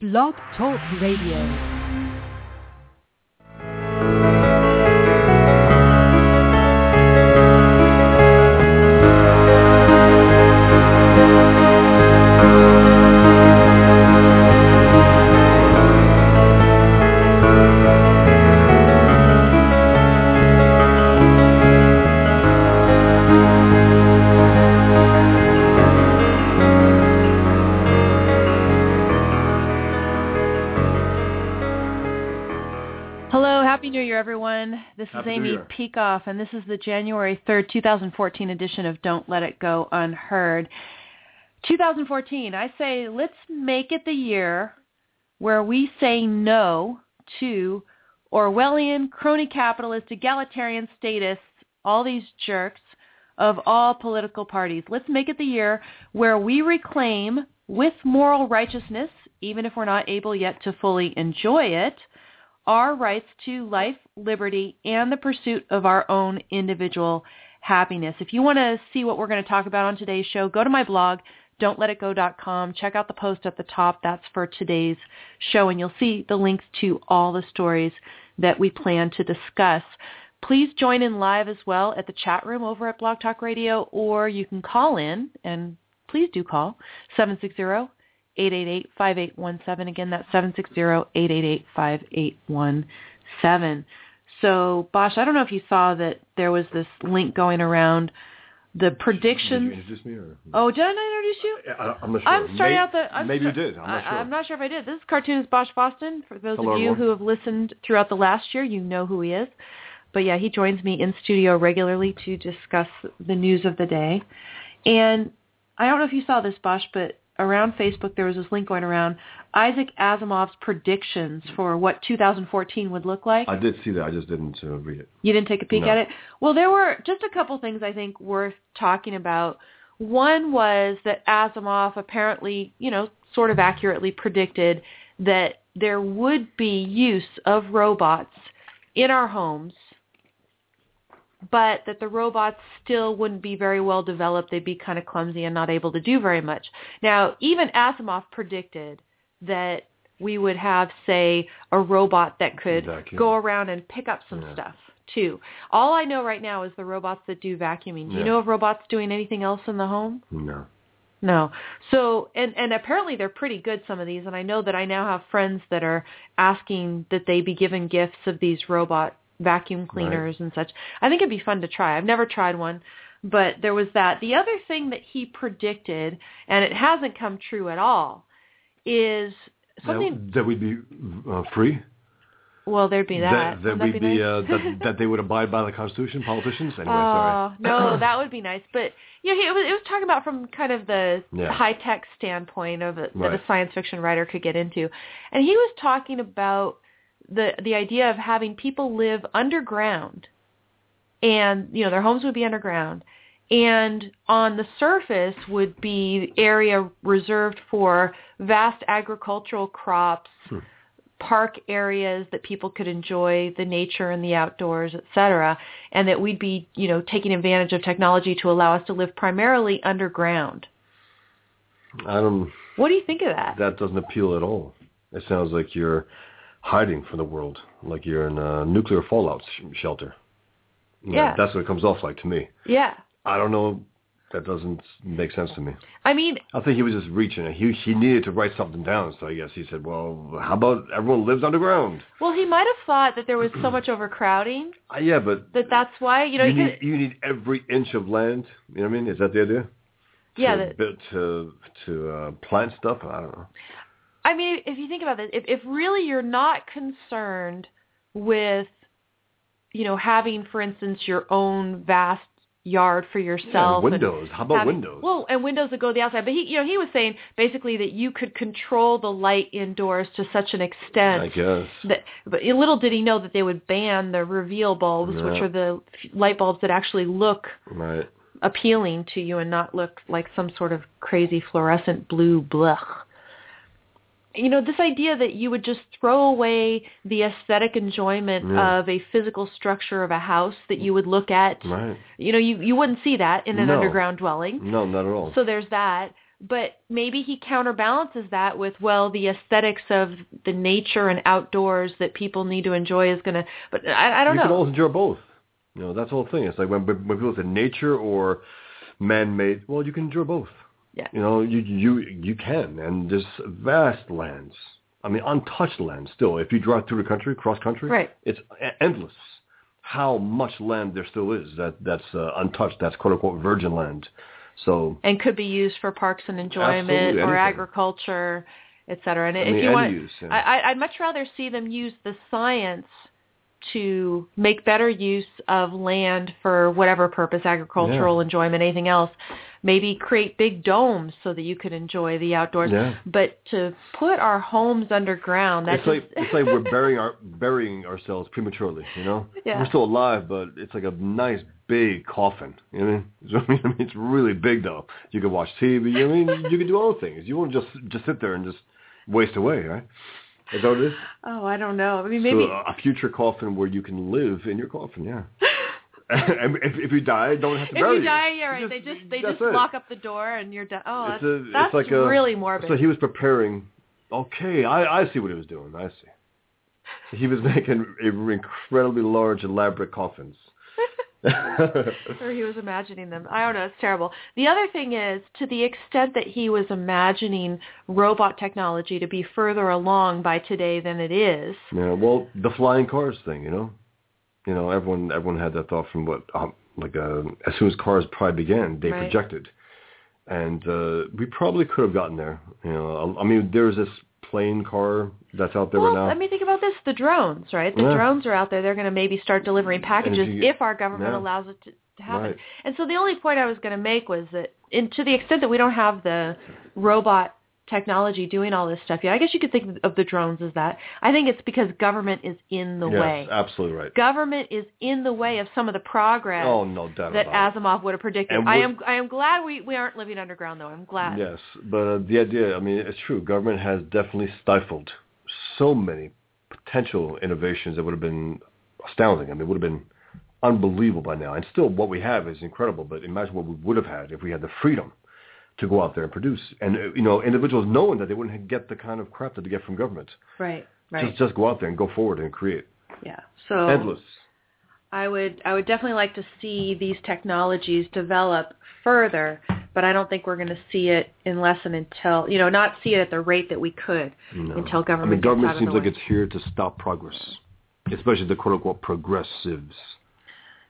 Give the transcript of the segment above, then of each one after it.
Blog Talk Radio. And this is the January 3rd, 2014 edition of Don't Let It Go Unheard. 2014, I say let's make it the year where we say no to Orwellian, crony capitalist, egalitarian statists, all these jerks of all political parties. Let's make it the year where we reclaim with moral righteousness, even if we're not able yet to fully enjoy it, our rights to life, liberty, and the pursuit of our own individual happiness. If you want to see what we're going to talk about on today's show, go to my blog, don'tletitgo.com. Check out the post at the top. That's for today's show, and you'll see the links to all the stories that we plan to discuss. Please join in live as well at the chat room over at Blog Talk Radio, or you can call in, and please do call, 760 888-5817. Again, that's 760-888-5817. So, Bosch, I don't know if you saw that there was this link going around the Did predictions. you introduce me or? Oh, did I not introduce you? I, I'm not sure. I'm starting May- out the. I'm maybe sta- you did. I'm not sure. I'm not sure if I did. This is cartoonist Bosch Fawstin. For those Hello, of you everyone. who have listened throughout the last year, you know who he is. But yeah, he joins me in studio regularly to discuss the news of the day. And I don't know if you saw this, Bosch, but around Facebook there was this link going around Isaac Asimov's predictions for what 2014 would look like. I did see that. I just didn't uh, read it. You didn't take a peek No. at it? Well, there were just a couple things I think worth talking about. One was that Asimov apparently, you know, sort of accurately predicted that there would be use of robots in our homes, but that the robots still wouldn't be very well developed. They'd be kind of clumsy and not able to do very much. Now, even Asimov predicted that we would have, say, a robot that could Vacuum. go around and pick up some Yeah. stuff too. All I know right now is the robots that do vacuuming. Do you know of robots doing anything else in the home? No. No. So, and and apparently they're pretty good some of these and I know that I now have friends that are asking that they be given gifts of these robot vacuum cleaners and such. I think it'd be fun to try. I've never tried one, but there was that. The other thing that he predicted and it hasn't come true at all is something That, we'd be uh, free. well there'd be that. That, that we'd be be nice? uh, that, that they would abide by the Constitution. Politicians. Anyway, Oh sorry. no, that would be nice. But you know, it was it was talking about from kind of the Yeah. high tech standpoint of it, that a science fiction writer could get into, and he was talking about the the idea of having people live underground, and you know their homes would be underground, and on the surface would be area reserved for vast agricultural crops Hmm. park areas that people could enjoy the nature and the outdoors, et cetera, and that we'd be, you know, taking advantage of technology to allow us to live primarily underground. I don't. What do you think of that? That doesn't appeal at all. It sounds like you're hiding from the world, like you're in a nuclear fallout sh- shelter. You know, Yeah. That's what it comes off like to me. yeah. I don't know. That doesn't make sense to me. I mean, I think he was just reaching. He he needed to write something down, so I guess he said, "Well, how about everyone lives underground?" well, he might have thought that there was so much overcrowding Uh, yeah, but that that's why, you know, you he need could, you need every inch of land. You know what I mean? Is that the idea? yeah, to, that, to to uh, plant stuff. I don't know. I mean, if you think about this, if, if really you're not concerned with, you know, having, for instance, your own vast yard for Yeah, yourself. and windows. How about having- windows? Well, and windows that go to the outside. But he, you know, he was saying basically that you could control the light indoors to such an extent I guess. that. But little did he know that they would ban the reveal bulbs, which are the light bulbs that actually look Right. appealing to you and not look like some sort of crazy fluorescent blue blah. You know, this idea that you would just throw away the aesthetic enjoyment Yeah. of a physical structure of a house that you would look at. Right. You know, you, you wouldn't see that in an No. underground dwelling. No, not at all. So there's that. but maybe he counterbalances that with well the aesthetics of the nature and outdoors that people need to enjoy is going to but I, I don't you know You can always enjoy both. You know, that's the whole thing. It's like when when people say nature or man-made, well, you can enjoy both. Yeah. You know, you you you can, and there's vast lands. I mean, untouched land still. If you drive through the country, cross country, Right. it's endless. How much land there still is that that's uh, untouched. That's quote unquote virgin land. So and could be used for parks and enjoyment or agriculture et cetera and I if mean, you want use, yeah. I, I- I'd much rather see them use the science to make better use of land for whatever purpose, agricultural enjoyment, anything else. Maybe create big domes so that you could enjoy the outdoors. Yeah. But to put our homes underground, that's it's like it's like we're burying our burying ourselves prematurely. You know, Yeah. we're still alive, but it's like a nice big coffin. You know what I mean? I mean, it's really big though. You can watch TV. I mean, you can do other things. You won't just just sit there and just waste away, right? Is that what it is? oh, I don't know. I mean, maybe So a future coffin where you can live in your coffin, yeah. and if, if you die, don't have to bury you If you die, yeah, right. You they just they just it. lock up the door and you're done. Oh, that's, a- it's that's like a- really morbid. So he was preparing. Okay, I, I see what he was doing. I see. He was making incredibly large, elaborate coffins. or he was imagining them. I don't know. It's terrible. The other thing is, to the extent that he was imagining robot technology to be further along by today than it is, yeah, well, the flying cars thing, you know, you know, everyone everyone had that thought from what, um, like, uh, as soon as cars probably began, they Right. projected, and uh, we probably could have gotten there. You know, I, I mean, there's this plane car that's out there well, right now. I mean, think about this: the drones, right? The Yeah. drones are out there. They're going to maybe start delivering packages you- if our government yeah. allows it to, to happen. Right. And so the only point I was going to make was that, in, to the extent that we don't have the robot technology doing all this stuff Yeah, I guess you could think of the drones as that. I think it's because government is in the yes, way. absolutely right. Government is in the way of some of the progress Oh, no doubt that about it. Asimov would have predicted. I am I am glad we, we aren't living underground though. I'm glad. Yes, but uh, the idea, I mean, it's true. Government has definitely stifled so many potential innovations that would have been astounding. I mean, it would have been unbelievable by now. And still, what we have is incredible. But imagine what we would have had if we had the freedom to go out there and produce. And, uh, you know, individuals knowing that they wouldn't get the kind of crap that they get from government. Right. Right. Just, just go out there and go forward and create. yeah. So Endless. I would I would definitely like to see these technologies develop further, but I don't think we're going to see it unless and until you know not see it at the rate that we could No. until I government. mean, gets government seems like way. it's here to stop progress, especially the quote-unquote progressives.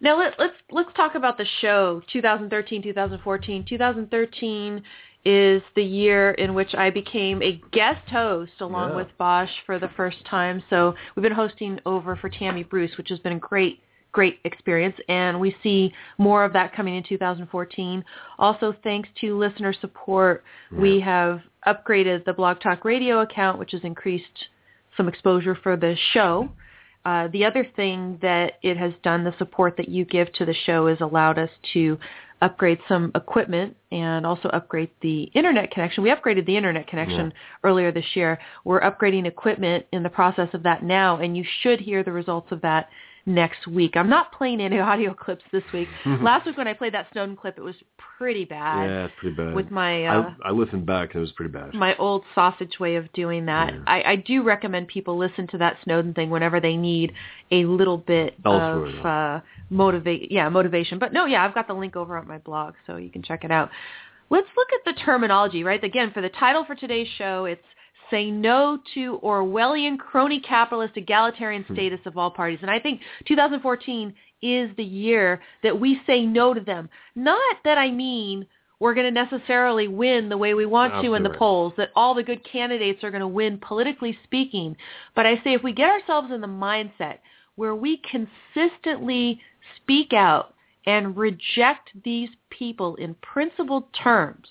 Now let, let's let's talk about the show 2013 2014. 2013 is the year in which I became a guest host along Yeah. with Bosch for the first time. So we've been hosting over for Tammy Bruce, which has been a great great experience and we see more of that coming in 2014. Also thanks to listener support, we have upgraded the Blog Talk Radio account which has increased some exposure for the show. Uh, the other thing that it has done, the support that you give to the show has allowed us to upgrade some equipment and also upgrade the internet connection. We upgraded the internet connection earlier this year. We're upgrading equipment in the process of that now, and you should hear the results of that next week. I'm not playing any audio clips this week. Last week when I played that Snowden clip, it was pretty bad Yeah, it's pretty bad. with my uh, I, I listened back and it was pretty bad. my old sausage way of doing that. Yeah. I, I do recommend people listen to that Snowden thing whenever they need a little bit Elsewhere, of uh, motivate, yeah, motivation. But no, yeah, I've got the link over on my blog, so you can check it out. Let's look at the terminology, right? Again, for the title for today's show, it's "Say No to Orwellian Crony Capitalist Egalitarian Hmm. Status of All Parties," and I think 2014 is the year that we say no to them. Not that I mean we're going to necessarily win the way we want to in the polls, that all the good candidates are going to win politically speaking. But I say if we get ourselves in the mindset where we consistently speak out and reject these people in principled terms,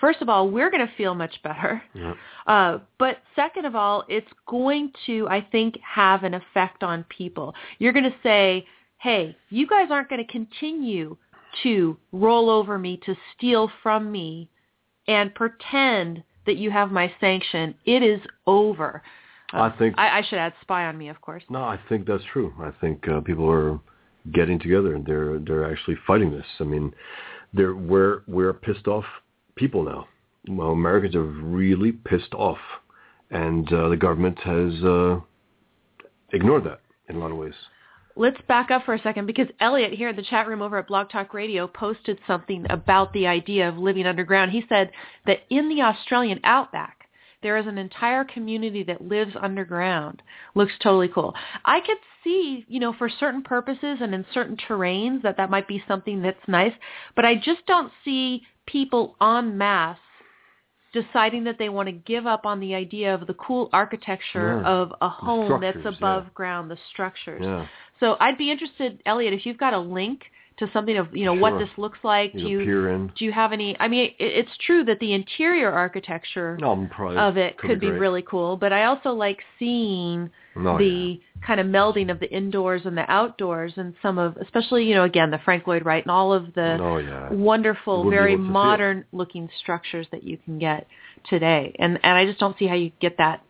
first of all, we're going to feel much better. Yeah. Uh, but second of all, it's going to, I think, have an effect on people. You're going to say, hey, you guys aren't going to continue to roll over me, to steal from me, and pretend that you have my sanction. It is over. Uh, I think I, I should add spy on me, of course. no, I think that's true. I think uh, people are getting together and they're they're actually fighting this. I mean, they're we're we're pissed off people now. Well, Americans are really pissed off, and uh, the government has uh, ignored that in a lot of ways. Let's back up for a second because Elliot here in the chat room over at Blog Talk Radio posted something about the idea of living underground. He said that in the Australian outback, there is an entire community that lives underground. Looks totally cool. I could see, you know, for certain purposes and in certain terrains that that might be something that's nice, but I just don't see people en masse deciding that they want to give up on the idea of the cool architecture Yeah. of a home that's above yeah. ground, the structures. Yeah. So I'd be interested, Elliot, if you've got a link to something of, you know, what this looks like. Do You you peer in. do you have any? I mean, it, it's true that the interior architecture No, of it could, be, great. really cool, but I also like seeing No, the kind of melding of the indoors and the outdoors and some of, especially, you know, again, the Frank Lloyd Wright and all of the Oh yeah. wonderful, You be very able to see it. modern looking structures that you can get today. And and I just don't see how you get that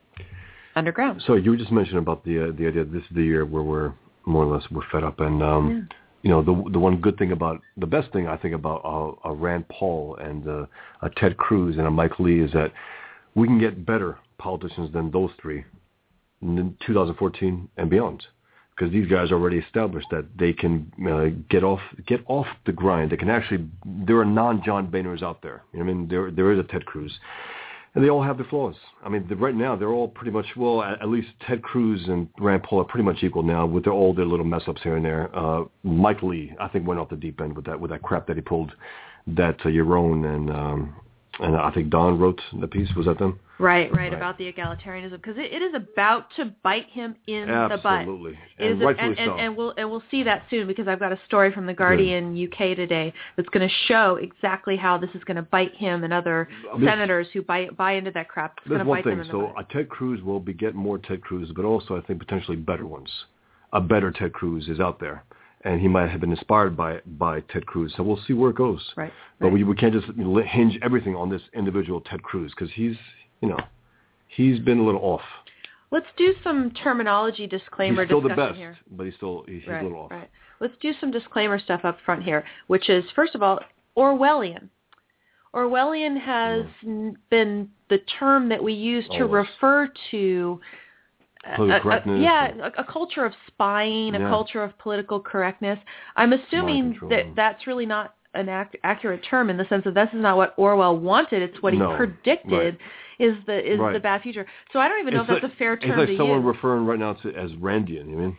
underground. So you were just mentioning about the uh, the idea this is the year where we're more or less we're fed up, and um, you know the the one good thing about the best thing I think about uh, a Rand Paul and uh, a Ted Cruz and a Mike Lee is that we can get better politicians than those three in 2014 and beyond. Because these guys already established that they can uh, get off get off the grind. They can actually there are non John Boehners out there. You know I mean, there there is a Ted Cruz, and they all have their flaws. I mean, the, right now they're all pretty much well, at, at least Ted Cruz and Rand Paul are pretty much equal now with their all their little mess ups here and there. Uh, Mike Lee, I think, went off the deep end with that with that crap that he pulled. That uh, Yaron and um, and I think Don wrote the piece. Was that them? Right, right, Right. about the egalitarianism because it, it is about to bite him in the butt. Absolutely, and rightfully and, so. and we'll and we'll see that soon because I've got a story from the Guardian UK today that's going to show exactly how this is going to bite him and other senators who buy buy into that crap. It's There's one bite thing. them in the So butt. a Ted Cruz will beget more Ted Cruz, but also I think potentially better ones. A better Ted Cruz is out there, and he might have been inspired by by Ted Cruz. So we'll see where it goes. Right. But right. we we can't just hinge everything on this individual Ted Cruz because he's you know he's been a little off. Let's do some terminology disclaimer he's still the best, here. but he's still he's, right, a little off. right. Let's do some disclaimer stuff up front here, which is first of all Orwellian. Orwellian has mm. n- been the term that we use to oh, Always. refer to Political a- a- yeah, a, a culture of spying, a culture of political correctness. I'm assuming that that's really not an ac- accurate term in the sense that this is not what Orwell wanted. It's what he No, predicted right. is the is the bad future. So I don't even know It's if that's a fair term It's like to someone use. referring right now to as Randian. You mean?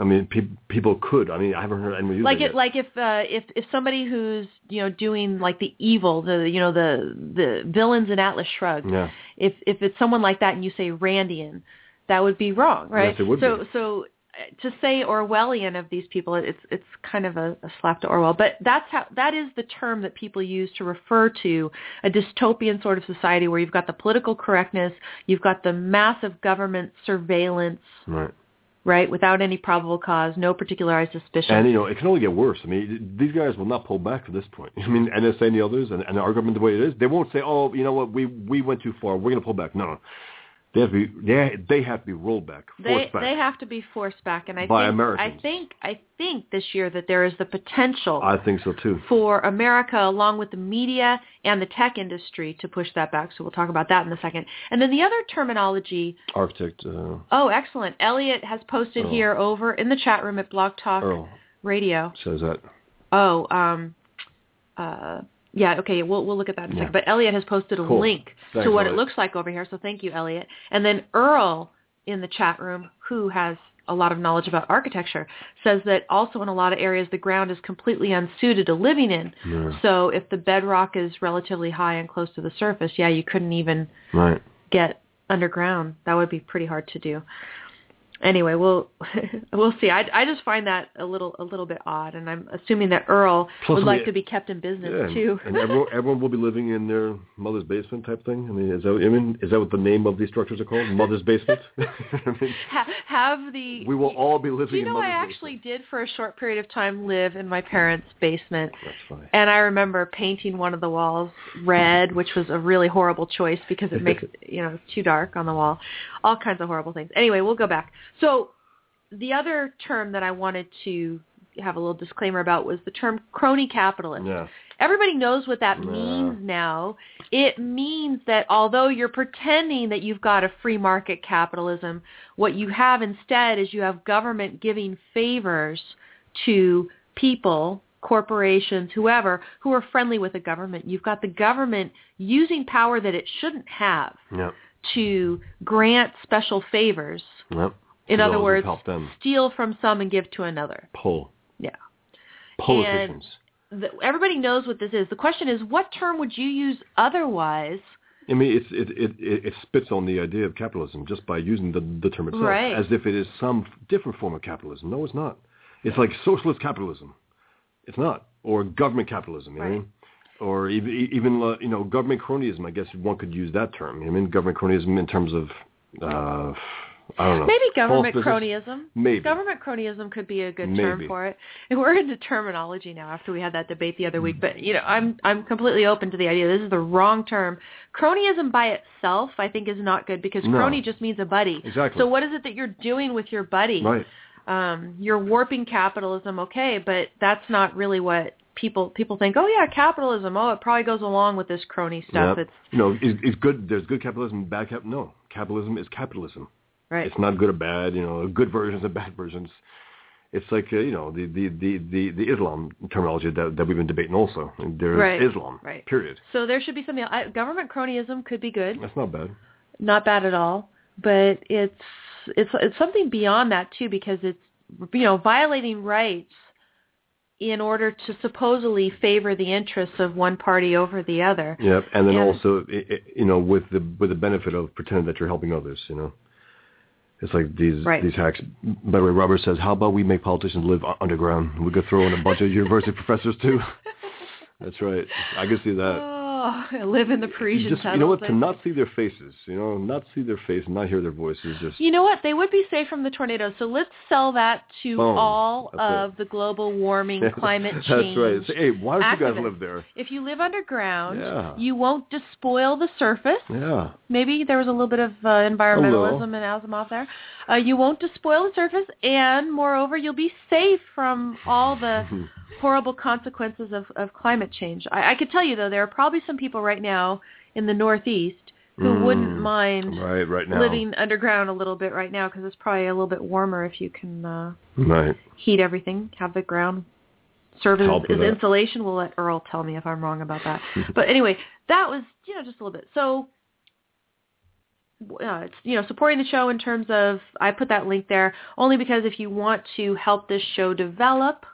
I mean, pe- people could. I mean, I haven't heard anyone use like it. it yet. like if uh if if somebody who's you know doing like the evil the you know the the villains in atlas shrugged Yeah. if if it's someone like that and you say randian that would be wrong right Yes, it would so be. so uh, to say orwellian of these people it's it's kind of a, a slap to orwell but that's how that is the term that people use to refer to a dystopian sort of society where you've got the political correctness you've got the massive government surveillance Right. right without any probable cause no particularized suspicion And you know, it can only get worse. I mean, these guys will not pull back at this point. I mean, NSA and the others, and, and our government the way it is, they won't say, "Oh, you know what, we we went too far. We're going to pull back." No, no. They have to be they they have to be rolled back, they back. they have to be forced back and i By think Americans. i think i think this year that there is the potential I think so too. for america along with the media and the tech industry to push that back so we'll talk about that in a second and then the other terminology Architect uh, oh excellent elliot has posted Earl. here over in the chat room at blog talk Earl radio says that. oh um uh yeah, okay, we'll we'll look at that in a Yeah. second. But Elliot has posted a Cool. link Thanks, to what it looks like over here, so thank you, Elliot. And then Earl in the chat room, who has a lot of knowledge about architecture, says that also in a lot of areas the ground is completely unsuited to living in. Yeah. So if the bedrock is relatively high and close to the surface, yeah, you couldn't even Right. get underground. That would be pretty hard to do. Anyway, we'll we'll see. I, I just find that a little a little bit odd, and I'm assuming that Earl Plus, would like to be kept in business Yeah, too. and everyone, everyone will be living in their mother's basement type thing. I mean, is that I mean, is that what the name of these structures are called? Mother's basement. I mean, Ha- have the we will all be living you in know mother's I actually did for a short period of time live in my parents' basement, basement. That's funny. and I remember painting one of the walls red, which was a really horrible choice because it makes you know it's too dark on the wall, all kinds of horrible things. Anyway, we'll go back. So the other term that I wanted to have a little disclaimer about was the term crony capitalist. Yeah. everybody knows what that Yeah. means now. It means that although you're pretending that you've got a free market capitalism, what you have instead is you have government giving favors to people, corporations, whoever, who are friendly with the government. You've got the government using power that it shouldn't have to grant special favors. Yep. In other words, steal from some and give to another. pull. Yeah. Politicians. The, everybody knows what this is. The question is, what term would you use otherwise? I mean, it's, it, it, it, it spits on the idea of capitalism just by using the, the term itself, Right. as if it is some different form of capitalism. No, it's not. It's like socialist capitalism. It's not. Or government capitalism, you know what I Right. mean? Or even, even uh, you know, government cronyism, I guess one could use that term. I mean, government cronyism in terms of, uh, I don't know. Maybe government cronyism. Maybe. Government cronyism could be a good term for it. And we're into terminology now after we had that debate the other week. But you know, I'm I'm completely open to the idea. This is the wrong term. Cronyism by itself, I think, is not good because No. crony just means a buddy. Exactly. So what is it that you're doing with your buddy? Right. um, you're warping capitalism, okay, but that's not really what people people think. Oh yeah, capitalism. Oh, it probably goes along with this crony stuff. Yep. It's You know, is, is good, there's good capitalism, bad cap, no. Capitalism is capitalism. Right. It's not good or bad, you know, good versions and bad versions. It's like, uh, you know, the, the, the, the, the Islam terminology that, that we've been debating also. There's Right, Islam, right. period. So there should be something. I, government cronyism could be good, That's not bad. not bad at all, but it's it's it's something beyond that too because it's you know violating rights in order to supposedly favor the interests of one party over the other. Yep. And then And- also, you know, with the, with the benefit of pretending that you're helping others, you know. It's like these Right. these hacks. By the way, Robert says, "How about we make politicians live underground? We could throw in a bunch of university professors too." That's right. I can see that. Oh, Oh, I live in the Parisian just you know what? To not see their faces, you know, not see their face, not hear their voices, just You know what? They would be safe from the tornadoes. So let's sell that to Boom. all That's of the global warming, climate That's change. right. Say, hey, why don't you guys live there? If you live underground, Yeah. you won't despoil the surface. Yeah. Maybe there was a little bit of uh, environmentalism and Asimov there. Uh, you won't despoil the surface, and moreover, you'll be safe from all the horrible consequences of, of climate change. I, I could tell you, though, there are probably some people right now in the Northeast who Mm. wouldn't mind Right. Right now. living underground a little bit right now because it's probably a little bit warmer if you can uh, Right. heat everything, have the ground serve as, as insulation. We'll let Earl tell me if I'm wrong about that. but anyway, that was you know just a little bit. So uh, it's you know supporting the show in terms of I put that link there only because if you want to help this show develop,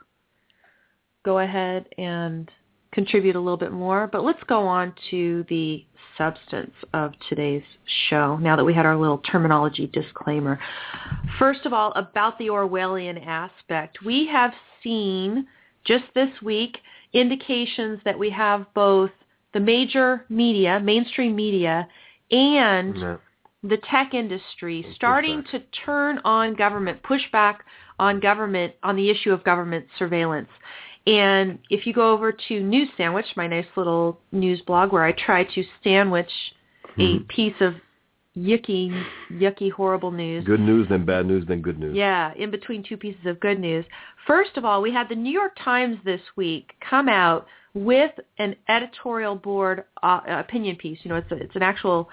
go ahead and contribute a little bit more. But let's go on to the substance of today's show now that we had our little terminology disclaimer. First of all, about the Orwellian aspect, we have seen just this week indications that we have both the major media, mainstream media, and Yeah. the tech industry starting to turn on government, push back on government on the issue of government surveillance. And if you go over to News Sandwich, my nice little news blog where I try to sandwich a Mhm. piece of yucky, yucky, horrible news. Good news, then bad news, then good news. Yeah, in between two pieces of good news. First of all, we had the New York Times this week come out with an editorial board uh, opinion piece. You know, it's a, it's an actual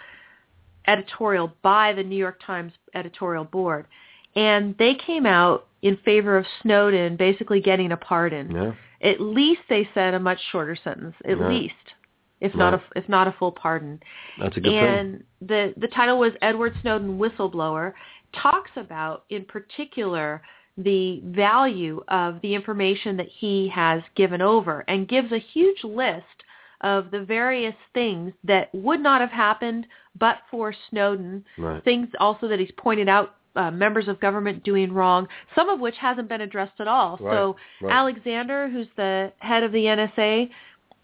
editorial by the New York Times editorial board, and they came out in favor of Snowden basically getting a pardon. Yeah. At least they said a much shorter sentence. At Right. least, if not a if not a full pardon That's a good thing. and the the title was Edward Snowden whistleblower talks about in particular the value of the information that he has given over and gives a huge list of the various things that would not have happened but for Snowden Right. things also that he's pointed out uh, members of government doing wrong some of which hasn't been addressed at all Right, so right. Alexander who's the head of the NSA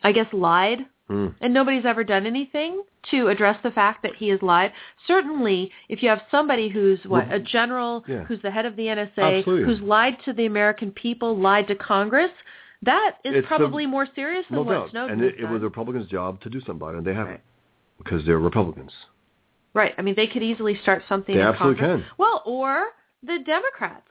I guess lied Mm. and nobody's ever done anything to address the fact that he has lied. Certainly, if you have somebody who's what a general yeah. who's the head of the NSA, Absolutely. who's lied to the American people, lied to Congress, that is It's a- probably more serious than No what doubt. Snowden And it, it was the Republicans' job to do something about it, and they haven't. Right. Because they're Republicans. Right. I mean, they could easily start something They in absolutely Congress. can. Well, or the Democrats.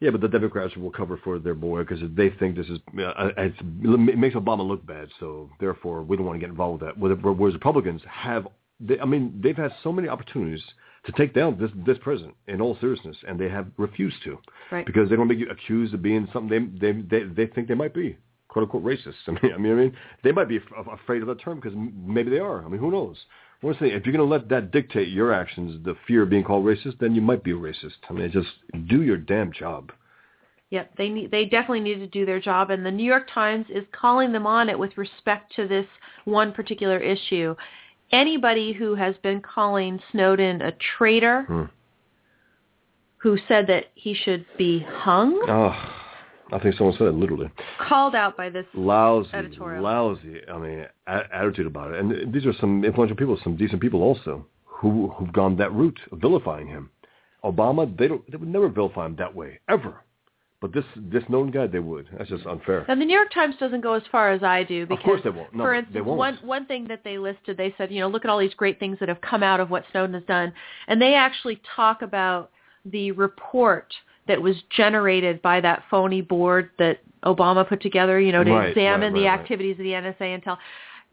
Yeah, but the Democrats will cover for their boy because they think this is uh, it's, it makes Obama look bad. So therefore, we don't want to get involved with that. Whereas Republicans have, they, I mean, they've had so many opportunities to take down this this president in all seriousness, and they have refused to, right. because they don't want to be accused of being something they they they, they think they might be quote unquote racist. I mean, I mean, I mean, they might be af- afraid of that term because maybe they are. I mean, who knows? If you're going to let that dictate your actions, the fear of being called racist, then you might be a racist. I mean, just do your damn job. Yep, they need, they definitely need to do their job, and the New York Times is calling them on it with respect to this one particular issue. Anybody who has been calling Snowden a traitor, Hmm. who said that he should be hung, Oh, I think someone said it literally. called out by this Lousy, Editorial. lousy. I mean, a- attitude about it. And these are some influential people, some decent people also, who who've gone that route of vilifying him. Obama, they don't, they would never vilify him that way ever. But this this known guy, they would. That's just unfair. Now the New York Times doesn't go as far as I do because, of course they won't. No, for they won't. one one thing that they listed, they said, you know, look at all these great things that have come out of what Snowden has done, and they actually talk about the report that was generated by that phony board that Obama put together, you know, to Right, examine right, the right, right. activities of the NSA and tell.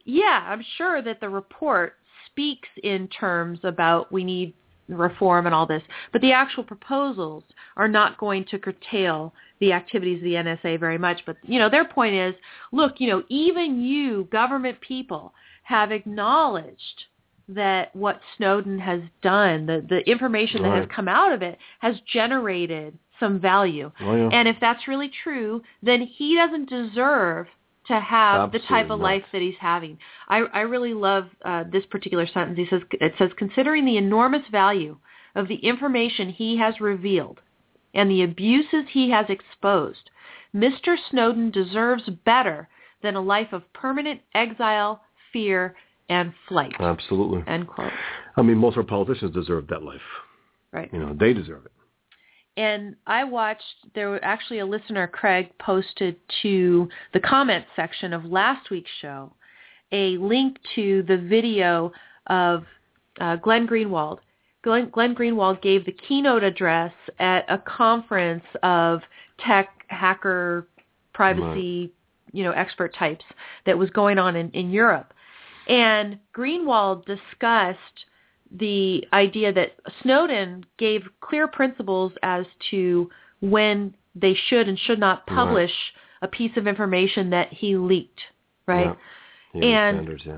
Yeah, I'm sure that the report speaks in terms about we need reform and all this, but the actual proposals are not going to curtail the activities of the NSA very much. But, you know, their point is, look, you know, even you government people have acknowledged that what Snowden has done, the, the information that has come out of it has generated some value. Oh, yeah. And if that's really true, then he doesn't deserve to have the type of not. life that he's having. I, I really love uh, this particular sentence. He says, it says, considering the enormous value of the information he has revealed and the abuses he has exposed, Mr. Snowden deserves better than a life of permanent exile, fear, and flight. Absolutely. End quote. I mean, most of our politicians deserve that life. Right. You know, they deserve it. and I watched there was actually a listener Craig posted to the comments section of last week's show a link to the video of uh, Glenn Greenwald. Glenn, Glenn Greenwald gave the keynote address at a conference of tech hacker privacy, you know, expert types that was going on in, in Europe. And Greenwald discussed the idea that Snowden gave clear principles as to when they should and should not Right. publish a piece of information that he leaked, right? Yeah. Yeah, And- standards, yeah.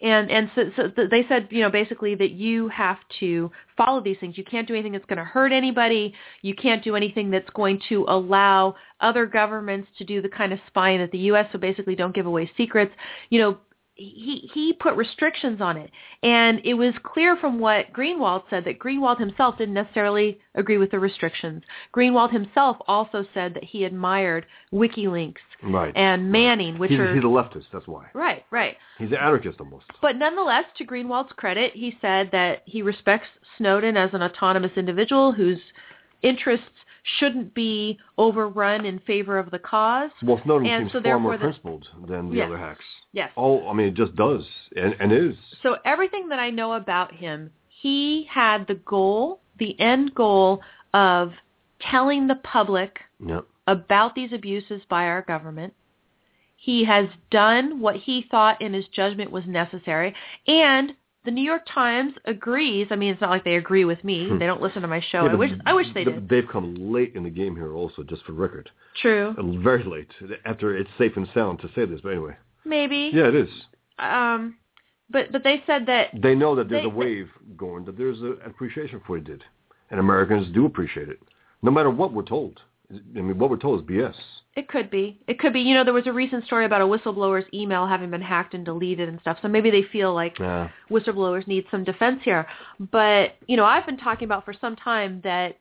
And and so, so they said, you know, basically that you have to follow these things. You can't do anything that's going to hurt anybody. You can't do anything that's going to allow other governments to do the kind of spying that the U.S. So basically, don't give away secrets. You know, he he put restrictions on it, and it was clear from what Greenwald said that Greenwald himself didn't necessarily agree with the restrictions. Greenwald himself also said that he admired WikiLeaks Right. and Manning, which he's, are he's a leftist, that's why. right, right. He's an anarchist almost. But nonetheless, to Greenwald's credit, he said that he respects Snowden as an autonomous individual whose interests shouldn't be overrun in favor of the cause. Well, Snowden And seems so far more therefore the- principled than the Yes. other hacks. Yes. Oh, I mean, it just does, and, and is. So everything that I know about him, he had the goal, the end goal of telling the public Yep. about these abuses by our government. He has done what he thought in his judgment was necessary. And the New York Times agrees. I mean, it's not like they agree with me. Hmm. They don't listen to my show. Yeah, I wish I wish they th- did. They've come late in the game here also, just for record. True. Very late, after it's safe and sound to say this, but anyway. Maybe. Yeah, it is. Um but but they said that They know that there's They- a wave going, that there's an appreciation for what he did. And Americans do appreciate it, no matter what we're told. I mean, what we're told is BS. It could be. It could be. You know, there was a recent story about a whistleblower's email having been hacked and deleted and stuff. So maybe they feel like Yeah. whistleblowers need some defense here. But, you know, I've been talking about for some time that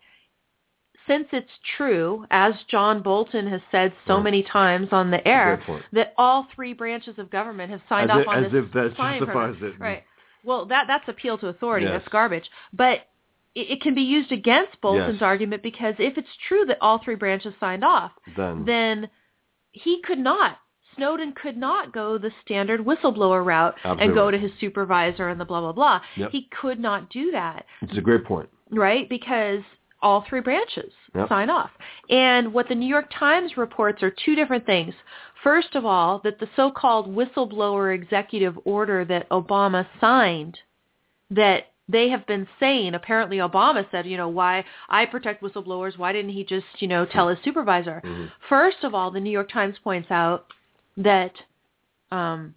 since it's true, as John Bolton has said so Right. many times on the air, that all three branches of government have signed As off if- on as this if that justifies program. it. Right. Well, that that's appeal to authority. Yes. That's garbage. But it, can be used against Bolton's Yes. argument because if it's true that all three branches signed off, Then, then he could not. Snowden could not go the standard whistleblower route and go to his supervisor and the blah blah blah. Yep. He could not do that, it's a great point. right? Because all three branches Yep. sign off. And what the New York Times reports are two different things. First of all, that the so-called whistleblower executive order that Obama signed that they have been saying apparently Obama said, you know, why I protect whistleblowers, why didn't he just, you know, tell his supervisor? Mhm. First of all, the New York Times points out that um,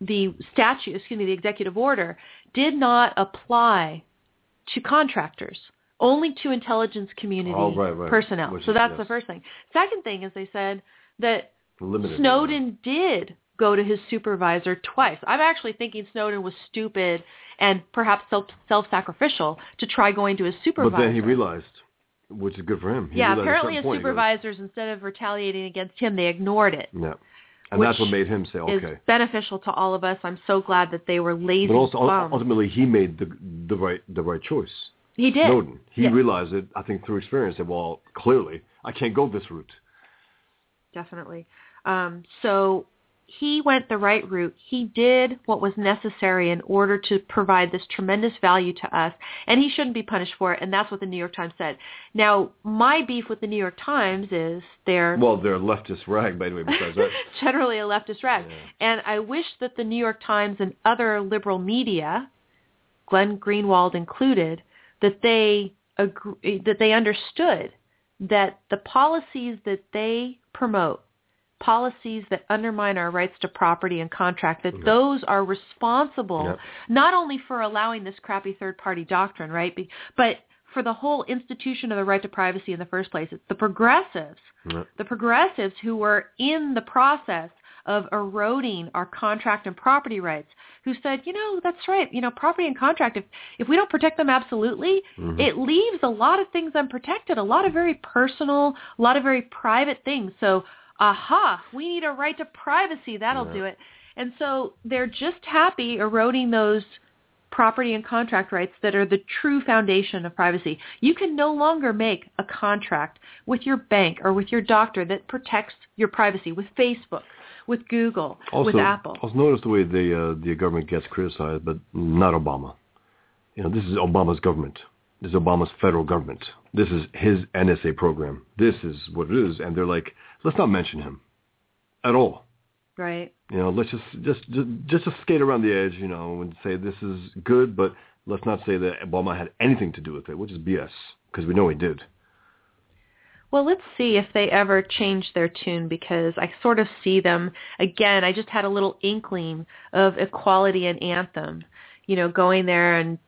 the statute, excuse me, the executive order did not apply to contractors, only to intelligence community Oh, right, right. personnel. Which so is- that's the first thing. Second thing is they said that Limited. Snowden did go to his supervisor twice. I'm actually thinking Snowden was stupid and perhaps self self-sacrificial to try going to his supervisor. But then he realized, which is good for him. He yeah, realized at a apparently his he goes, supervisors, instead of retaliating against him, they ignored it. Yeah. And that's what made him say, Is okay. beneficial to all of us. I'm so glad that they were lazy But also, bums. ultimately, he made the the right the right choice. he did. Snowden. He Yeah. realized it, I think, through experience that, well, clearly, I can't go this route. definitely. Um, so he went the right route. He did what was necessary in order to provide this tremendous value to us, and he shouldn't be punished for it. And that's what the New York Times said. Now, my beef with the New York Times is they're Well, they're a leftist rag, by the way, besides that. generally a leftist rag. Yeah. And I wish that the New York Times and other liberal media, Glenn Greenwald included, that they agree, that they understood that the policies that they promote, policies that undermine our rights to property and contract, that Yeah. those are responsible Yeah. not only for allowing this crappy third-party doctrine, right, be- but for the whole institution of the right to privacy in the first place. It's the progressives Yeah. the progressives who were in the process of eroding our contract and property rights who said, you know, that's right, you know, property and contract, if, if we don't protect them absolutely, Mhm. it leaves a lot of things unprotected, a lot of very personal, a lot of very private things. So, aha, we need a right to privacy. That'll Yeah. do it. And so they're just happy eroding those property and contract rights that are the true foundation of privacy. You can no longer make a contract with your bank or with your doctor that protects your privacy with Facebook, with Google, Also, with Apple. also notice the way the uh, the government gets criticized, but not Obama. You know, this is Obama's government. This is Obama's federal government. This is his NSA program. This is what it is, and they're like, let's not mention him at all. Right. You know, let's just just just just skate around the edge, you know, and say this is good, but let's not say that Obama had anything to do with it, which is BS, because we know he did. Well, let's see if they ever change their tune because I sort of see them again. I just had a little inkling of equality and anthem, you know, going there and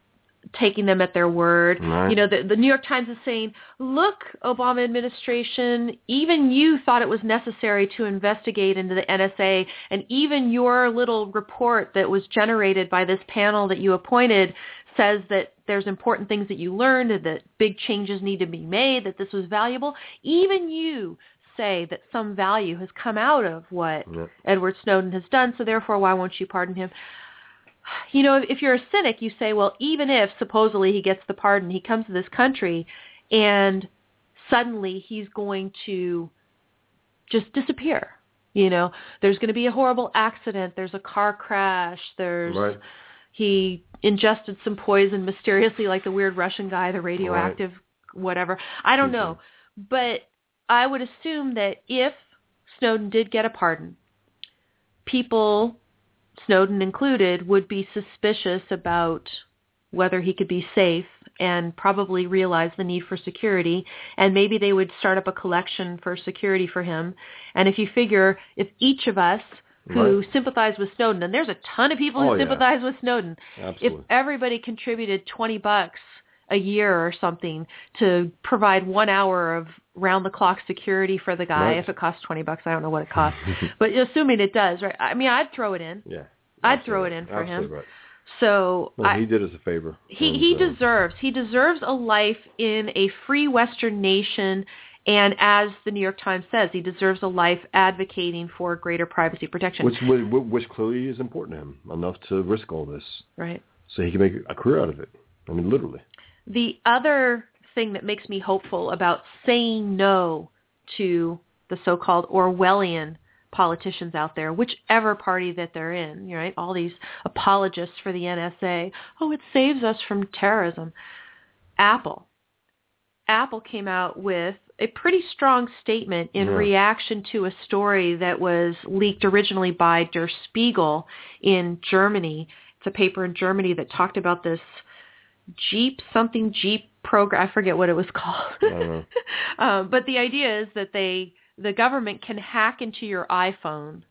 taking them at their word. Right. You know, the, the New York Times is saying, "Look, Obama administration, even you thought it was necessary to investigate into the NSA, and even your little report that was generated by this panel that you appointed says that there's important things that you learned that big changes need to be made, that this was valuable. Even you say that some value has come out of what Yeah. Edward Snowden has done, so therefore why won't you pardon him? You know, if you're a cynic, you say, well, even if supposedly he gets the pardon, he comes to this country and suddenly he's going to just disappear. You know, there's going to be a horrible accident. There's a car crash. There's Right. he ingested some poison mysteriously, like the weird Russian guy, the radioactive whatever. I don't know, mm-hmm. but I would assume that if Snowden did get a pardon, people, Snowden included, would be suspicious about whether he could be safe and probably realize the need for security and maybe they would start up a collection for security for him and if you figure if each of us who Right. sympathize with Snowden and there's a ton of people who Oh, yeah. sympathize with Snowden if Absolutely. everybody contributed 20 bucks a year or something to provide one hour of round the clock security for the guy Right. if it costs 20 bucks i don't know what it costs but assuming it does right i mean i'd throw it in yeah. I'd throw it in for him. Right. so Well, I, he did us a favor. he he uh, deserves he deserves a life in a free western nation and as the new york times says he deserves a life advocating for greater privacy protection which which clearly is important to him enough to risk all this, right so he can make a career out of it. I mean, literally. The other thing that makes me hopeful about saying no to the so-called Orwellian politicians out there, whichever party that they're in, right? All these apologists for the NSA. Oh, it saves us from terrorism. Apple. Apple came out with a pretty strong statement in Yeah. reaction to a story that was leaked originally by Der Spiegel in Germany. It's a paper in Germany that talked about this Jeep something Jeep program. I forget what it was called. Know. um, but the idea is that they the government can hack into your iPhone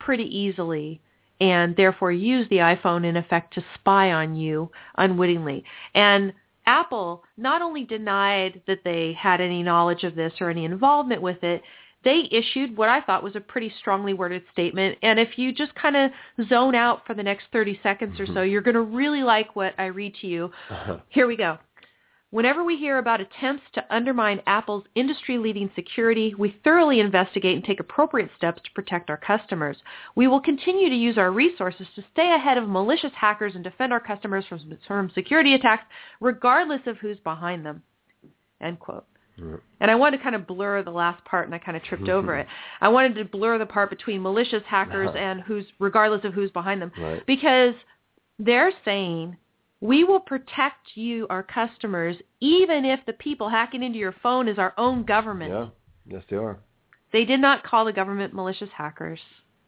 pretty easily and therefore use the iPhone in effect to spy on you unwittingly. And Apple not only denied that they had any knowledge of this or any involvement with it, they issued what I thought was a pretty strongly worded statement. And if you just kind of zone out for the next 30 seconds or so, mm-hmm. you're going to really like what I read to you. Uh-huh. Here we go. Whenever we hear about attempts to undermine Apple's industry-leading security, we thoroughly investigate and take appropriate steps to protect our customers. We will continue to use our resources to stay ahead of malicious hackers and defend our customers from, from security attacks, regardless of who's behind them. End quote. And I wanted to kind of blur the last part, and I kind of tripped over it. I wanted to blur the part between malicious hackers Uh-huh. and who's, regardless of who's behind them, Right. because they're saying we will protect you, our customers, even if the people hacking into your phone is our own government. Yeah. Yes, they are. They did not call the government malicious hackers.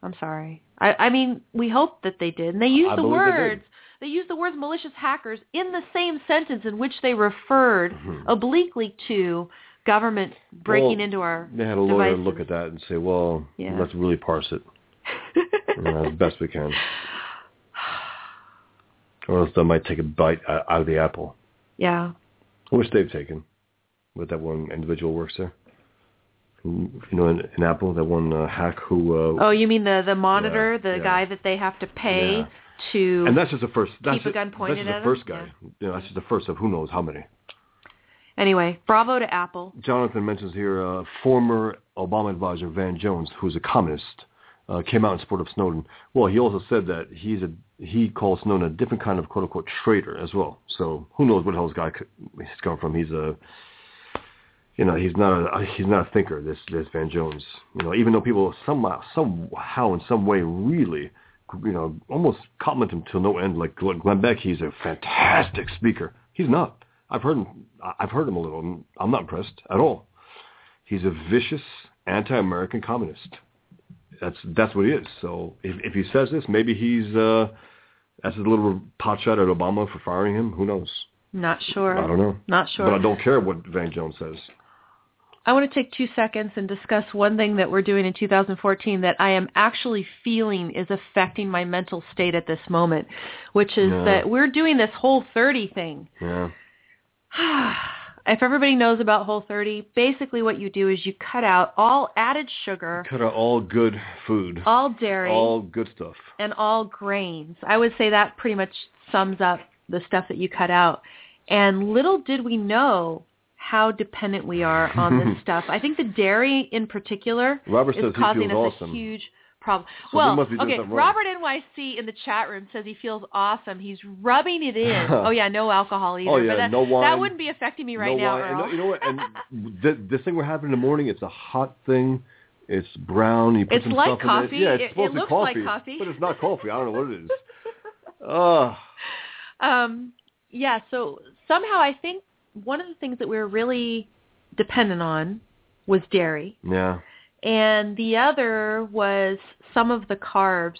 I'm sorry. I, I mean, we hope that they did, and they used I the believe they did. words. They used the words malicious hackers in the same sentence in which they referred Mhm. obliquely to government breaking Well, into our They had a lawyer devices. look at that and say, well, Yeah. let's really parse it as best we can. Or else they might take a bite out out of the apple, yeah. which they've taken with that one individual works there. You know, in, in Apple, that one uh, hack who... Uh, Oh, you mean the the monitor, Yeah, the yeah. guy that they have to pay Yeah. To? and that's just the first... That's Keep a gun pointed that's just the him? first guy. You know, that's just the first of who knows how many. Anyway, bravo to Apple. Jonathan mentions here uh, former Obama advisor Van Jones, who's a communist, uh, came out in support of Snowden. Well, he also said that he's a he calls Snowden a different kind of quote unquote traitor as well. So who knows what the hell this guy could, he's come from? He's a you know he's not a he's not a thinker. This this Van Jones. You know even though people somehow somehow in some way really you know almost compliment him to no end. Like Glenn Glenn Beck, he's a fantastic speaker. He's not. I've heard him. I've heard him a little. and I'm not impressed at all. He's a vicious anti-American communist. That's that's what he is. So if if he says this, maybe he's uh that's a little pot shot at Obama for firing him. Who knows? Not sure. I don't know. Not sure. But I don't care what Van Jones says. I want to take two seconds and discuss one thing that we're doing in 2014 that I am actually feeling is affecting my mental state at this moment, which is Yeah. that we're doing this whole 30 thing. Yeah. if everybody knows about Whole 30, basically what you do is you cut out all added sugar, Cut out all good food. all dairy, All good stuff. and all grains. I would say that pretty much sums up the stuff that you cut out. And little did we know how dependent we are on this stuff. I think the dairy in particular Robert is causing us awesome. a huge problem. So well, must be doing okay. Robert NYC in the chat room says he feels awesome. He's rubbing it in. oh yeah, no alcohol either. Oh, yeah, but that, no wine. That wouldn't be affecting me right no now, wine. No- you know what? And th- this thing we're having in the morning, it's a hot thing. It's brown. You put It's some like stuff in coffee. it. Yeah, it's It- supposed it to be looks like coffee, coffee. but it's not coffee. I don't know what it is. Oh, Um, yeah, so somehow I think one of the things that we were really dependent on was dairy, yeah. and the other was some of the carbs,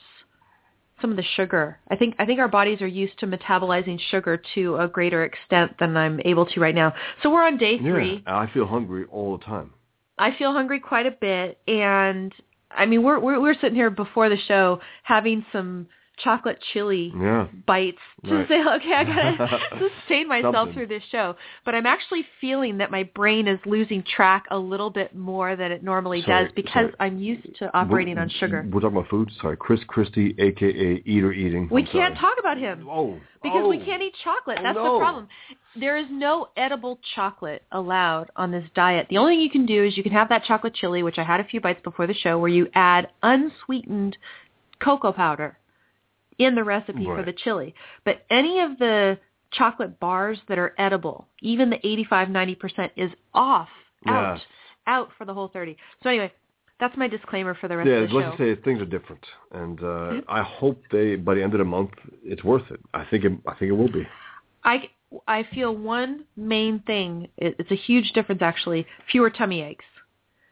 some of the sugar. I think I think our bodies are used to metabolizing sugar to a greater extent than I'm able to right now. So we're on day three. Yeah, I feel hungry all the time. I feel hungry quite a bit, and I mean we're we're, we're sitting here before the show having some chocolate chili Yeah. bites to Right. say, okay, I gotta sustain myself through this show. But I'm actually feeling that my brain is losing track a little bit more than it normally Sorry, does because sorry. I'm used to operating We're- on sugar. We're talking about food. Sorry, Chris Christie, aka Eater Eating. We I'm can't sorry. talk about him Oh, because we oh. can't eat chocolate. Oh, That's the problem. There is no edible chocolate allowed on this diet. The only thing you can do is you can have that chocolate chili, which I had a few bites before the show, where you add unsweetened cocoa powder in the recipe for the chili. But any of the chocolate bars that are edible, even the 85-90% is off, out, Yeah. out for the whole 30. So anyway, that's my disclaimer for the rest Yeah, of the show. Yeah, let's just say things are different, and uh, I hope they by the end of the month it's worth it. I think it, I think it will be. I I feel one main thing. It's a huge difference actually. Fewer tummy aches.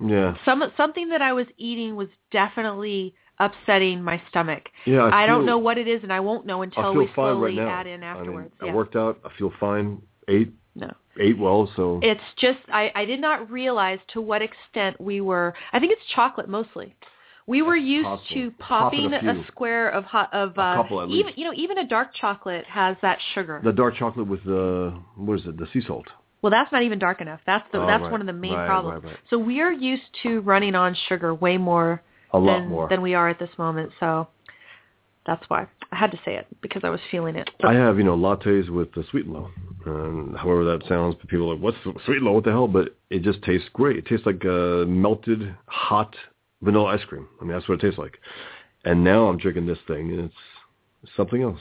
Yeah. Some something that I was eating was definitely upsetting my stomach. Yeah. I, I don't feel- know what it is, and I won't know until we slowly right add in I mean, afterwards. I worked out. I feel fine. Ate No. ate well. So It's just I, I did not realize to what extent we were. I think it's chocolate mostly. We were That's used possible. to Popping a a, square of hot of A uh, couple at even least. you know even a dark chocolate has that sugar. the dark chocolate with the what is it? The sea salt. well, that's not even dark enough. That's the Oh, that's right. one of the main Right, problems. right. So we are used to running on sugar way more A lot than more. than we are at this moment. So that's why I had to say it because I was feeling it. I have, you know, lattes with the sweet low. And however that sounds, but people are like, what's sweet low? What the hell? But it just tastes great. It tastes like uh, melted, hot vanilla ice cream. I mean, that's what it tastes like. And now I'm drinking this thing, and it's something else.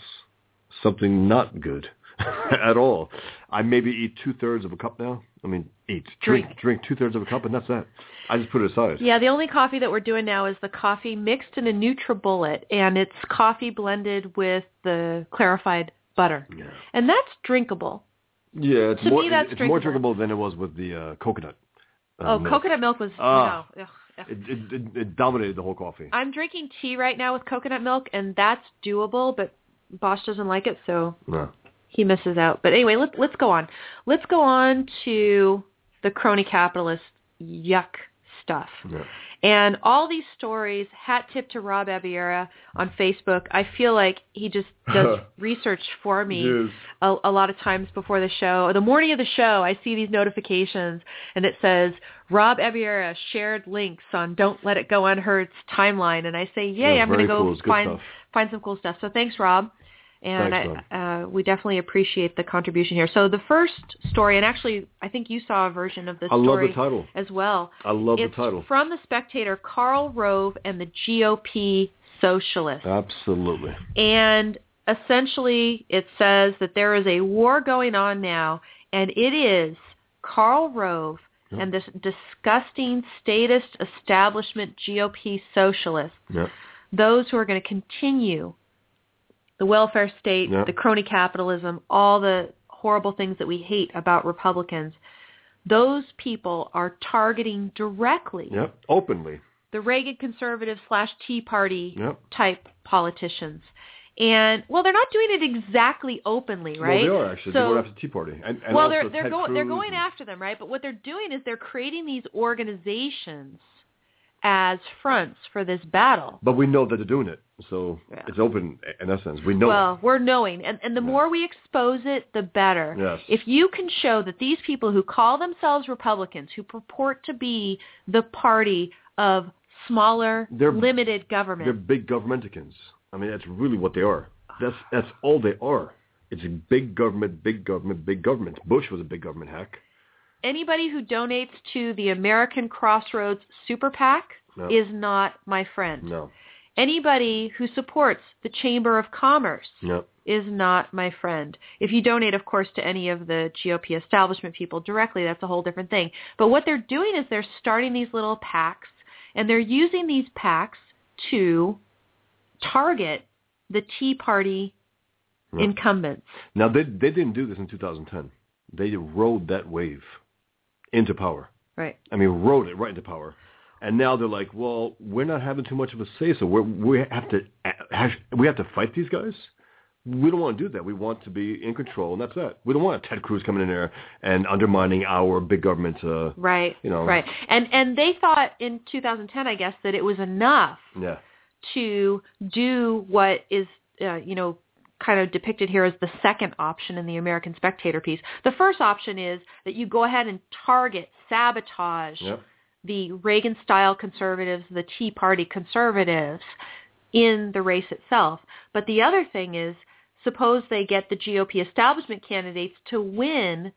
Something not good at all. I maybe eat two-thirds of a cup now. I mean, eat. Drink, Drink. drink two-thirds of a cup, and that's that. I just put it aside. Yeah, the only coffee that we're doing now is the coffee mixed in a NutriBullet, and it's coffee blended with the clarified butter, Yeah. and that's drinkable. Yeah, it's To more me, that's it's more drinkable. drinkable than it was with the uh, coconut. uh, oh, milk. coconut milk was Ah. no. ugh. It, it, it, it dominated the whole coffee. I'm drinking tea right now with coconut milk, and that's doable, but Bosch doesn't like it, so No. He misses out. But anyway, let's let's go on. Let's go on to the crony capitalist yuck stuff. Yeah. And all these stories, hat tip to Rob Abiera on Facebook. I feel like he just does research for me a, a lot of times before the show. The morning of the show, I see these notifications, and it says Rob Abiera shared links on Don't Let It Go Unheard's timeline, and I say, yay, Yeah, I'm going to go cool. Find find some cool stuff. So thanks, Rob. And Thanks, I, uh, we definitely appreciate the contribution here. So the first story, and actually, I think you saw a version of this I love the title. as well. I love it's the title. from the Spectator, Karl Rove and the GOP Socialists. Absolutely. And essentially, it says that there is a war going on now, and it is Karl Rove Yeah. and this disgusting statist establishment GOP socialists, Yeah. those who are going to continue the welfare state, the crony capitalism, all the horrible things that we hate about Republicans. Those people are targeting directly Yep. Openly. the Reagan conservative slash Tea Party Yep. type politicians. And well, they're not doing it exactly openly, right? Well, they are actually. So, they're going after Tea Party. And, and well, they're they're going they're going after them, right? But what they're doing is they're creating these organizations as fronts for this battle. But we know that they're doing it, so Yeah. it's open in essence. We know. well, we're knowing, and and the Yeah. more we expose it, the better. Yes. If you can show that these people who call themselves Republicans, who purport to be the party of smaller, They're- limited government, they're big governmenticans. I mean, that's really what they are. That's that's all they are. It's a big government, big government, big government. Bush was a big government hack. anybody who donates to the American Crossroads Super PAC No. is not my friend. No. Anybody who supports the Chamber of Commerce No. is not my friend. If you donate, of course, to any of the GOP establishment people directly, that's a whole different thing. But what they're doing is they're starting these little packs, and they're using these packs to target the Tea Party No. incumbents. Now they they didn't do this in 2010. They rode that wave into power. Right. I mean, rode it right into power. And now they're like, well, we're not having too much of a say, so we we have to we have to fight these guys. We don't want to do that. We want to be in control, and that's that. We don't want Ted Cruz coming in there and undermining our big government. Uh, Right. You know. Right. And and they thought in 2010, I guess, that it was enough yeah, to do what is, uh, you know, kind of depicted here as the second option in the American Spectator piece. The first option is that you go ahead and target, sabotage Yep. The Reagan-style conservatives, the Tea Party conservatives in the race itself. But the other thing is, suppose they get the GOP establishment candidates to win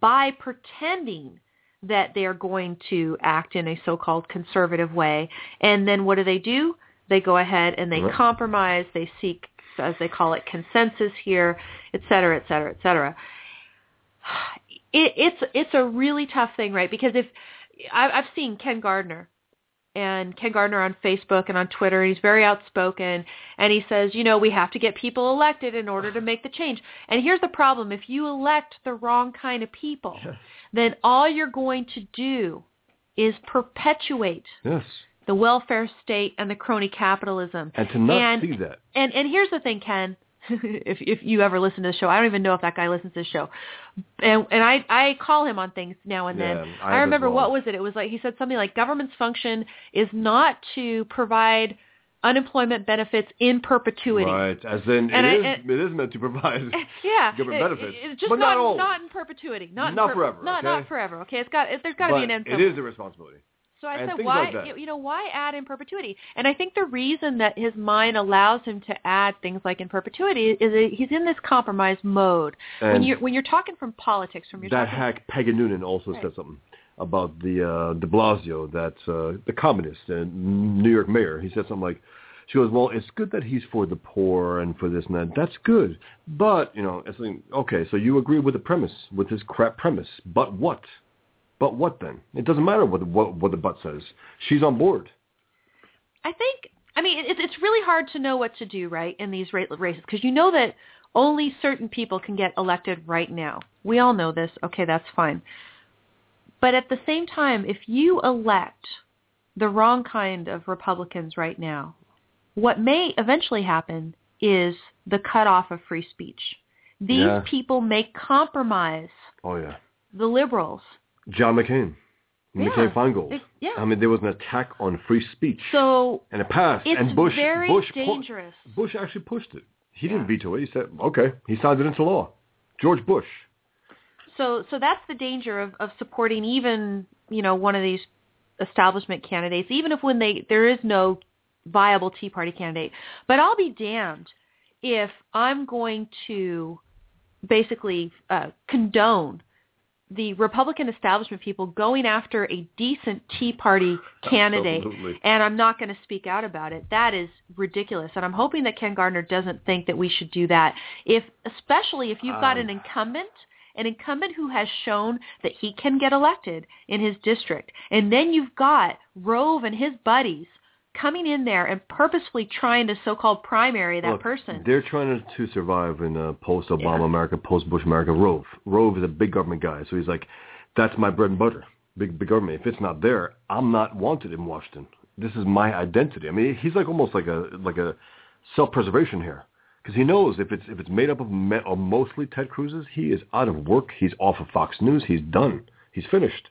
by pretending that they are going to act in a so-called conservative way. And then what do they do? They go ahead and they Right. compromise, they seek, as they call it, consensus here, et cetera, et cetera, et cetera. It, it's it's a really tough thing, right? Because if I, I've seen Ken Gardner, and Ken Gardner on Facebook and on Twitter. He's very outspoken, and he says, you know, we have to get people elected in order to make the change. And here's the problem: if you elect the wrong kind of people, Yes. then all you're going to do is perpetuate Yes. the welfare state and the crony capitalism. And to not And- see that. And and here's the thing, Ken. if if you ever listen to the show, I don't even know if that guy listens to the show. And and I I call him on things now and then. I I, remember what was it? It was like he said something like government's function is not to provide unemployment benefits in perpetuity. Right. As in, And it I- is, and- it is meant to provide. Yeah, Government it- benefits, it- just but not always. not in perpetuity, not in Not per- forever, not okay? not forever. Okay, it's got it, there's got to be an end. it is a responsibility. So I And said, why, like you- know, why add in perpetuity? And I think the reason that his mind allows him to add things like in perpetuity is that he's in this compromise mode. when you're when you're talking from politics, from your that hack Peggy Noonan also Right. said something about the uh, De Blasio, that uh, the communist and New York mayor. He said something like, "She goes, well, it's good that he's for the poor and for this and that. That's good, but you know, it's like, okay, so you agree with the premise, with his crap premise, but what? But what then? It doesn't matter what the, what, what the butt says. She's on board. I think, I mean, it's it's really hard to know what to do, right, in these ra- races because you know that only certain people can get elected right now. We all know this. Okay, that's fine. But at the same time, if you elect the wrong kind of Republicans right now, what may eventually happen is the cutoff of free speech. These Yeah. people may compromise Oh yeah, the liberals. John McCain, Yeah. McCain Feingold. It- yeah. I mean, there was an attack on free speech. So and it passed. it's and Bush, very Bush, dangerous. Bush actually pushed it. He Yeah. didn't veto it. He said, "Okay." He signed it into law. George Bush. So so that's the danger of, of supporting even you know one of these establishment candidates, even if when they there is no viable Tea Party candidate. But I'll be damned if I'm going to basically uh, condone the Republican establishment people going after a decent Tea Party candidate Absolutely. and I'm not going to speak out about it. That is ridiculous. And I'm hoping that Ken Gardner doesn't think that we should do that. If especially if you've got Um, an incumbent, an incumbent who has shown that he can get elected in his district, and then you've got Rove and his buddies coming in there and purposefully trying to so-called primary that Look, person. They're trying to survive in uh, post-Obama Yeah. America, post-Bush America. Rove. Rove is a big government guy, so he's like, "That's my bread and butter. Big, big government. If it's not there, I'm not wanted in Washington. This is my identity." I mean, he's like almost like a like a self-preservation here. Because he knows if it's if it's made up of, me, of mostly Ted Cruz's, he is out of work. He's off of Fox News. He's done. He's finished.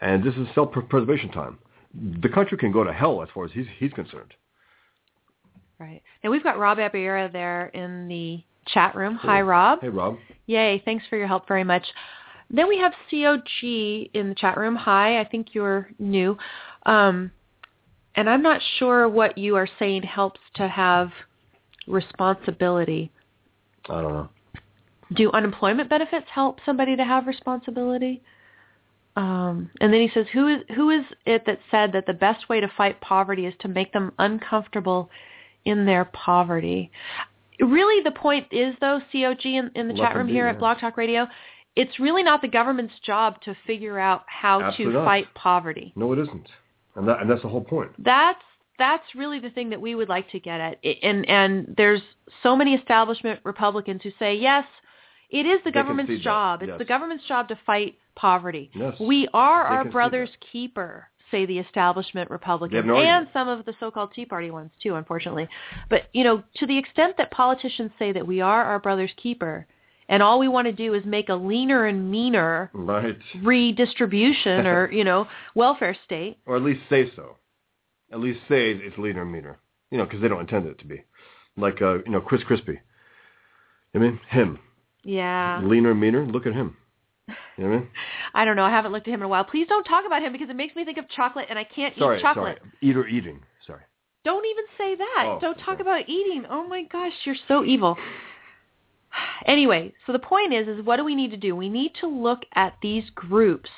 And this is self-preservation time. The country can go to hell as far as he's he's concerned. Right. Now we've got Rob Abiera there in the chat room. Hi, Rob. Hey, Rob. Yay, thanks for your help very much. Then we have COG in the chat room. Hi, I think you're new. Um, and I'm not sure what you are saying helps to have responsibility. I don't know. Do unemployment benefits help somebody to have responsibility? Um, and then he says, who is, who is it that said that the best way to fight poverty is to make them uncomfortable in their poverty? Really, the point is, though, COG in, in the Let chat room be, here yeah. at Blog Talk Radio, it's really not the government's job to figure out how Absolutely to not. fight poverty. No, it isn't. And that and that's the whole point. That's that's really the thing that we would like to get at. And and there's so many establishment Republicans who say, yes, it is the government's job. It's the government's job to fight poverty. Yes. We are They our brother's keeper, say the establishment Republicans, no and some of the so-called Tea Party ones too, unfortunately. But you know, to the extent that politicians say that we are our brother's keeper, and all we want to do is make a leaner and meaner Right. redistribution or you know welfare state. Or at least say so. At least say it's leaner and meaner. You know, because they don't intend it to be. Like, uh, you know, Chris Crispy. I mean, him. Yeah. Leaner meaner. Look at him. You know what I mean? I don't know. I haven't looked at him in a while. Please don't talk about him because it makes me think of chocolate, and I can't Sorry, eat chocolate. sorry. Eater eating. Sorry. Don't even say that. Oh, don't talk okay. about eating. Oh my gosh, you're so evil. Anyway, so the point is, is what do we need to do? We need to look at these groups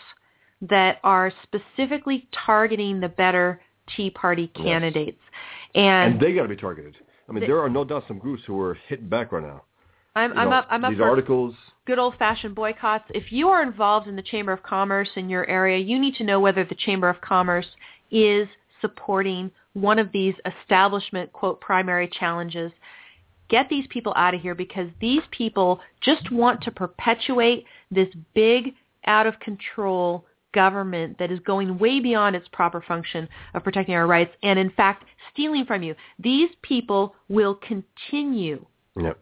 that are specifically targeting the better Tea Party Yes. candidates. And, And, they got to be targeted. I mean, They- there are no doubt some groups who are hit back right now. I'm, I'm know, up. I'm up These for articles. good old-fashioned boycotts. If you are involved in the Chamber of Commerce in your area, you need to know whether the Chamber of Commerce is supporting one of these establishment, quote, primary challenges. Get these people out of here because these people just want to perpetuate this big, out of control government that is going way beyond its proper function of protecting our rights and in fact stealing from you. These people will continue Yep.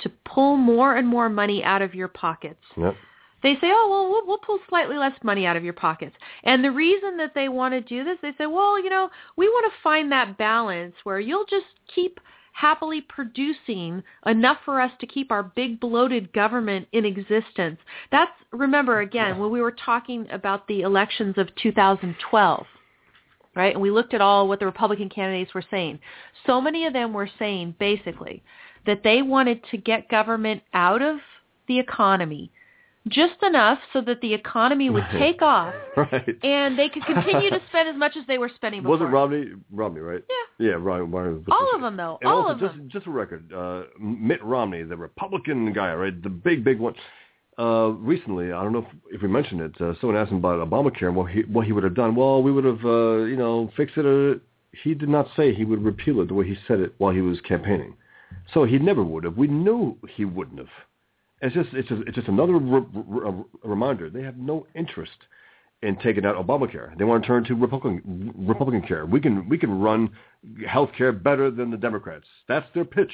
To pull more and more money out of your pockets. Yep. They say, oh, well, we'll, we'll pull slightly less money out of your pockets. And the reason that they want to do this, they say, well, you know, we want to find that balance where you'll just keep happily producing enough for us to keep our big bloated government in existence. That's, remember again, when we were talking about the elections of 2012, right? And we looked at all what the Republican candidates were saying. So many of them were saying basically that they wanted to get government out of the economy just enough so that the economy would take off Right. and they could continue to spend as much as they were spending before. Was it Romney? Romney, right? Yeah. Yeah, Romney. Romney was All of them, though. And All also, of just them. just a record, uh, Mitt Romney, the Republican guy, right, the big big one. Uh, recently, I don't know if, if we mentioned it. Uh, someone asked him about Obamacare and what he what he would have done. Well, we would have, uh, you know, fixed it. Uh, he did not say he would repeal it the way he said it while he was campaigning. So he never would have. We knew he wouldn't have. It's just it's just, it's just another re- re- reminder. They have no interest in taking out Obamacare. They want to turn to Republican Republican care. We can we can run health care better than the Democrats. That's their pitch.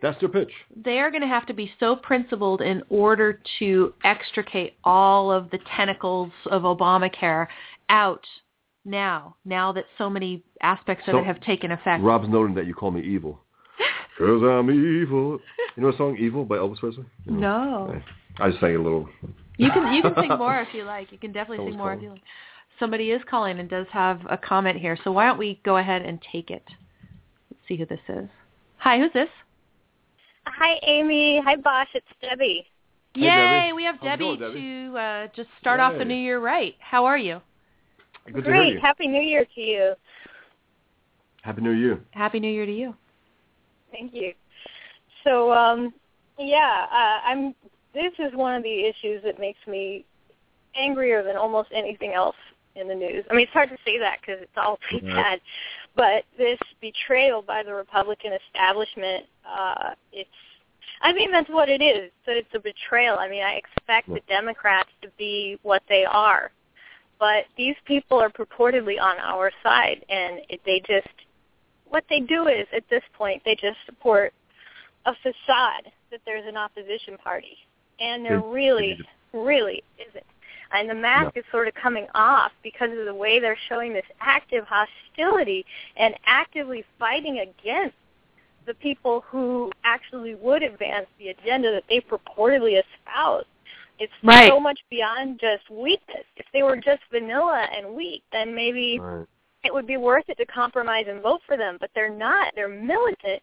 That's their pitch. They are going to have to be so principled in order to extricate all of the tentacles of Obamacare out now, now that so many aspects of So, it have taken effect. Rob's noting that you call me evil. Cause I'm evil. You know the song "Evil" by Elvis Presley? No. I just sang a little. You can you can sing more if you like. You can definitely Someone's sing more if you like. Somebody is calling and does have a comment here. So why don't we go ahead and take it? Let's see who this is. Hi, who's this? Hi, Amy. Hi, Bosch. It's Debbie. Hey, Yay, Debbie. we have Debbie, going, Debbie? to uh, just start off the new year right. How are you? Good to Great. hear you. Happy New Year to you. Happy New Year. Happy New Year to you. Thank you. So, um, yeah, uh, I'm. This is one of the issues that makes me angrier than almost anything else in the news. I mean, it's hard to say that because it's all pretty Right. bad, but this betrayal by the Republican establishment, uh, it's. I mean, that's what it is. That it's a betrayal. I mean, I expect the Democrats to be what they are, but these people are purportedly on our side, and it, they just what they do is at this point they just support a facade that there's an opposition party, and there They- really, they really isn't. And the mask is sort of coming off because of the way they're showing this active hostility and actively fighting against the people who actually would advance the agenda that they purportedly espouse. It's Right. so much beyond just weakness. If they were just vanilla and weak, then maybe Right. It would be worth it to compromise and vote for them, but they're not. They're militant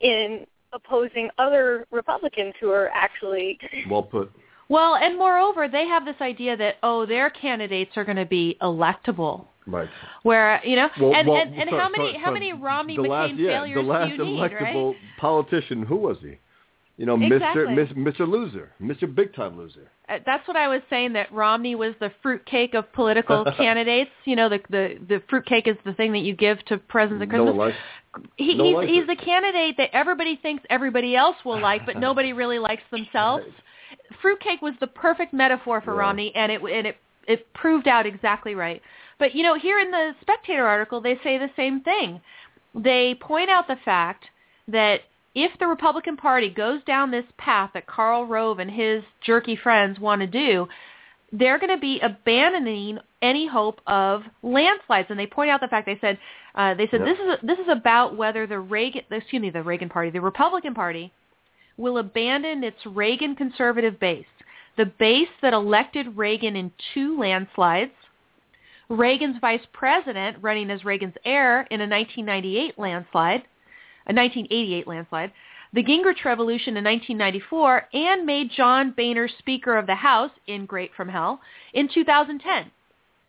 in opposing other Republicans who are actually Well put. Well, and moreover, they have this idea that oh, their candidates are going to be electable. Right. Where you know, Well, and well, and, and sorry, how many sorry, how sorry. many Romney the McCain last, yeah, failures the do you need, electable right? politician, who was he? You know, Exactly. Mr. Mr. Loser, Mr. Big Time Loser. Uh, That's what I was saying. That Romney was the fruitcake of political candidates. You know, the the the fruitcake is the thing that you give to presidents at No Christmas. one likes. he, no he's one likes he's it. the candidate that everybody thinks everybody else will like, but nobody really likes themselves. Fruitcake was the perfect metaphor for Yeah. Romney, and it and it it proved out exactly right. But you know, here in the Spectator article, they say the same thing. They point out the fact that if the Republican Party goes down this path that Karl Rove and his jerky friends want to do, they're going to be abandoning any hope of landslides. And they point out the fact they said uh, they said Yep. this is this is about whether the Reagan excuse me the Reagan Party the Republican Party will abandon its Reagan conservative base, the base that elected Reagan in two landslides, Reagan's vice president running as Reagan's heir in a 1998 landslide, a 1988 landslide, the Gingrich Revolution in 1994, and made John Boehner Speaker of the House in Great from Hell in 2010,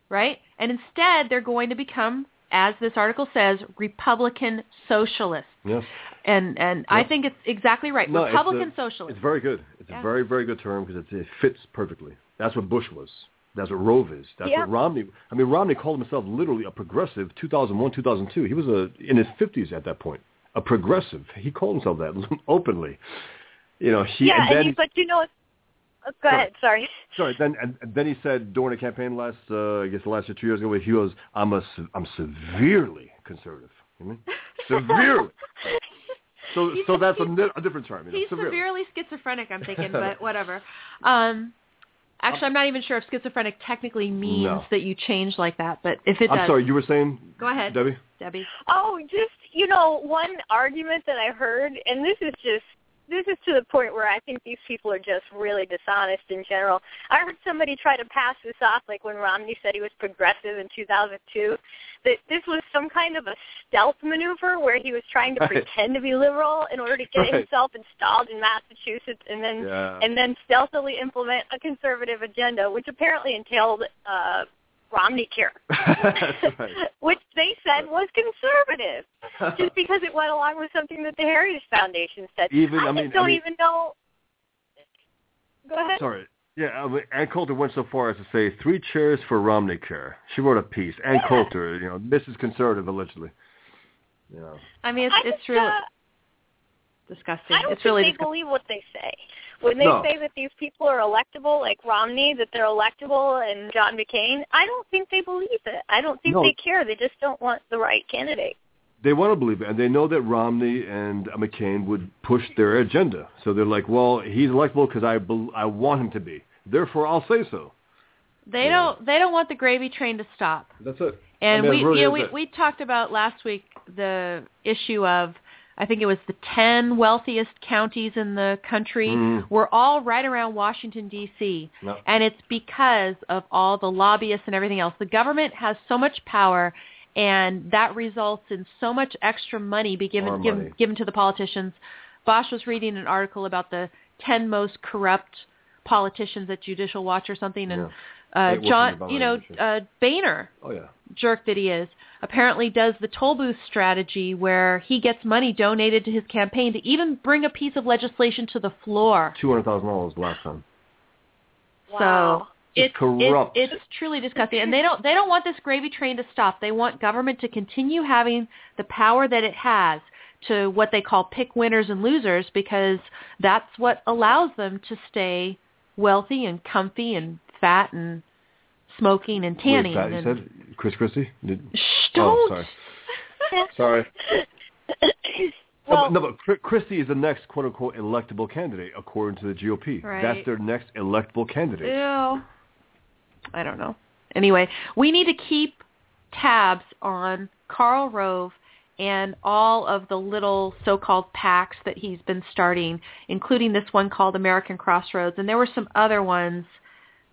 right? And instead, they're going to become, as this article says, Republican socialists. Yes. And and I think it's exactly right. No, it's Republican a- socialists. It's very good. It's Yeah. a very, very good term because it, it fits perfectly. That's what Bush was. That's what Rove is. That's Yeah. what Romney. I mean, Romney called himself literally a progressive. 2001, 2002. He was a in his 50s at that point. A progressive. He called himself that openly. You know, he yeah, and then he, but you know, oh, go Sorry. ahead. Sorry. sorry. Then and, and then he said during the campaign last, uh, I guess the last two years ago, he goes, "I'm a I'm severely conservative." You know? Severely. So He's- so that's a, a different term. You know, He's severely. severely schizophrenic, I'm thinking, but whatever. Um, actually, I'm not even sure if schizophrenic technically means No. that you change like that, but if it I'm does, sorry. You were saying, Go ahead. Debbie. Debbie. Oh, just you know, one argument that I heard, and this is just this is to the point where I think these people are just really dishonest in general. I heard somebody try to pass this off, like when Romney said he was progressive in 2002, that this was some kind of a stealth maneuver where he was trying to Right. pretend to be liberal in order to get Right. himself installed in Massachusetts, and then Yeah. and then stealthily implement a conservative agenda, which apparently entailed uh, Romney Care, That's right. which they said was conservative, just because it went along with something that the Heritage Foundation said. Even- I, I mean- don't I mean- even know. Go ahead. Sorry. Yeah, I mean, Ann Coulter went so far as to say three chairs for Romney care. She wrote a piece. Ann Yeah. Coulter, you know, Mrs. Conservative allegedly. Yeah. I mean, it's I it's just, really uh, disgusting. I don't it's think really they disgusting. believe what they say. When they No. say that these people are electable, like Romney, that they're electable, and John McCain, I don't think they believe it. I don't think No. they care. They just don't want the right candidate. They want to believe it, and they know that Romney and McCain would push their agenda. So they're like, well, he's electable because I, bel I want him to be. Therefore, I'll say so. They Yeah. don't they don't want the gravy train to stop. That's it. And I mean, we it really you know, we it. we talked about last week the issue of I think it was the 10 wealthiest counties in the country Mm. were all right around Washington D.C. No. and it's because of all the lobbyists and everything else. The government has so much power and that results in so much extra money be given given, given to the politicians. Bosch was reading an article about the 10 most corrupt politicians at Judicial Watch or something and Yeah. Uh, John, you know, uh, Boehner, Oh, yeah. jerk that he is, apparently does the toll booth strategy where he gets money donated to his campaign to even bring a piece of legislation to the floor. $200,000 last time. Wow. So it's It's corrupt. It's, it's truly disgusting, and they don't they don't want this gravy train to stop. They want government to continue having the power that it has to what they call pick winners and losers because that's what allows them to stay wealthy and comfy and fat and smoking and tanning. Wait, that, you said Chris Christie? Did, Shh, Oh, don't. sorry. Sorry. Oh, no, well, but, no, but Christie is the next quote unquote electable candidate according to the GOP. Right. That's their next electable candidate. Ew. I don't know. Anyway, we need to keep tabs on Karl Rove and all of the little so-called PACs that he's been starting, including this one called American Crossroads. And there were some other ones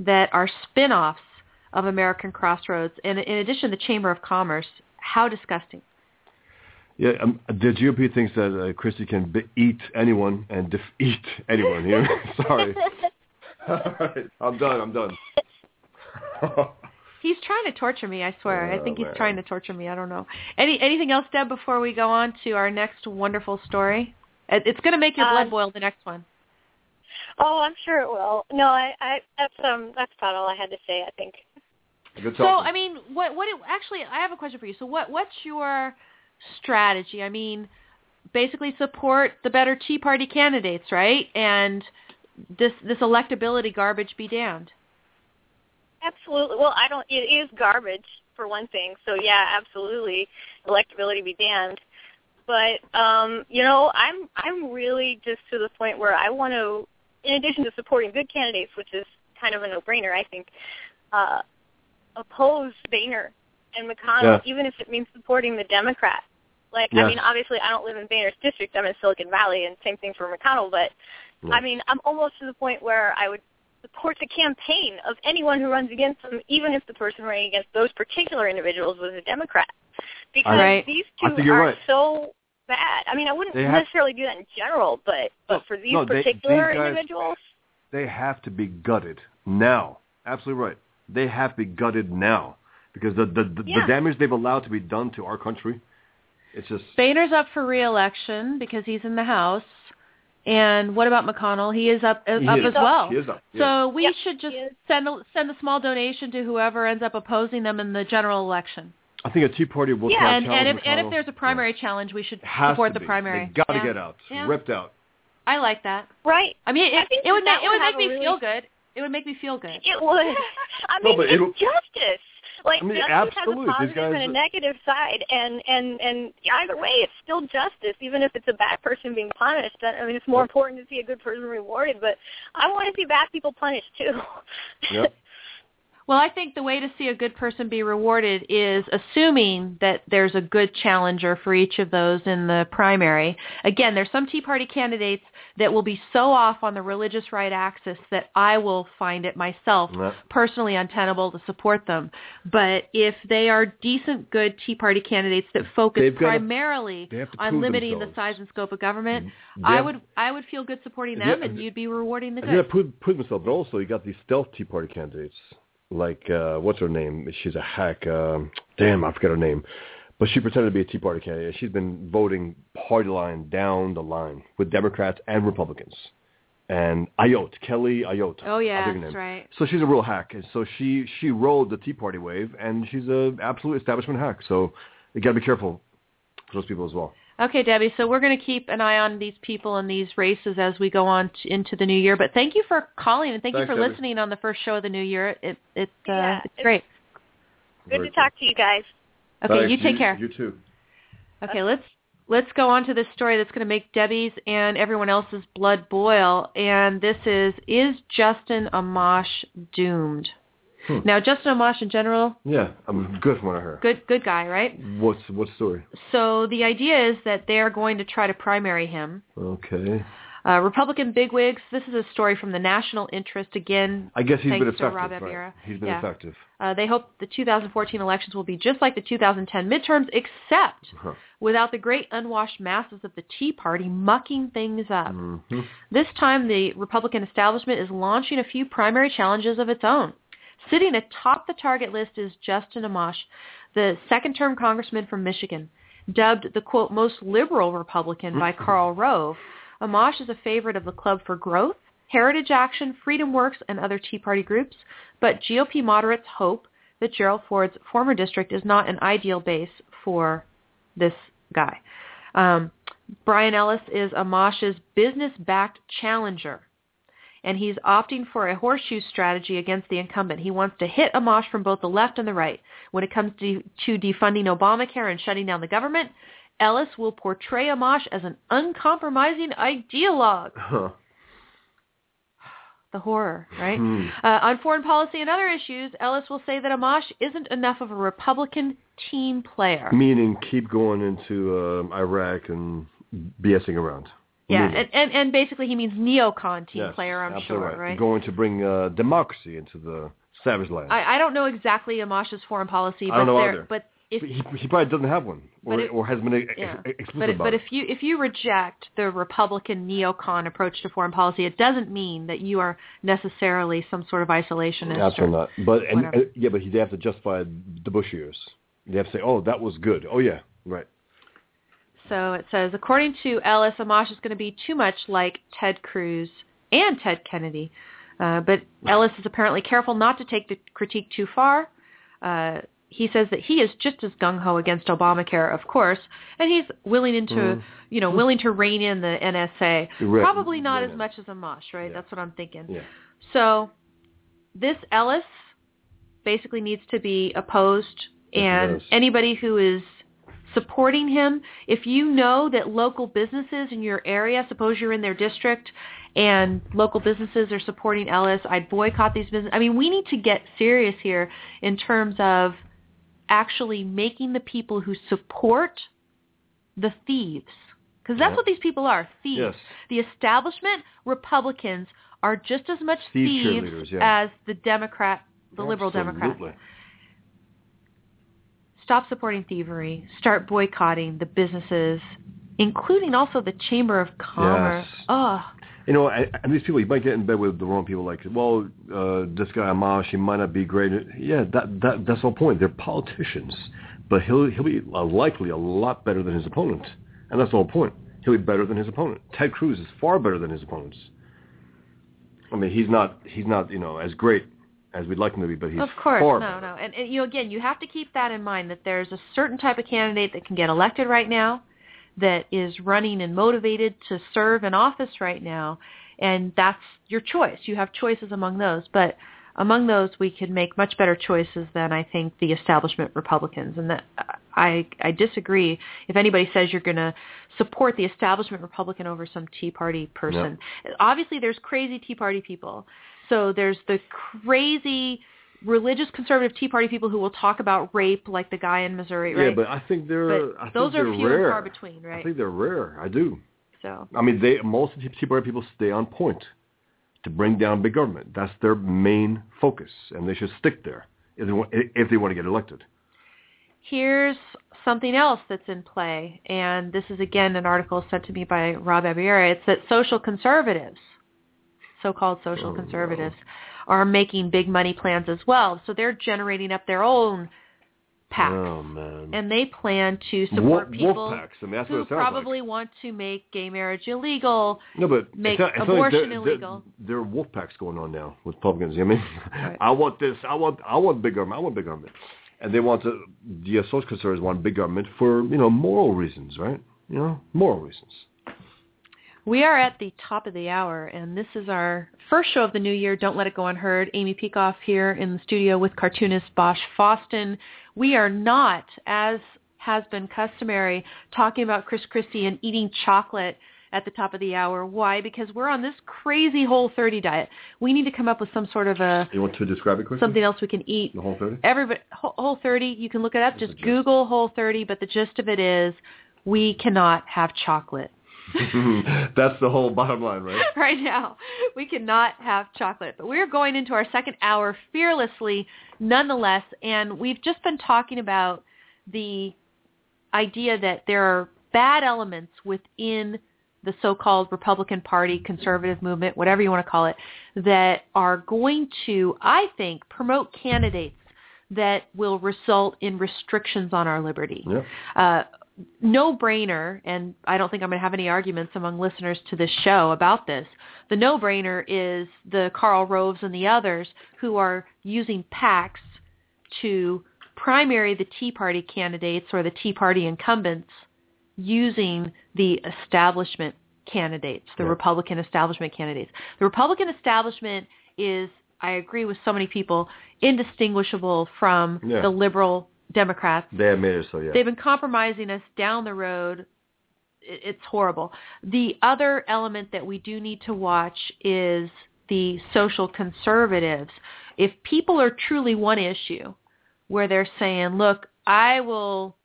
that are spin-offs of American Crossroads. And in addition, the Chamber of Commerce. How disgusting. Yeah, um, the GOP thinks that uh, Christie can be- eat anyone and defeat anyone. You know? Sorry. All right, I'm done. I'm done. He's trying to torture me, I swear. I Oh, think he's man. trying to torture me. I don't know. Any anything else, Deb, before we go on to our next wonderful story? It's going to make your Uh, blood boil, the next one. Oh, I'm sure it will. No, I, I that's um that's about all I had to say. I think. Good So. I mean, what what it, actually I have a question for you. So, what what's your strategy? I mean, basically support the better Tea Party candidates, right? And this this electability garbage be damned. Absolutely. Well, I don't. It is garbage for one thing. So yeah, absolutely, electability be damned. But um, you know, I'm I'm really just to the point where I want to, in addition to supporting good candidates, which is kind of a no-brainer, I think, uh, oppose Boehner and McConnell, Yeah. even if it means supporting the Democrat. Like, Yes. I mean, obviously, I don't live in Boehner's district. I'm in Silicon Valley, and same thing for McConnell. But Yeah. I mean, I'm almost to the point where I would support the campaign of anyone who runs against them, even if the person running against those particular individuals was a Democrat. Because Right. these two you're are right. so bad. I mean, I wouldn't have- necessarily do that in general, but but for these no, they- particular these guys- individuals, they have to be gutted now. Absolutely right. They have to be gutted now because the the, the, Yeah. the damage they've allowed to be done to our country, it's just Boehner's up for re-election because he's in the House, And what about McConnell? He is up uh, He up is. as well. He is up. yeah. So we Yep, should just send a, send a small donation to whoever ends up opposing them in the general election. I think a Tea Party will Yeah, try to and and if and if there's a primary challenge, we should Yeah. Has support to the be. primary. They got to Yeah. get out, Yeah. ripped out. I like that. Right. I mean, I it, think it would that make, it would would make me really- feel good. It would make me feel good. It would. I mean, but it's it'll- justice. Like I mean, justice absolutely. has a positive guys- and a negative side, and and and either way, it's still justice, even if it's a bad person being punished. I mean, it's more Yep. important to see a good person rewarded, but I want to see bad people punished too. Yep. Well, I think the way to see a good person be rewarded is assuming that there's a good challenger for each of those in the primary. Again, there's some Tea Party candidates that will be so off on the religious right axis that I will find it myself Yep. personally untenable to support them. But if they are decent, good Tea Party candidates that focus primarily to on limiting themselves. the size and scope of government, They I would I would feel good supporting them, and- and you'd be rewarding the And yeah, prove, prove themselves, but also you got these stealth Tea Party candidates, like uh what's her name? She's a hack. Um, damn, I forget her name. But she pretended to be a Tea Party candidate. She's been voting party line down the line with Democrats and Republicans. And Ayotte, Kelly Ayotte. Oh, yeah, I think her that's right. So she's a real hack, and so she she rode the Tea Party wave, and she's a absolute establishment hack. So you got to be careful for those people as well. Okay, Debbie. So we're going to keep an eye on these people and these races as we go on t- into the new year. But thank you for calling and thank Thanks, you for Debbie. listening on the first show of the new year. It it uh, Yeah, it's it's- great. Good Very to talk to you guys. Okay, Thanks. you take care. You too. Okay, let's let's go on to this story that's going to make Debbie's and everyone else's blood boil. And this is is Justin Amash doomed? Hmm. Now, Justin Amash in general, Yeah, I'm good from what I heard. good good guy, right? What's what story? So the idea is that they're going to try to primary him. Okay. Uh, Republican bigwigs. This is a story from the National Interest again. I guess he's been effective. Rob right. He's been Yeah. effective. Uh, they hope the 2014 elections will be just like the 2010 midterms, except Huh. without the great unwashed masses of the Tea Party mucking things up. Mhm. This time, the Republican establishment is launching a few primary challenges of its own. Sitting atop the target list is Justin Amash, the second-term congressman from Michigan, dubbed the, quote, most liberal Republican by Karl Rove. Amash is a favorite of the Club for Growth, Heritage Action, Freedom Works, and other Tea Party groups, but GOP moderates hope that Gerald Ford's former district is not an ideal base for this guy. Um, Brian Ellis is Amash's business-backed challenger, and he's opting for a horseshoe strategy against the incumbent. He wants to hit Amash from both the left and the right. When it comes to, to defunding Obamacare and shutting down the government, Ellis will portray Amash as an uncompromising ideologue. Huh. The horror, right? Hmm. Uh, on foreign policy and other issues, Ellis will say that Amash isn't enough of a Republican team player. Meaning keep going into um, Iraq and BSing around. Yeah, and, and, and basically he means neocon team Yes, player, I'm sure, right? Going to bring uh, democracy into the savage land. I, I don't know exactly Amash's foreign policy, I but don't know there, either. but if he, he probably doesn't have one, or, it- or has been ex- yeah. explicit but about but it. if you if you reject the Republican neocon approach to foreign policy, it doesn't mean that you are necessarily some sort of isolationist. Absolutely not. But and, uh, yeah, but he'd have to justify the Bush years. They have to say, "Oh, that was good." Oh yeah, right. So it says, according to Ellis, Amash is going to be too much like Ted Cruz and Ted Kennedy. Uh, but Ellis is apparently careful not to take the critique too far. Uh, he says that he is just as gung ho against Obamacare, of course, and he's willing into, Mm. you know, willing to rein in the NSA. Right. Probably not as much as Amash, right? Yeah. That's what I'm thinking. Yeah. So this Ellis basically needs to be opposed, Yes, and anybody who is supporting him, if you know that local businesses in your area, suppose you're in their district, and local businesses are supporting Ellis, I'd boycott these businesses. I mean, we need to get serious here in terms of actually making the people who support the thieves. Because that's Yeah. what these people are, thieves. Yes. The establishment Republicans are just as much Thief thieves yeah. as the Democrat, the liberal Democrats. Stop supporting thievery. Start boycotting the businesses, including also the Chamber of Commerce. Yes. Oh, You know, and, and these people, you might get in bed with the wrong people. Like, well, uh, this guy Amash, he might not be great. Yeah, that that that's the whole point. They're politicians, but he'll he'll be uh, likely a lot better than his opponent, and that's the whole point. he'll be better than his opponent. Ted Cruz is far better than his opponents. I mean, he's not he's not you know as great as we'd like him to be, but he's of course far no no. And, and you know again you have to keep that in mind that there's a certain type of candidate that can get elected right now that is running and motivated to serve in office right now and that's your choice. You have choices among those but among those we could make much better choices than I think the establishment Republicans. And that I I disagree. If anybody says you're going to support the establishment Republican over some Tea Party person obviously there's crazy Tea Party people so there's the crazy religious conservative Tea Party people who will talk about rape, like the guy in Missouri, right? Yeah, but I think they're But I think those are they're few and rare. far between, right? I think they're rare. I do. so I mean, they most of the Tea Party people stay on point to bring down big government. That's their main focus, and they should stick there if they want, if they want to get elected. here's something else that's in play, and this is again an article sent to me by Rob Abiera. It's that social conservatives, so-called social Oh, no. conservatives, are making big money plans as well. So they're generating up their own PACs. Oh man. And they plan to Wolf, support people wolf packs. I mean, who what it sounds probably want to make gay marriage illegal. No, but make not, abortion like there, illegal. There, there are wolf packs going on now with Republicans. I mean, Right. I want this. I want. I want big government. I want big government. And they want to. The social conservatives want big government for you know moral reasons, right? You know, moral reasons. We are at the top of the hour, and this is our first show of the new year. Don't let it go unheard. Amy Peikoff here in the studio with cartoonist Bosch Fawstin. We are not, as has been customary, talking about Chris Christie and eating chocolate at the top of the hour. Why? Because we're on this crazy Whole 30 diet. We need to come up with some sort of a You want to describe it quickly? something else we can eat. The whole thirty. Everybody, Whole Whole 30, you can look it up. Just? Google Whole 30, but the gist of it is we cannot have chocolate. That's the whole bottom line, right? right now. We cannot have chocolate. But we're going into our second hour fearlessly nonetheless. And we've just been talking about the idea that there are bad elements within the so-called Republican Party, conservative movement, whatever you want to call it, that are going to, I think, promote candidates that will result in restrictions on our liberty Yeah. uh, no-brainer, and I don't think I'm going to have any arguments among listeners to this show about this. The no-brainer is the Karl Roves and the others who are using PACs to primary the Tea Party candidates or the Tea Party incumbents using the establishment candidates, the Yeah. Republican establishment candidates. The Republican establishment is, I agree with so many people, indistinguishable from Yeah. the liberal Democrats They it so, yeah. They've been compromising us down the road. It's horrible. The other element that we do need to watch is the social conservatives. If people are truly one issue where they're saying, look, I will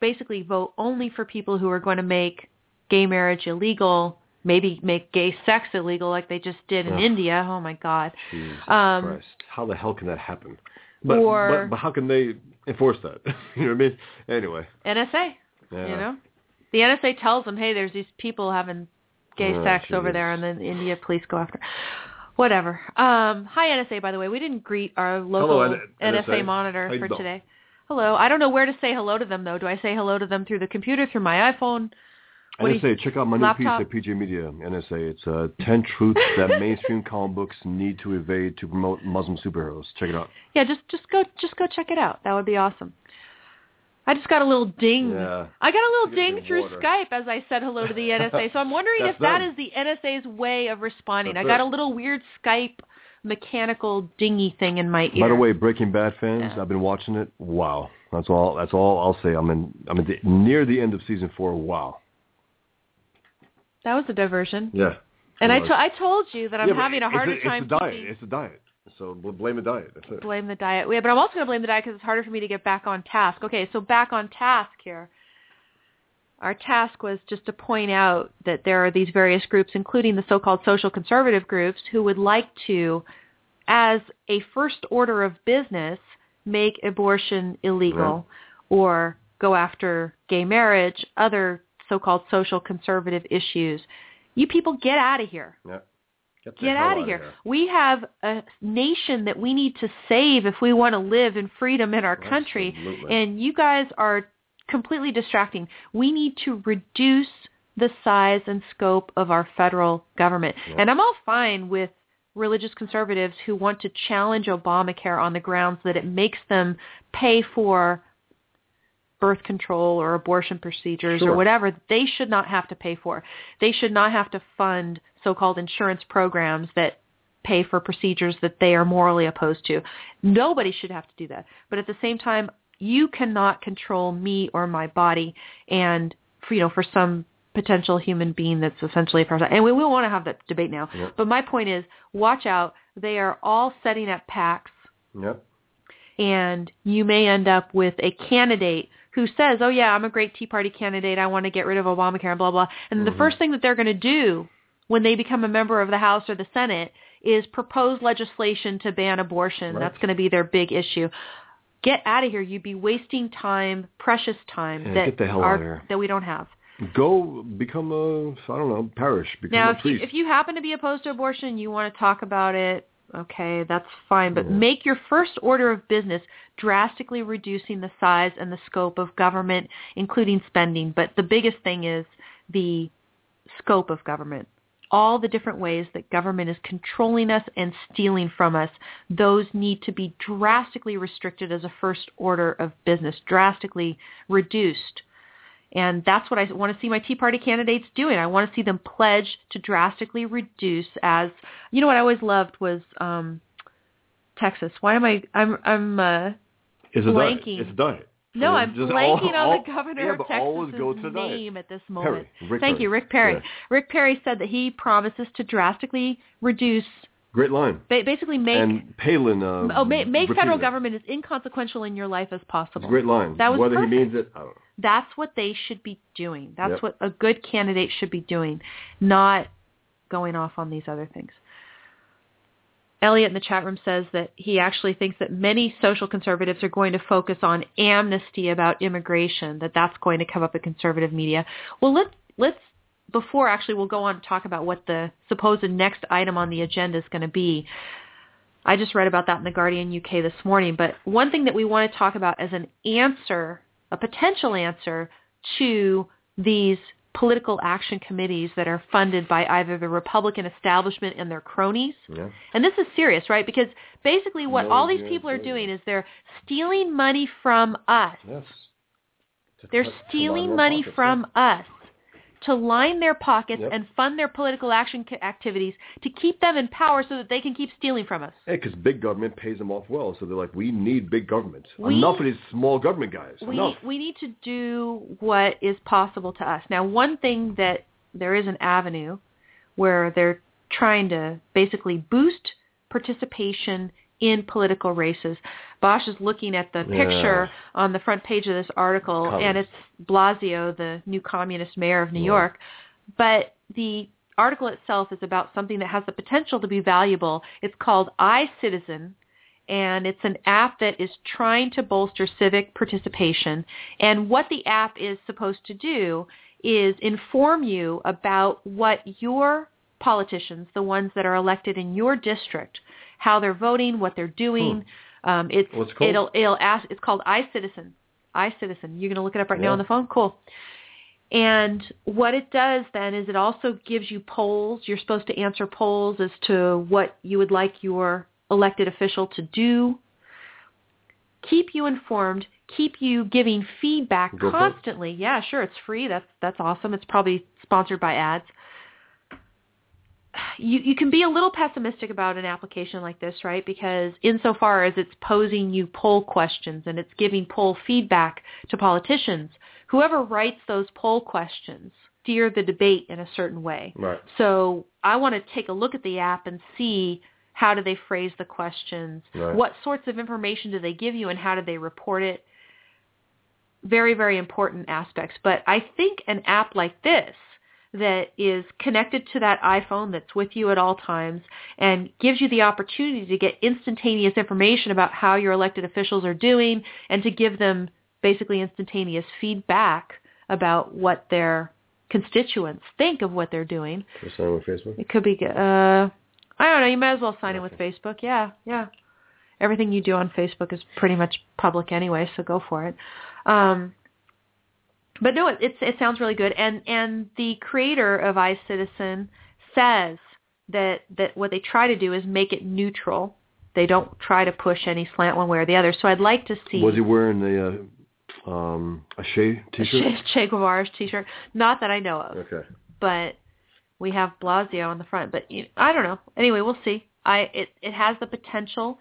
basically vote only for people who are going to make gay marriage illegal, maybe make gay sex illegal like they just did in Ugh. India. Oh my God. Jesus Um, Christ. How the hell can that happen? But, or- but, but how can they enforce that? you know what I mean? Anyway. NSA. Yeah. You know, the NSA tells them, "Hey, there's these people having gay Oh, sex over there," and then the India police go after. Whatever. Um, hi NSA, by the way. We didn't greet our local Hello, NSA, NSA. monitor for today. Hello. I don't know where to say hello to them though. Do I say hello to them through the computer, through my iPhone? What do you- NSA, check out my new piece at PJ Media. NSA, it's uh, 10 truths that mainstream comic books need to evade to promote Muslim superheroes. Check it out. Yeah, just just go just go check it out. That would be awesome. I just got a little ding. Yeah. I got a little ding through water. Skype as I said hello to the NSA. So I'm wondering if that them. is the NSA's way of responding. That's I got it. a little weird Skype mechanical dingy thing in my ear. By the way, Breaking Bad fans, Yeah. I've been watching it. Wow. That's all. That's all I'll say. I'm in. I'm in the, near the end of season four. Wow. That was a diversion. Yeah. And I to- I told you that I'm Yeah, having a harder it's time It's a diet. keeping- It's a diet. So bl- blame the diet. That's it. blame the diet. Yeah, but I'm also going to blame the diet because it's harder for me to get back on task. Okay, so back on task here. Our task was just to point out that there are these various groups, including the so-called social conservative groups, who would like to, as a first order of business, make abortion illegal or go after gay marriage, other so-called social conservative issues. You people get out of here. Yeah. the Get out of here. We have a nation that we need to save if we want to live in freedom in our country. Absolutely. And you guys are completely distracting. We need to reduce the size and scope of our federal government. Yep. And I'm all fine with religious conservatives who want to challenge Obamacare on the grounds that it makes them pay for birth control or abortion procedures Sure. or whatever they should not have to pay for. They should not have to fund so-called insurance programs that pay for procedures that they are morally opposed to. Nobody should have to do that. But at the same time, you cannot control me or my body and for, you know for some potential human being that's essentially a parasite. And we, we want to have that debate now. Yep. But my point is, watch out. They are all setting up PACs Yep. and you may end up with a candidate who says, "Oh yeah, I'm a great Tea Party candidate. I want to get rid of Obamacare and blah blah." And the Mhm. first thing that they're going to do when they become a member of the House or the Senate is propose legislation to ban abortion. Right. That's going to be their big issue. Get out of here. You'd be wasting time, precious time Yeah, that get the hell our- outta here. that we don't have. Go become a I don't know parish. Become Now, a if you, if you happen to be opposed to abortion you want to talk about it, okay, that's fine. But make your first order of business drastically reducing the size and the scope of government, including spending. But the biggest thing is the scope of government. All the different ways that government is controlling us and stealing from us, those need to be drastically restricted as a first order of business, drastically reduced. And that's what I want to see my Tea Party candidates doing. I want to see them pledge to drastically reduce as you know what I always loved was um Texas. Why am I I'm I'm uh it's blanking. It's a diet. no, I'm blanking all- on all- the governor yeah, of Texas's always go to the diet. name at this moment. Perry. Thank Perry. you, Rick Perry. Yeah. Rick Perry said that he promises to drastically reduce, Great line. ba- basically make and Palin. Uh, oh ma- make federal it. government as inconsequential in your life as possible. a great line. That was Whether perfect. he means it, I don't know. That's what they should be doing. That's Yep. what a good candidate should be doing, not going off on these other things. Elliot in the chat room says that he actually thinks that many social conservatives are going to focus on amnesty about immigration, that that's going to come up in conservative media. Well, let's, let's before actually we'll go on to talk about what the supposed next item on the agenda is going to be. I just read about that in the Guardian UK this morning, but one thing that we want to talk about as an answer, a potential answer to these political action committees that are funded by either the Republican establishment and their cronies. Yeah. And this is serious, right? Because basically what No, all these people are doing is they're stealing money from us. Yes. They're cut- to line stealing money from us to line their pockets Yep. and fund their political action activities to keep them in power so that they can keep stealing from us. Yeah, because big government pays them off well, so they're like, we need big government. We- Enough of these small government guys. we Enough. we need to do what is possible to us. Now, one thing that there is an avenue where they're trying to basically boost participation in political races. Bosch is looking at the Yeah. picture on the front page of this article, and it's Blasio, the new communist mayor of New Yeah. York. But the article itself is about something that has the potential to be valuable. It's called iCitizen, and it's an app that is trying to bolster civic participation. And what the app is supposed to do is inform you about what your politicians, the ones that are elected in your district, how they're voting, what they're doing. Um, it's What's called? it'll it'll ask. It's called iCitizen. iCitizen. You're going to look it up right now on the phone. Cool. And what it does then is it also gives you polls. You're supposed to answer polls as to what you would like your elected official to do. Keep you informed. Keep you giving feedback Go constantly. Yeah, sure. It's free. That's that's awesome. It's probably sponsored by ads. You you can be a little pessimistic about an application like this, right? Because insofar as it's posing you poll questions and it's giving poll feedback to politicians, whoever writes those poll questions steer the debate in a certain way. Right. So I want to take a look at the app and see how do they phrase the questions, Right. what sorts of information do they give you, and how do they report it. Very, very important aspects. But I think an app like this that is connected to that iPhone that's with you at all times and gives you the opportunity to get instantaneous information about how your elected officials are doing and to give them basically instantaneous feedback about what their constituents think of what they're doing. For sign with Facebook. It could be, uh, I don't know, you might as well sign in with Facebook. Yeah, yeah. Everything you do on Facebook is pretty much public anyway, so go for it. Um, but no, it, it's, it sounds really good. And and the creator of iCitizen says that that what they try to do is make it neutral. They don't try to push any slant one way or the other. So I'd like to see. Was he wearing the uh, um, a Che t-shirt? Che, che Guevara's t-shirt? Not that I know of. Okay. But we have Blasio on the front. But you I don't know. Anyway, we'll see. I it it has the potential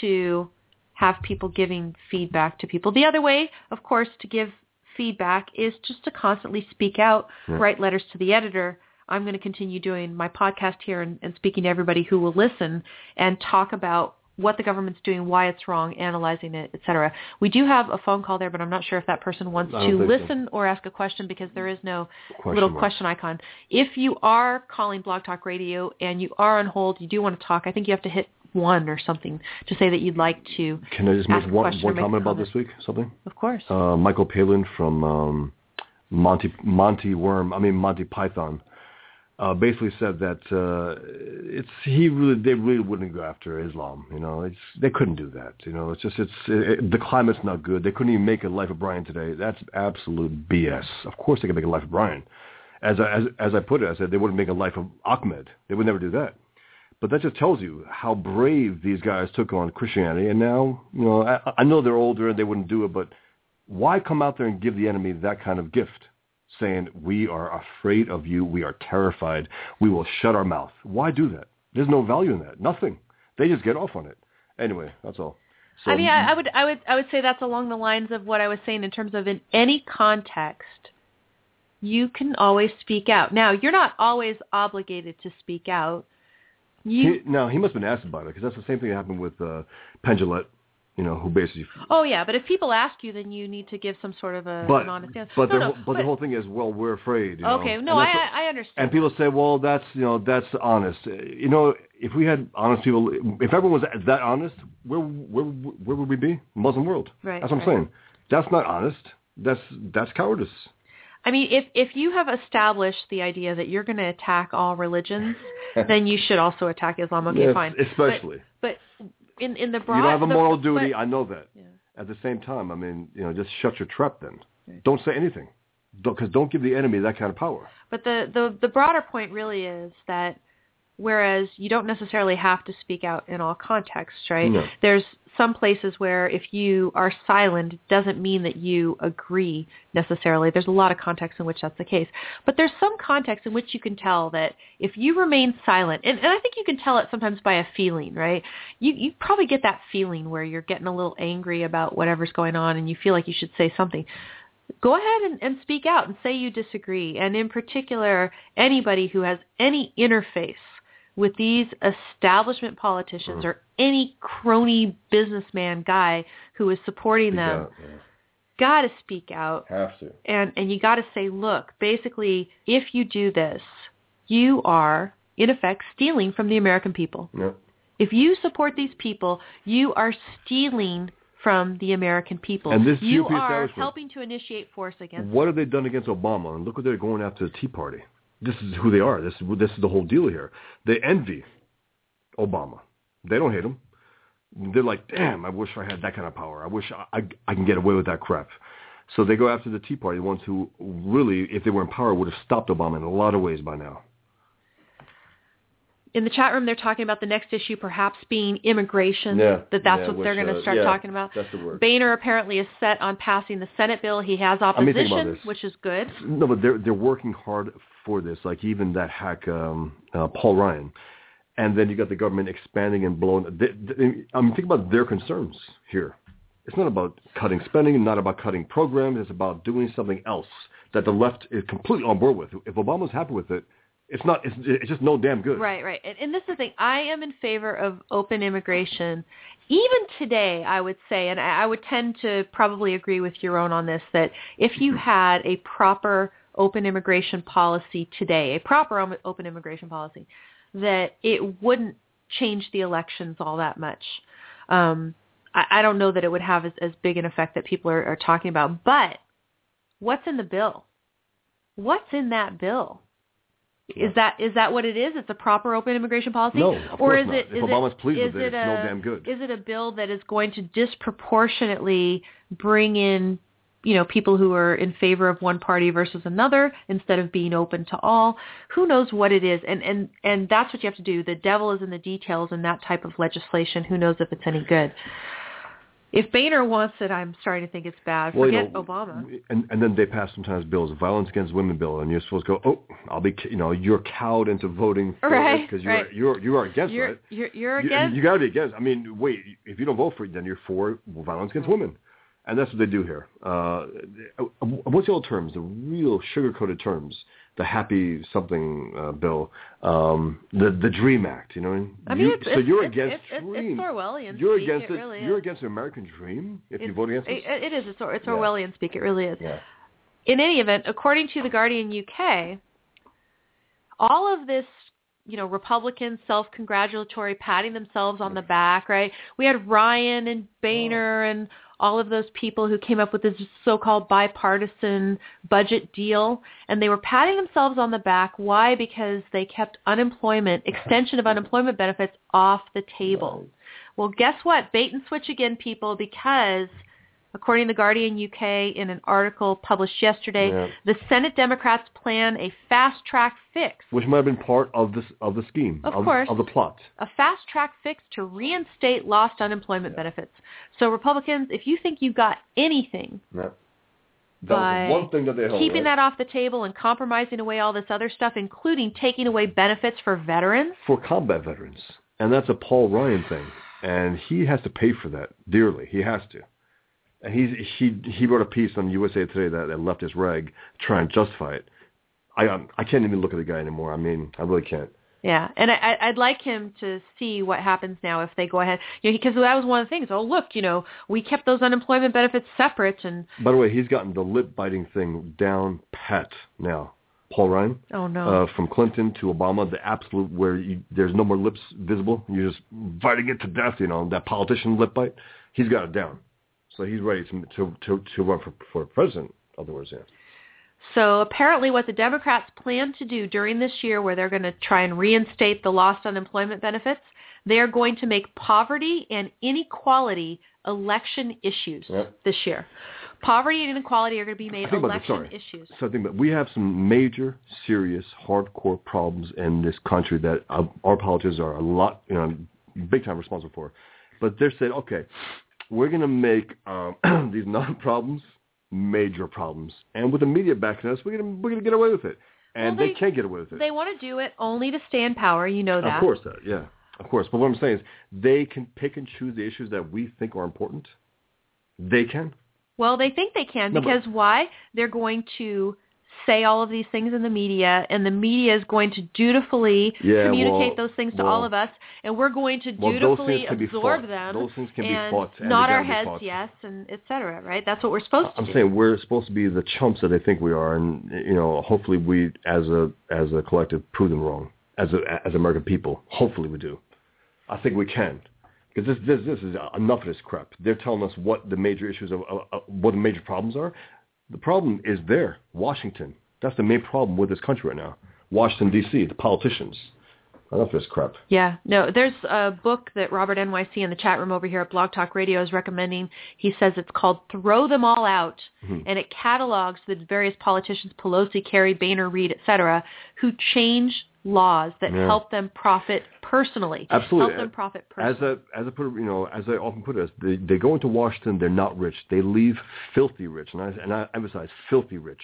to have people giving feedback to people. The other way, of course, to give feedback is just to constantly speak out, Yeah. write letters to the editor. I'm going to continue doing my podcast here and, and speaking to everybody who will listen and talk about what the government's doing, why it's wrong, analyzing it, etc. We do have a phone call there, but I'm not sure if that person wants to think so. listen or ask a question because there is no Question little mark. question icon. If you are calling Blog Talk Radio and you are on hold, you do want to talk, I think you have to hit one or something to say that you'd like to. Can I just make one, one comment about comment. this week? Something? Of course. Uh, Michael Palin from um, Monty Monty Worm, I mean Monty Python, uh, basically said that uh, it's he really they really wouldn't go after Islam. You know, it's they couldn't do that. You know, it's just it's it, the climate's not good. They couldn't even make a Life of Brian today. That's absolute BS. Of course they could make a Life of Brian. As I, as as I put it, I said they wouldn't make a Life of Ahmed. They would never do that. But that just tells you how brave these guys took on Christianity. And now, you know, I, I know they're older and they wouldn't do it, but why come out there and give the enemy that kind of gift? Saying, we are afraid of you. We are terrified. We will shut our mouth. Why do that? There's no value in that. Nothing. They just get off on it. Anyway, that's all. So, I mean, I, I would, I would, I would say that's along the lines of what I was saying in terms of in any context, you can always speak out. Now, you're not always obligated to speak out. You, he, now, he must have been asked about it because that's the same thing that happened with uh, Penn Jillette, you know, who basically oh yeah, but if people ask you, then you need to give some sort of a But an honest answer. but, no, the, no, whole- but, the whole thing is, well, we're afraid. You know? okay, And no, I, what- I understand. and people say, well, that's you know, that's honest. You know, if we had honest people, if everyone was that honest, where where where would we be? Muslim world. Right, That's what I'm right. saying. That's not honest. That's that's cowardice. I mean, if if you have established the idea that you're going to attack all religions, then you should also attack Islam. Okay, Yes, fine. especially. But, but in in the broad, you don't have a moral but- duty. I know that. Yeah. At the same time, I mean, you know, just shut your trap. Then Right. don't say anything, because don't give the enemy that kind of power. But the, the, the broader point really is that whereas you don't necessarily have to speak out in all contexts, right? No. There's some places where if you are silent, it doesn't mean that you agree necessarily. There's a lot of contexts in which that's the case. But there's some contexts in which you can tell that if you remain silent, and, and I think you can tell it sometimes by a feeling, right? You, you probably get that feeling where you're getting a little angry about whatever's going on and you feel like you should say something go ahead and, and speak out and say you disagree. And in particular, anybody who has any interface with these establishment politicians Mhm. or any crony businessman guy who is supporting Speak them, out, yeah. got to speak out. Have to. And, and you got to say, look, basically, if you do this, you are, in effect, stealing from the American people. No. If you support these people, you are stealing from the American people. And this you GOP are helping to initiate force against What have they done against Obama? And look what they're going after the Tea Party. This is who they are. This is this is the whole deal here. They envy Obama. They don't hate him. They're like, damn, I wish I had that kind of power. I wish I, I, I can get away with that crap. So they go after the Tea Party, the ones who really, if they were in power, would have stopped Obama in a lot of ways by now. in the chat room they're talking about the next issue perhaps being immigration Yeah, that that's yeah, what which, they're going to uh, start yeah, talking about that's the word. boehner apparently is set on passing the senate bill he has mean, think about opposition which is good No, but they're they're working hard for this. Like even that hack, um, uh, Paul Ryan, and then you got the government expanding and blowing. They, they, I mean, think about their concerns here. It's not about cutting spending, not about cutting programs. It's about doing something else that the left is completely on board with. If Obama's happy with it, it's not. It's, it's just no damn good. right right and, and this is the thing i am in favor of open immigration even today i would say and I, I would tend to probably agree with Yaron on this that if you had a proper open immigration policy today a proper open immigration policy that it wouldn't change the elections all that much um, I, I don't know that it would have as, as big an effect that people are, are talking about. But what's in the bill? What's in that bill? Is that is that what it is? It's a proper open immigration policy, No, of or is not. it? If is Obama's it, pleased is with it, it's a, no damn good. Is it a bill that is going to disproportionately bring in you know, people who are in favor of one party versus another instead of being open to all. Who knows what it is? And and and that's what you have to do. The devil is in the details in that type of legislation. Who knows if it's any good? If Boehner wants it, I'm starting to think it's bad. Well, you Forget know, Obama. And and then they pass sometimes bills, a violence against women bill, and you're supposed to go, oh, I'll be, you know, you're cowed into voting for Right, it because you're right. you're you are against You're it. you're you're You- against. You, got to be against. I mean, wait, if you don't vote for it, then you're for violence against women, and that's what they do here. Uh, what's the old terms? The real sugar-coated terms. The happy something uh, bill, um, the the Dream Act. You know, and I mean, you, it's, so it's, you're it's, against it's, it's, Dream. it's Orwellian. you're speak. against it. it. Really you're is. against the American dream if you vote against it, it. is. It's, Or- it's Yeah. Orwellian speak. It really is. Yeah. in any event, according to the Guardian UK, all of this, you know, Republicans self-congratulatory, patting themselves on the back, right? We had Ryan and Boehner and all of those people who came up with this so-called bipartisan budget deal, and they were patting themselves on the back. Why? Because they kept unemployment, extension of unemployment benefits off the table. Well, guess what? Bait and switch again, people, because according to the Guardian UK in an article published yesterday, Yeah. the Senate Democrats plan a fast-track fix, Which might have been part of this of the scheme Of course. of the plot. a fast-track fix to reinstate lost unemployment benefits. So Republicans, if you think you got anything Yeah. By the one thing that they held. keeping right? that off the table and compromising away all this other stuff, including taking away benefits for veterans, for combat veterans, and that's a Paul Ryan thing, and he has to pay for that dearly. He has to. And he's he he wrote a piece on USA Today that, that left his rag trying to justify it. I um, I can't even look at the guy anymore. I mean, I really can't. Yeah, and I, I- I'd like him to see what happens now if they go ahead, you know, because that was one of the things. Oh, look, you know, we kept those unemployment benefits separate, and By the way, he's gotten the lip biting thing down pat now. Paul Ryan, oh no, uh, from Clinton to Obama, the absolute where you, there's no more lips visible. You're just biting it to death. You know that politician lip bite. He's got it down, so he's ready to to to, to run for for president. In other words, yeah. So apparently what the Democrats plan to do during this year where they're going to try and reinstate the lost unemployment benefits, they are going to make poverty and inequality election issues this year. Poverty and inequality are going to be made this, election sorry. issues. So I think that we have some major, serious, hardcore problems in this country that our, our politicians are a lot, you know, big time responsible for. But they're saying, okay, we're going to make um, these non-problems major problems, and with the media backing us, we're going to we're going to get away with it, and Well, they, they- can't get away with it. They want to do it only to stay in power. You know that. Of course, that yeah, of course. But what I'm saying is, they can pick and choose the issues that we think are important. They can. Well, they think they can No, because why? They're going to say all of these things in the media, and the media is going to dutifully Yeah, communicate well- those things to well- all of us, and we're going to dutifully be absorb them. Those things can be fought, and nod our heads yes, and et cetera. Right? That's what we're supposed to I'm do. saying we're supposed to be the chumps that they think we are, and you know, hopefully we, as a as a collective, prove them wrong. As a as American people, hopefully we do. I think we can, because this this this is enough of this crap. They're telling us what the major issues of uh, uh, what the major problems are. The problem is there, Washington. That's the main problem with this country right now. Washington D.C. The politicians. Enough of this crap. Yeah, no, there's a book that Robert NYC in the chat room over here at Blog Talk Radio is recommending. He says it's called Throw Them All Out, Mhm. and it catalogs the various politicians, Pelosi, Kerry, Boehner, Reid, et cetera, who change laws that Yeah. help them profit personally. Absolutely. Help them profit As personally. a as a put you know as I often put it, as they they go into Washington, they're not rich. They leave filthy rich, and I and I emphasize filthy rich.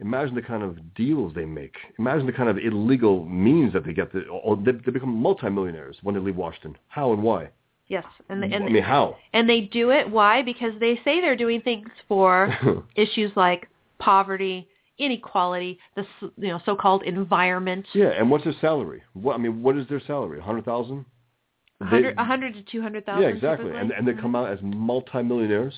Imagine the kind of deals they make. Imagine the kind of illegal means that they get. The, or they, they become multimillionaires when they leave Washington. How and why? yes, and and I mean, how? and they do it why? Because they say they're doing things for issues like poverty, inequality, the s- you know so-called environment. yeah, and what's their salary? What I mean, what is their salary? A hundred thousand? A hundred, a hundred to two hundred thousand. Yeah, exactly. typically. And and they come mm-hmm. out as multimillionaires.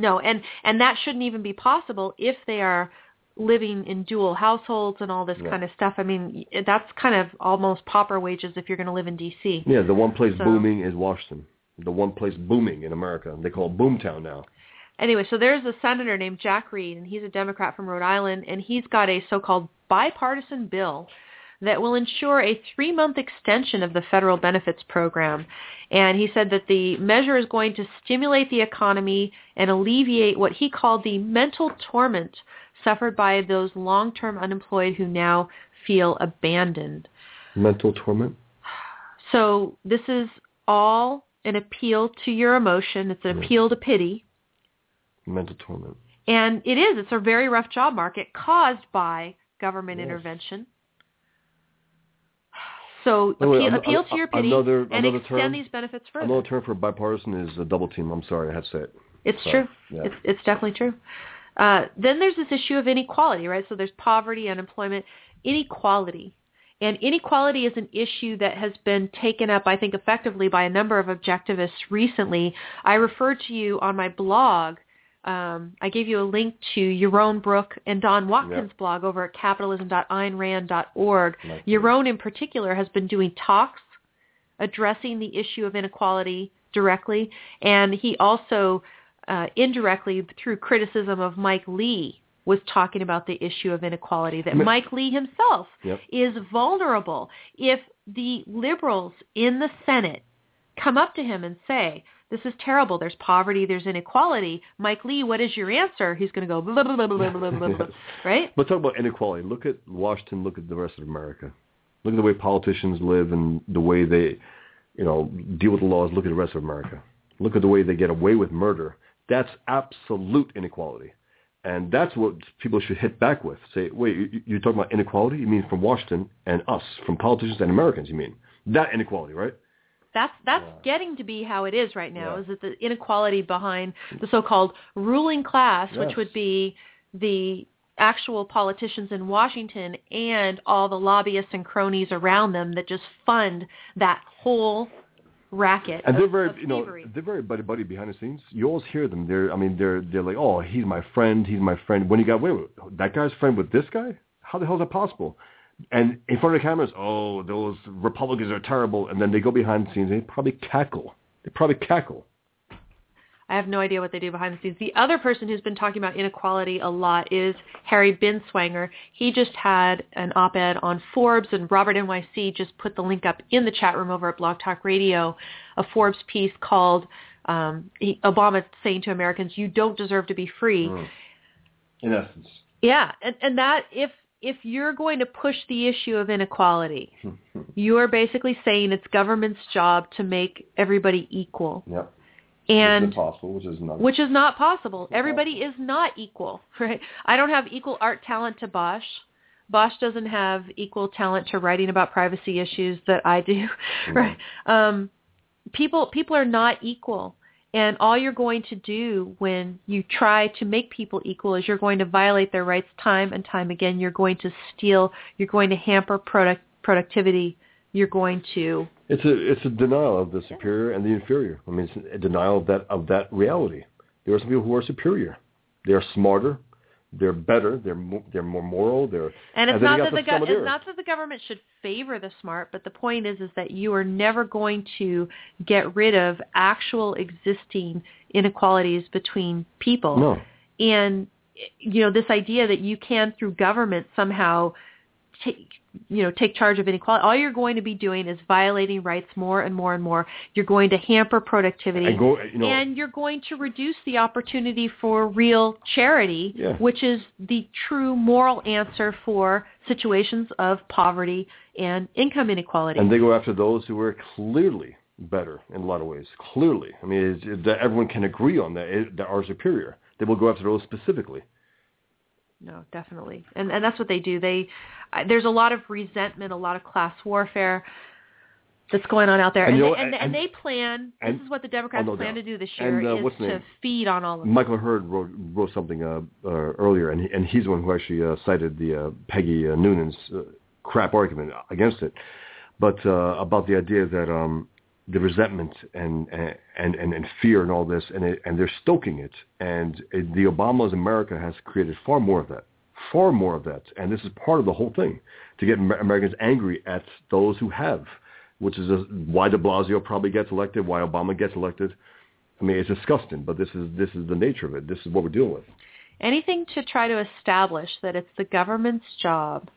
No, and and that shouldn't even be possible if they are living in dual households and all this Yeah. kind of stuff. I mean, that's kind of almost pauper wages if you're going to live in D.C. Yeah, the one place So- booming is Washington. The one place booming in America. They call it Boomtown now. Anyway, so there's a senator named Jack Reed, and he's a Democrat from Rhode Island, and he's got a so-called bipartisan bill that will ensure a three-month extension of the federal benefits program. And he said that the measure is going to stimulate the economy and alleviate what he called the mental torment suffered by those long-term unemployed who now feel abandoned. Mental torment? So this is all an appeal to your emotion. It's an appeal to pity. Mental torment. And it is. It's a very rough job market caused by government Yes. intervention. So appeal, an- appeal to your pity another- and another extend term- these benefits further. Another term for bipartisan is a double team. I'm sorry, I had to say it. It's Sorry. true. Yeah. It's, it's definitely true. Uh, then there's this issue of inequality, right? So there's poverty, unemployment, inequality. And inequality is an issue that has been taken up, I think, effectively by a number of objectivists recently. I referred to you on my blog. Um, I gave you a link to Yaron Brook and Don Watkins' Yep. blog over at capitalism.aynrand.org. Nice. Yaron, in particular, has been doing talks addressing the issue of inequality directly, and he also uh, indirectly through criticism of Mike Lee was talking about the issue of inequality that Mike Lee himself Yep. is vulnerable if the liberals in the Senate come up to him and say this is terrible. There's poverty. There's inequality. Mike Lee, what is your answer? He's going to go blah, blah, blah, blah, blah, blah, blah, right? Let's talk about inequality. Look at Washington. Look at the rest of America. Look at the way politicians live and the way they, you know, deal with the laws. Look at the rest of America. Look at the way they get away with murder. That's absolute inequality. And that's what people should hit back with. Say, wait, you're talking about inequality? You mean from Washington and us, from politicians and Americans, you mean? That inequality, right? That's that's Yeah. getting to be how it is right now. Yeah. Is that the inequality behind the so-called ruling class, which would be the actual politicians in Washington and all the lobbyists and cronies around them that just fund that whole racket. And of, they're very, you know, thievery. they're very buddy buddy behind the scenes. You always hear them. They're, I mean, they're they're like, oh, he's my friend, he's my friend. When you got, wait, wait, that guy's friend with this guy? How the hell is that possible? And in front of the cameras, oh, those Republicans are terrible. And then they go behind the scenes. They probably cackle. They probably cackle. I have no idea what they do behind the scenes. The other person who's been talking about inequality a lot is Harry Binswanger. He just had an op-ed on Forbes, and Robert NYC just put the link up in the chat room over at Blog Talk Radio, a Forbes piece called um, he, Obama saying to Americans, "You don't deserve to be free." Mm. In essence. Yeah, and, and that if if you're going to push the issue of inequality, you are basically saying it's government's job to make everybody equal, Yep. and impossible, which is not. which is not possible. Everybody is not equal, right? I don't have equal art talent to Bosch. Bosch doesn't have equal talent to writing about privacy issues that I do, right? Um, people people are not equal, and all you're going to do when you try to make people equal is you're going to violate their rights time and time again. You're going to steal. You're going to hamper product productivity. You're going to It's a it's a denial of the superior and the inferior. I mean, it's a denial of that of that reality. There are some people who are superior. They are smarter. They're better. They're more, they're more moral. They're And it's then not that the go- it's not that the government should favor the smart, but the point is is that you are never going to get rid of actual existing inequalities between people. no. And you know this idea that you can through government somehow take you know take charge of inequality. All you're going to be doing is violating rights more and more and more. You're going to hamper productivity And go, you know, and you're going to reduce the opportunity for real charity, Yeah. which is the true moral answer for situations of poverty and income inequality. and they go after those who are clearly better in a lot of ways. Clearly, I mean, it's, it, that everyone can agree on that that are superior. They will go after those specifically. No, definitely, and and that's what they do. They there's a lot of resentment, a lot of class warfare that's going on out there, And and, they, and, and- they plan. this is what the Democrats oh, no plan doubt. to do this year And, uh, is to feed on all of it. Michael Hurd wrote, wrote something uh, uh, earlier, and he, and he's the one who actually uh, cited the uh, Peggy uh, Noonan's uh, crap argument against it, but uh, about the idea that um, the resentment and, and and and fear and all this, and it, and they're stoking it, and it, the Obama's America has created far more of that, far more of that, and this is part of the whole thing to get Americans angry at those who have, which is a, why De Blasio probably gets elected, why Obama gets elected. I mean, it's disgusting, but this is this is the nature of it. This is what we're dealing with. Anything to try to establish that it's the government's job.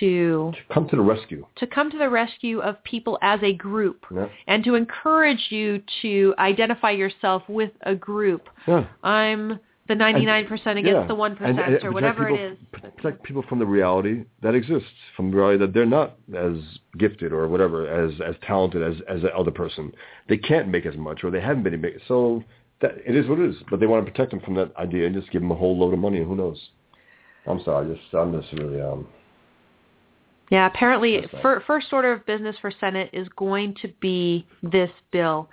To Come to the rescue. to come to the rescue of people as a group Yeah. and to encourage you to identify yourself with a group. Yeah. I'm the 99% against Yeah. the 1% And- and or whatever people, it is. Protect people from the reality that exists, from the reality that they're not as gifted or whatever, as as talented as as the other person. They can't make as much, or they haven't been making. So that it is what it is. But they want to protect them from that idea and just give them a whole load of money, and who knows? I'm sorry, just I'm just really um. Yeah, apparently fir- first order of business for Senate is going to be this bill.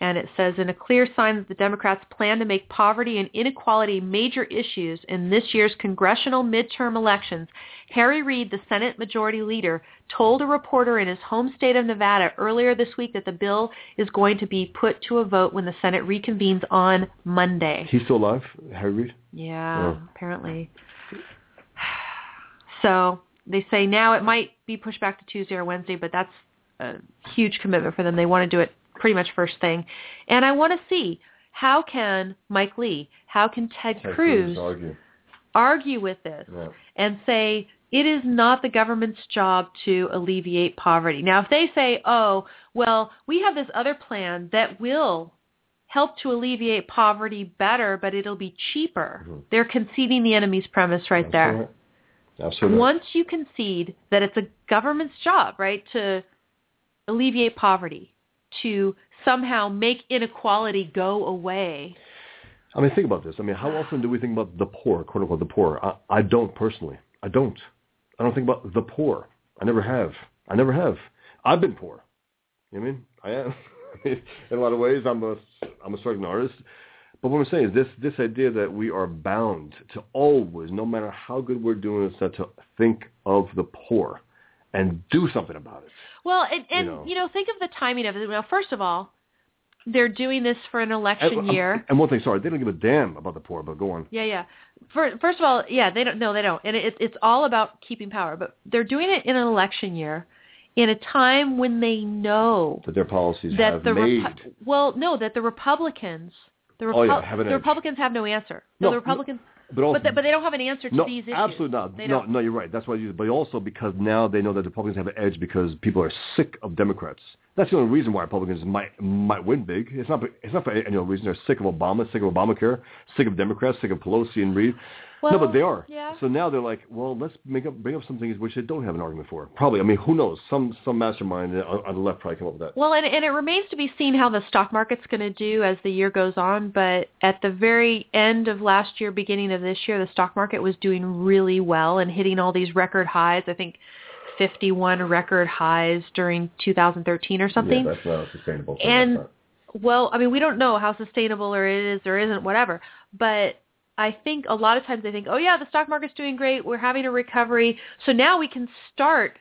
And it says, in a clear sign that the Democrats plan to make poverty and inequality major issues in this year's congressional midterm elections, Harry Reid, the Senate Majority Leader, told a reporter in his home state of Nevada earlier this week that the bill is going to be put to a vote when the Senate reconvenes on Monday. He's still alive, Harry Reid. Yeah, Oh. apparently. So they say now it might be pushed back to Tuesday or Wednesday, but that's a huge commitment for them. They want to do it pretty much first thing. And I want to see how can Mike Lee, how can Ted, Ted Cruz argue. argue with this Yeah. and say it is not the government's job to alleviate poverty. Now, if they say, oh, well, we have this other plan that will help to alleviate poverty better, but it'll be cheaper, Mhm. they're conceding the enemy's premise right there. Absolutely. Absolutely. Once you concede that it's a government's job, right, to alleviate poverty, to somehow make inequality go away. I mean, think about this. I mean, how often do we think about the poor, quote unquote, the poor? I, I don't personally. I don't. I don't think about the poor. I never have. I never have. I've been poor. You know what I mean? I am. In a lot of ways, I'm a I'm a struggling artist. But what I'm saying is this this idea that we are bound to always, no matter how good we're doing, is that to think of the poor and do something about it. Well, and, and know. you know, think of the timing of it. Well, first of all, they're doing this for an election And, um, year. and one thing, sorry, they don't give a damn about the poor, but go on. Yeah, yeah. For, first of all, yeah, they don't. No, they don't. And it, it's all about keeping power. But they're doing it in an election year, in a time when they know That their policies that have the made. Repu- well, no, that the Republicans, the, Oh, yeah, have an the edge. Republicans have no answer. No, the Republicans, but also, but they, but they don't have an answer to no, these issues. absolutely not. They No, don't. no, you're right. That's why you. But also because now they know that the Republicans have an edge because people are sick of Democrats. That's the only reason why Republicans might might win big. It's not. It's not for any other reason. They're sick of Obama, sick of Obamacare, sick of Democrats, sick of Pelosi and Reid. No, but they are. yeah. So now they're like, well, let's make up, bring up some things which they don't have an argument for. Probably. I mean, who knows? Some some mastermind on, on the left probably came up with that. Well, and, and it remains to be seen how the stock market's going to do as the year goes on. But at the very end of last year, beginning of this year, the stock market was doing really well and hitting all these record highs. I think 51 record highs during 2013 or something. Yeah, that's not sustainable. And well, I mean, we don't know how sustainable or it is or isn't, whatever. But I think a lot of times they think, oh yeah, the stock market's doing great. We're having a recovery. So now we can start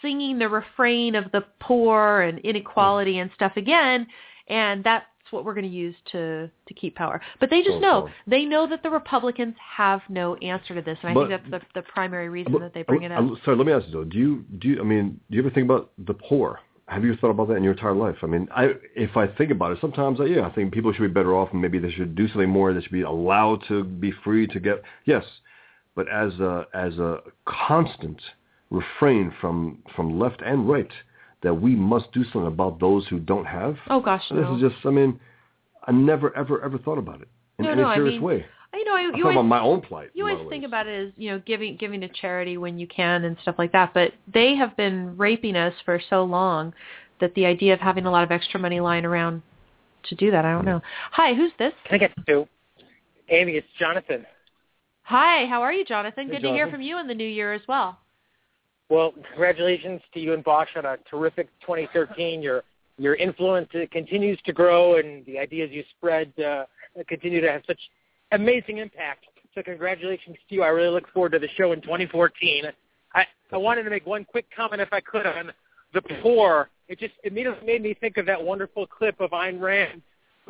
singing the refrain of the poor and inequality and stuff again. And that's what we're going to use to, to keep power. But they just know, they know that the Republicans have no answer to this. And I But- think that's the, the primary reason But- that they bring it up. Sorry, let me ask you though. Do you do you, I mean, do you ever think about the poor? Have you thought about that in your entire life? I mean, I if I think about it, sometimes I, yeah, I think people should be better off, and maybe they should do something more. They should be allowed to be free to get yes, but as a as a constant refrain from from left and right that we must do something about those who don't have. oh gosh, This no. is just, I mean, I never ever ever thought about it in No, any no, I serious mean, way. You know, I, I you always about my own plight. You in a lot always think about it as you know giving giving to charity when you can and stuff like that. But they have been raping us for so long that the idea of having a lot of extra money lying around to do that, I don't know. Hi, who's this? Can I get two? Amy, it's Jonathan. Hi, how are you, Jonathan? Hey, Good to hear from you in the new year as well. Well, congratulations to you and Bosch on a terrific 2013. Your your influence uh, continues to grow, and the ideas you spread uh, continue to have such amazing impact. So, congratulations to you. I really look forward to the show in 2014. I, I wanted to make one quick comment, if I could, on the poor. It just immediately made me think of that wonderful clip of Ayn Rand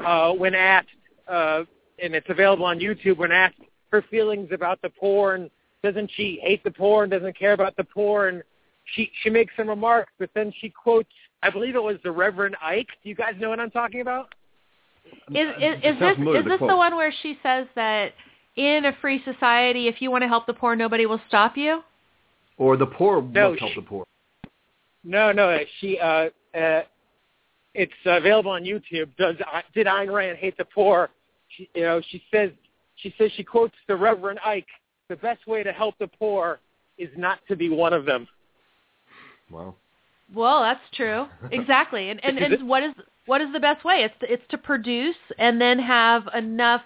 uh, when asked, uh, and it's available on YouTube, when asked her feelings about the poor and doesn't she hate the poor and doesn't care about the poor and she she makes some remarks but then she quotes I believe it was the Reverend Ike. Do you guys know what I'm talking about? Is is, It is sounds this is the this the quote. one where she says that in a free society, if you want to help the poor, nobody will stop you? or the poor No, must help she- the poor. No, no, she. Uh, uh, it's available on YouTube. Does did Ayn Rand hate the poor? She, you know, she says she says she quotes the Reverend Ike. The best way to help the poor is not to be one of them. Wow. Well, that's true. Exactly. And and, and what is what is the best way? It's to, it's to produce and then have enough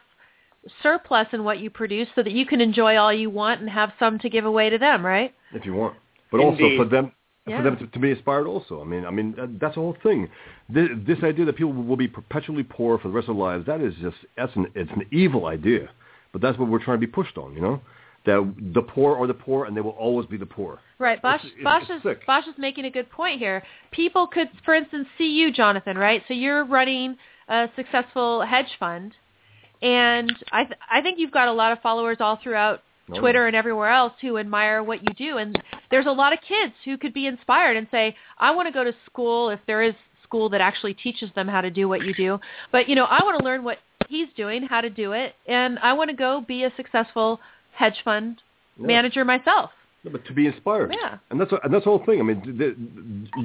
surplus in what you produce so that you can enjoy all you want and have some to give away to them, right? if you want. But also for them, Yeah. for them to, to be inspired. Also, I mean, I mean that, that's the whole thing. This, this idea that people will be perpetually poor for the rest of their lives that is just that's an it's an evil idea. But that's what we're trying to be pushed on. You know, that the poor are the poor and they will always be the poor. Right. Bosch, It's- it's- Bosch, it's is. Bosch is making a good point here. People could, for instance, see you, Jonathan, right? So you're running a successful hedge fund, and I, th- I think you've got a lot of followers all throughout Oh, Twitter and everywhere else who admire what you do. And there's a lot of kids who could be inspired and say, I want to go to school if there is school that actually teaches them how to do what you do. But, you know, I want to learn what he's doing, how to do it, and I want to go be a successful hedge fund Yeah. manager myself. No, but to be inspired. Yeah. And that's and that's the whole thing. I mean, th th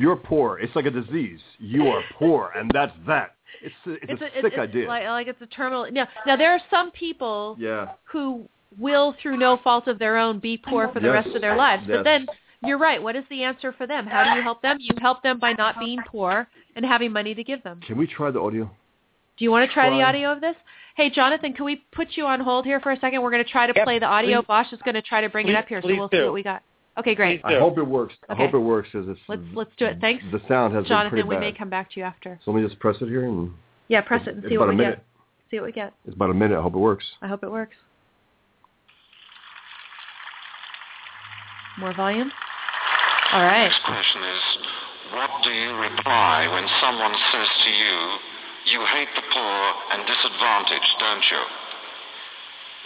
you're poor. It's like a disease. You are poor, and that's that. It's a, it's, a, sick it's idea. Like, like it's a terminal. Now, now there are some people yeah. who will, through no fault of their own, be poor for the Yes. rest of their lives. Yes. But then you're right. What is the answer for them? How do you help them? You help them by not being poor and having money to give them. Can we try the audio? Do you want to try the audio of this? Hey, Jonathan, can we put you on hold here for a second? We're going to try to Yep, play the audio. please. Bosch is going to try to bring it up here, so we'll see what we got. Okay, great. I hope it works. I hope it works because it's Let's let's do it. Thanks, the sound has been Jonathan. pretty We may come back to you after. So let me just press it here and Yeah, press it and see what we minute. get. See what we get. It's about a minute. I hope it works. I hope it works. More volume? All right. Next question is, what do you reply when someone says to you, you hate the poor and disadvantaged, don't you?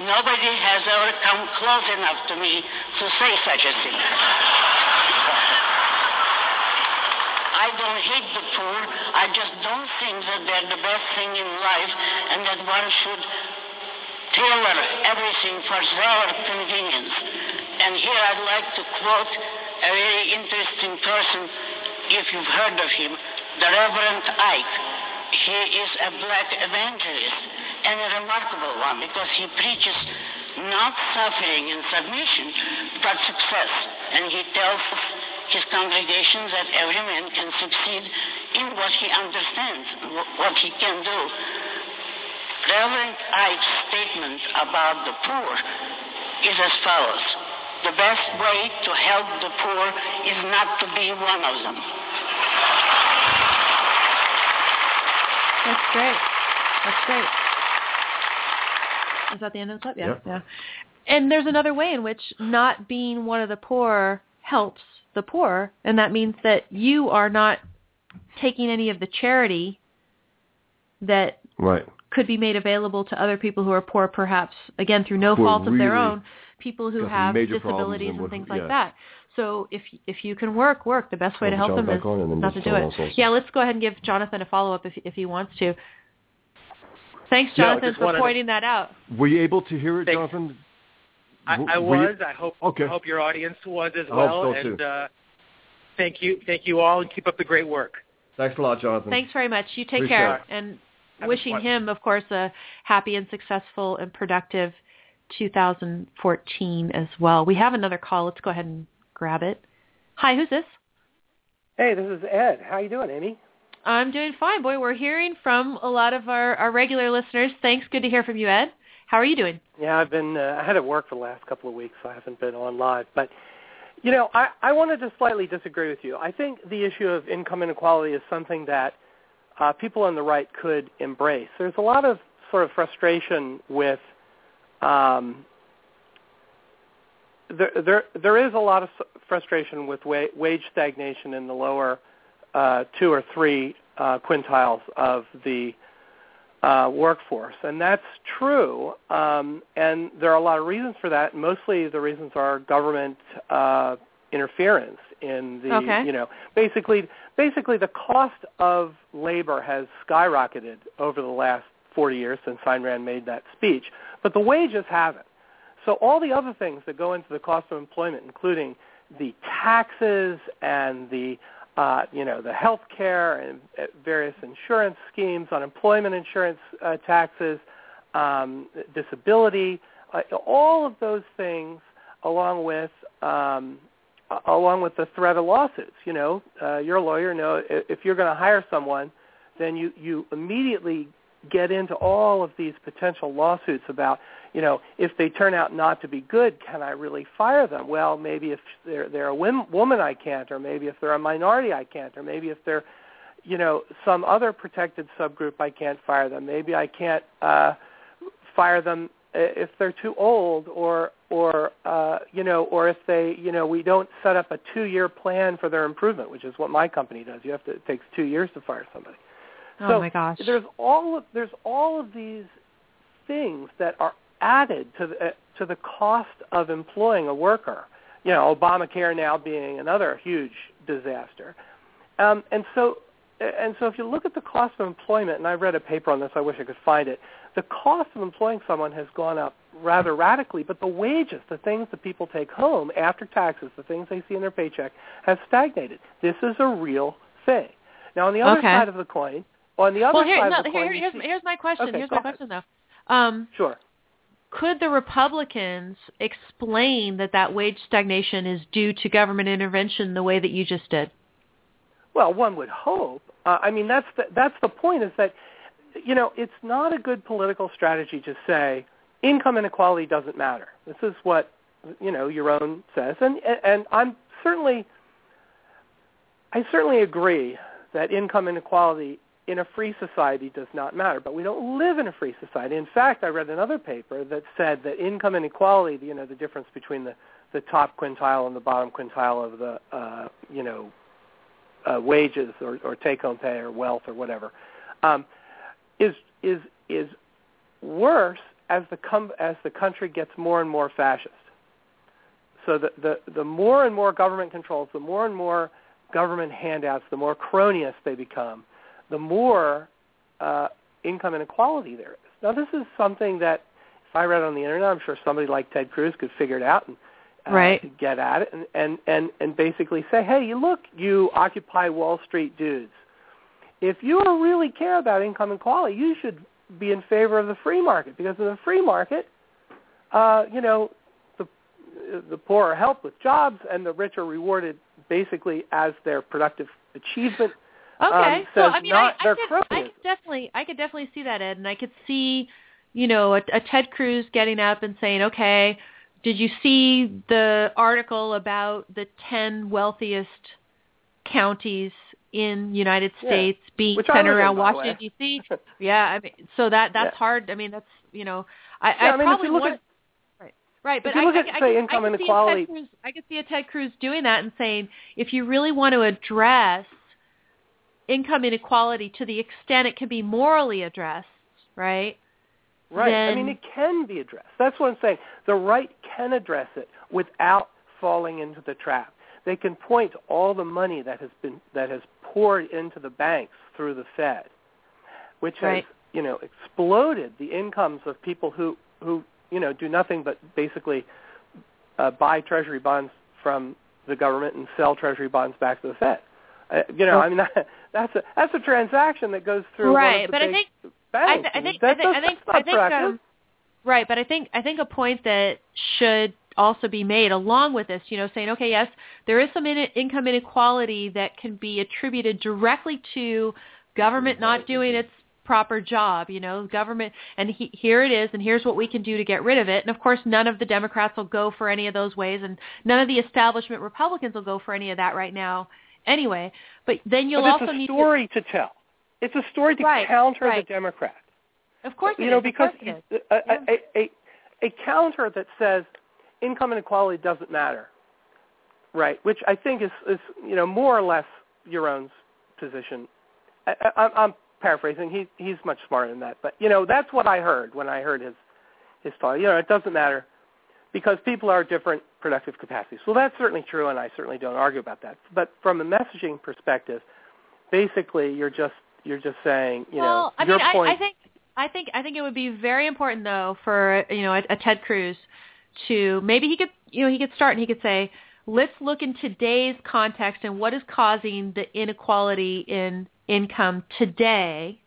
Nobody has ever come close enough to me to say such a thing. I don't hate the poor. I just don't think that they're the best thing in life and that one should tailor everything for their convenience. And here I'd like to quote a very interesting person, if you've heard of him, the Reverend Ike. He is a black evangelist and a remarkable one because he preaches not suffering and submission, but success. And he tells his congregation that every man can succeed in what he understands, what he can do. Reverend Ike's statement about the poor is as follows. The best way to help the poor is not to be one of them. That's great. That's great. Is that the end of the clip? Yeah. Yep. Yeah. And there's another way in which not being one of the poor helps the poor, and that means that you are not taking any of the charity that Right. could be made available to other people who are poor, perhaps again through no Who fault of their own, people who have major disabilities and and what- things like yeah. that. So if if you can work, work. The best way to help them is on and then not to do it. else. Yeah, let's go ahead and give Jonathan a follow up if if he wants to. Thanks, Jonathan, just for wanted to- pointing that out. Were you able to hear it, Thanks. Jonathan? I were you- was. I hope. Okay. I hope your audience was as I hope well. so, and too. uh, thank you, thank you all, and keep up the great work. Thanks a lot, Jonathan. Thanks very much. You take Appreciate care, it. and Have wishing him, of course, a happy and successful and productive 2014 as well. We have another call. Let's go ahead and grab it. Hi, who's this? Hey, this is Ed. How you doing, Amy? I'm doing fine, boy. We're hearing from a lot of our, our regular listeners. Thanks. Good to hear from you, Ed. How are you doing? Yeah, I've been uh, I had to work for the last couple of weeks, so I haven't been on live. But you know, I I wanted to slightly disagree with you. I think the issue of income inequality is something that uh, people on the right could embrace. There's a lot of sort of frustration with um, there there there is a lot of frustration with wa- wage stagnation in the lower uh, two or three uh, quintiles of the uh, workforce, and that's true. Um, and there are a lot of reasons for that. Mostly, the reasons are government uh, interference in the, Okay. you know, basically, basically the cost of labor has skyrocketed over the last 40 years since Ayn Rand made that speech, but the wages haven't. So all the other things that go into the cost of employment, including the taxes and the uh, you know the health care and uh, various insurance schemes, unemployment insurance uh, taxes, um, disability, uh, all of those things, along with um, along with the threat of lawsuits. You know, uh, you're a lawyer. Know if you're going to hire someone, then you you immediately get into all of these potential lawsuits about, you know, if they turn out not to be good, can I really fire them? Well, maybe if they're they're a woman, I can't, or maybe if they're a minority, I can't, or maybe if they're, you know, some other protected subgroup, I can't fire them. Maybe I can't uh, fire them if they're too old, or or uh, you know, or if they, you know, we don't set up a two-year plan for their improvement, which is what my company does. You have to it takes two years to fire somebody. Oh so my gosh. There's all of there's all of these things that are added to the, uh, to the cost of employing a worker. You know, Obamacare now being another huge disaster. Um, and so and so if you look at the cost of employment, and I read a paper on this, I wish I could find it, the cost of employing someone has gone up rather radically, but the wages, the things that people take home after taxes, the things they see in their paycheck, have stagnated. This is a real thing. Now, on the other Okay. side of the coin, on the other well, here, side no, of the here, you here's, here's my question. Okay, here's my ahead. question, though. Um, sure. could the Republicans explain that that wage stagnation is due to government intervention the way that you just did? Well, one would hope. Uh, I mean, that's the, that's the point. Is that you know it's not a good political strategy to say income inequality doesn't matter. This is what you know Yaron says, and and I'm certainly I certainly agree that income inequality in a free society does not matter. But we don't live in a free society. In fact, I read another paper that said that income inequality, you know, the difference between the the top quintile and the bottom quintile of the uh, you know uh, wages or, or take-home pay or wealth or whatever, um, is is is worse as the com- as the country gets more and more fascist. So the, the the more and more government controls, the more and more government handouts, the more cronyist they become, the more uh, income inequality there is. Now this is something that if I read on the internet, I'm sure somebody like Ted Cruz could figure it out and uh, Right. get at it and, and, and, and basically say, hey, you look, you Occupy Wall Street dudes, if you really care about income inequality, you should be in favor of the free market because in the free market, uh, you know, the the poor are helped with jobs and the rich are rewarded basically as their productive achievement. Okay, um, so says I mean, I, I, could, I could definitely, I could definitely see that, Ed, and I could see, you know, a, a Ted Cruz getting up and saying, okay, did you see the article about the ten wealthiest counties in United Yeah, States being which centered around Washington. D.C.? Yeah, I mean, so that that's Yeah. hard. I mean, that's you know, I, Yeah, I, I mean, if probably you look want, at- right, right, but you I, look I, at, I, say, could- income I could inequality- See Cruz, I could see a Ted Cruz doing that and saying, if you really want to address income inequality to the extent it can be morally addressed, right? Right. I mean, it can be addressed. That's what I'm saying. The right can address it without falling into the trap. They can point to all the money that has been that has poured into the banks through the Fed, which has you know exploded the incomes of people who who you know do nothing but basically uh, buy Treasury bonds from the government and sell Treasury bonds back to the Fed. Uh, you know, I mean that, that's a that's a transaction that goes through Right, but I think- I, th- I think that, I think I think I think um, right, but I think I think a point that should also be made along with this, you know, saying okay, yes, there is some in- income inequality that can be attributed directly to government not doing its proper job, you know, government and he, here it is and here's what we can do to get rid of it. And of course, none of the Democrats will go for any of those ways and none of the establishment Republicans will go for any of that right now anyway. But then you'll but also it's a story to, tell. It's a story to Right, counter right. the Democrat. of course it you know, is, because course you- is. a, a, Yeah. a, a, a counter that says income inequality doesn't matter, right? Which I think is, is you know more or less Yaron position. I, I, I'm- I'm paraphrasing. He, he's much smarter than that, but you know that's what I heard when I heard his his thought. You know, it doesn't matter because people are different productive capacities. Well, that's certainly true, and I certainly don't argue about that. But from a messaging perspective, basically, you're just you're just saying, you well, know, I your mean, point. I, I think I think I think it would be very important though for you know a, a Ted Cruz to maybe he could you know he could start and he could say, let's look in today's context and what is causing the inequality in income today,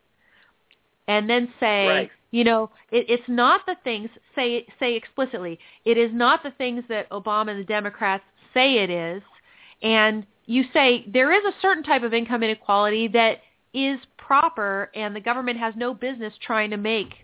and then say, Right. You know, it, it's not the things say say explicitly. It is not the things that Obama and the Democrats say it is, and you say there is a certain type of income inequality that is proper, and the government has no business trying to make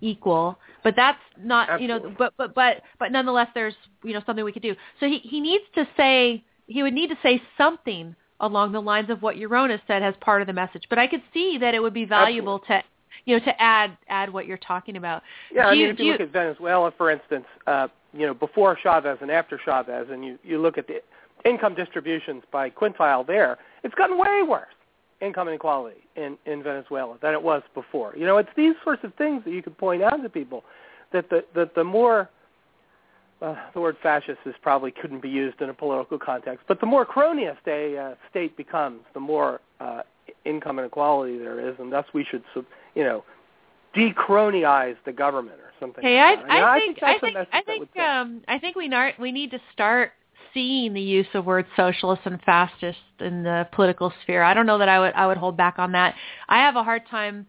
equal. But that's not, you know, but but but but nonetheless, there's you know something we could do. So he he needs to say he would need to say something along the lines of what Yaron said as part of the message. But I could see that it would be valuable to you know to add add what you're talking about. Yeah, Do I you- mean, if you look at Venezuela, for instance, uh, you know, before Chavez and after Chavez, and you, you look at the income distributions by quintile there, it's gotten way worse, income inequality in, in Venezuela than it was before. You know, it's these sorts of things that you could point out to people that the, that the more, uh, the word fascist is probably couldn't be used in a political context, but the more cronyist a uh, state becomes, the more uh, income inequality there is, and thus we should, sub- you know, decronize the government or something. Hey, like I, that. mean, I think I think I think would send. um I think we nar- we need to start seeing the use of words socialist and fascist in the political sphere. I don't know that I would I would hold back on that. I have a hard time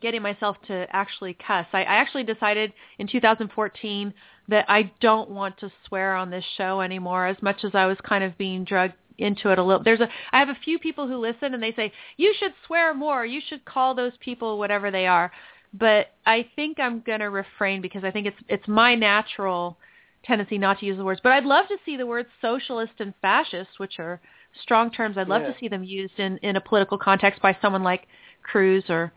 getting myself to actually cuss. I, I actually decided in 2014 that I don't want to swear on this show anymore as much as I was kind of being drugged into it a little. There's a I have a few people who listen and they say, "You should swear more. You should call those people whatever they are." But I think I'm going to refrain because I think it's it's my natural tendency not to use the words. But I'd love to see the words socialist and fascist, which are strong terms. I'd love Yeah. to see them used in in a political context by someone like Cruz or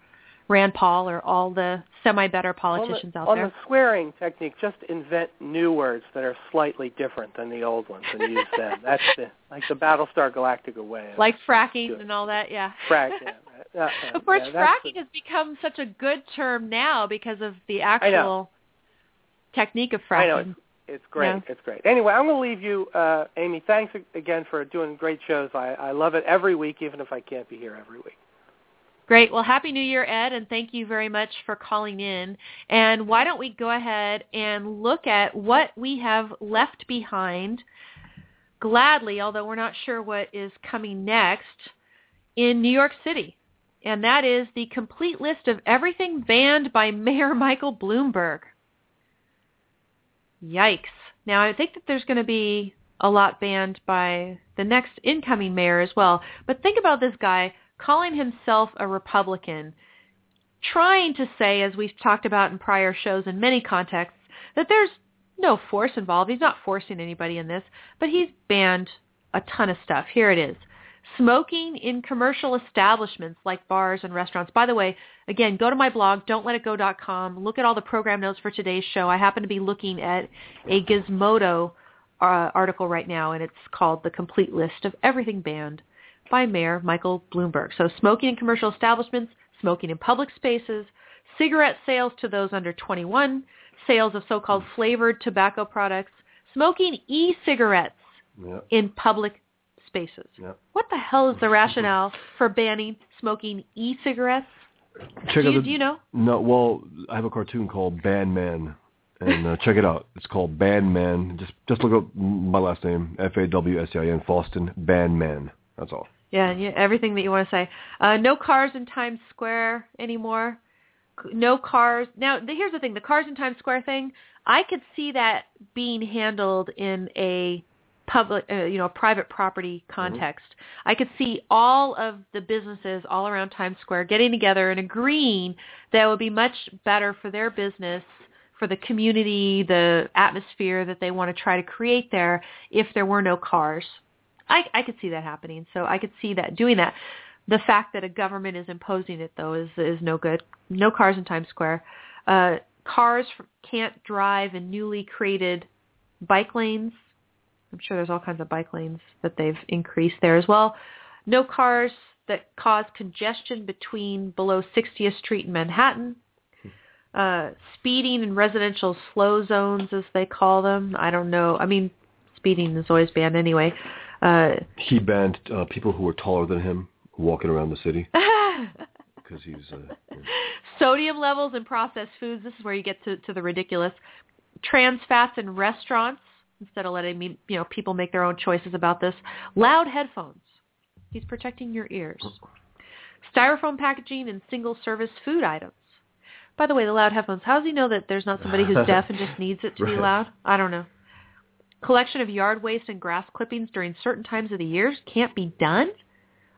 Rand Paul or all the semi-better politicians on out the, there. On the swearing technique, just invent new words that are slightly different than the old ones and use them. That's the like the Battlestar Galactica way. like fracking and all that, yeah. frack. Yeah, yeah, of course, yeah, fracking has become such a good term now because of the actual technique of fracking. I know it's, it's great. Yeah. It's great. Anyway, I'm going to leave you, uh, Amy. Thanks again for doing great shows. I, I love it every week, even if I can't be here every week. Great. Well, Happy New Year, Ed, and thank you very much for calling in. And why don't we go ahead and look at what we have left behind gladly, although we're not sure what is coming next, in New York City. And that is the complete list of everything banned by Mayor Michael Bloomberg. Yikes. Now, I think that there's going to be a lot banned by the next incoming mayor as well. But think about this guy calling himself a Republican, trying to say, as we've talked about in prior shows in many contexts, that there's no force involved. He's not forcing anybody in this, but he's banned a ton of stuff. Here it is. Smoking in commercial establishments like bars and restaurants. By the way, again, go to my blog, don'tletitgo.com. Look at all the program notes for today's show. I happen to be looking at a Gizmodo uh, article right now, and it's called The Complete List of Everything Banned by Mayor Michael Bloomberg. So smoking in commercial establishments, smoking in public spaces, cigarette sales to those under 21, sales of so-called flavored tobacco products, smoking e-cigarettes Yeah. in public spaces. Yeah. What the hell is the rationale for banning smoking e-cigarettes? Check Do out you, the, do you know? No, well, I have a cartoon called Bandman, and uh, check it out. It's called Bandman. Just just look up my last name, F A W S T I N, Fawstin Bandman. That's all. Yeah, yeah, everything that you want to say. Uh, no cars in Times Square anymore. No cars. Now, the, here's the thing: the cars in Times Square thing. I could see that being handled in a public, uh, you know, a private property context. I could see all of the businesses all around Times Square getting together and agreeing that it would be much better for their business, for the community, the atmosphere that they want to try to create there if there were no cars. I, I could see that happening. So I could see that doing that. The fact that a government is imposing it though is is no good. No cars in Times Square. Uh, cars can't drive in newly created bike lanes. I'm sure there's all kinds of bike lanes that they've increased there as well. No cars that cause congestion between below 60th Street and Manhattan. Uh, speeding in residential slow zones, as they call them. I don't know. I mean, speeding is always banned anyway. Uh, He banned uh, people who were taller than him walking around the city because he's. Uh, yeah. sodium levels in processed foods. This is where you get to, to the ridiculous. Trans fats in restaurants. instead of letting me, you know, people make their own choices about this. Loud headphones. He's protecting your ears. Styrofoam packaging and single-service food items. By the way, the loud headphones. How does he know that there's not somebody who's deaf and just needs it to be loud? I don't know. Collection of yard waste and grass clippings during certain times of the year can't be done?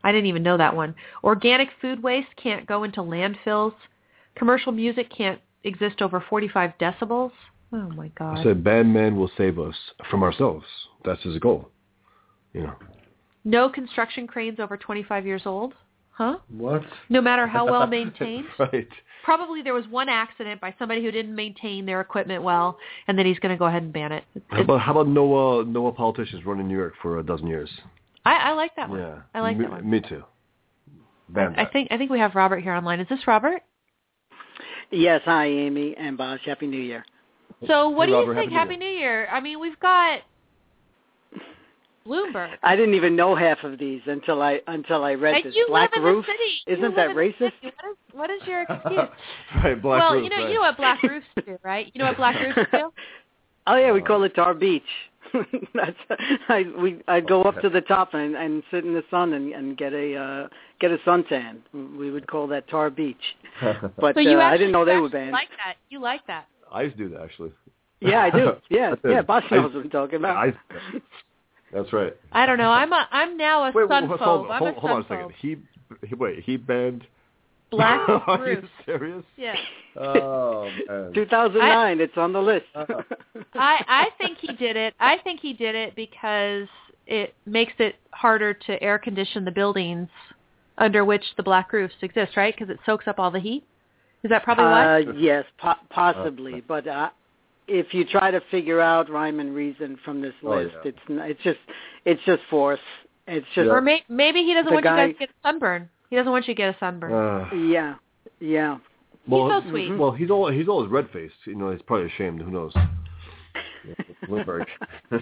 I didn't even know that one. Organic food waste can't go into landfills. Commercial music can't exist over 45 decibels. Oh my God. I said Bandman will save us from ourselves. That's his goal. You know. No construction cranes over 25 years old. Huh? What? No matter how well maintained. right. Probably there was one accident by somebody who didn't maintain their equipment well, and then he's going to go ahead and ban it. It- How about how about no uh, no politicians running New York for a dozen years? I, I like that one. Yeah. I like me, that one. Me too. Ban I that. think I think we have Robert here online. Is this Robert? Yes, hi Amy and Bosch. Happy New Year. So what Hey, do you Robert, think? Happy Happy New New Year. I mean, we've got Bloomberg. I didn't even know half of these until I until I read And this. you Black live in roof. the city. Isn't live that in the racist? city. What is, what is your excuse? right. Black well, roof, you know, right. you know what black roofs do, right? You know what black roofs do? Oh yeah, we call it Tar Beach. That's I we I'd go up to the top and and sit in the sun and and get a uh get a suntan. We would call that Tar Beach. But so you uh, actually, I didn't know they were actually banned. Like that? You like that? I used to do that actually. Yeah, I do. Yeah, I yeah. Bosch I- knows what I'm talking about. I, that's right. I don't know. I'm a I'm now a Wait, sun wait, phobe. hold, I'm a hold on a second. He, he wait. He banned Black Are you roofs. serious? Yeah. Oh man. 2009. it's on the list. I I think he did it. I think he did it because it makes it harder to air condition the buildings under which the black roofs exist, right? Because it soaks up all the heat. Is that probably why? Uh, yes, po- possibly. But uh, if you try to figure out rhyme and reason from this Oh, list, yeah. it's n- it's just it's just force. It's just Or may, maybe he doesn't The want you guys to get a sunburn. He doesn't want you to get a sunburn. Uh, yeah, yeah. well, so sweet. Well, he's all he's always red faced. You know, he's probably ashamed. Who knows? Bloomberg.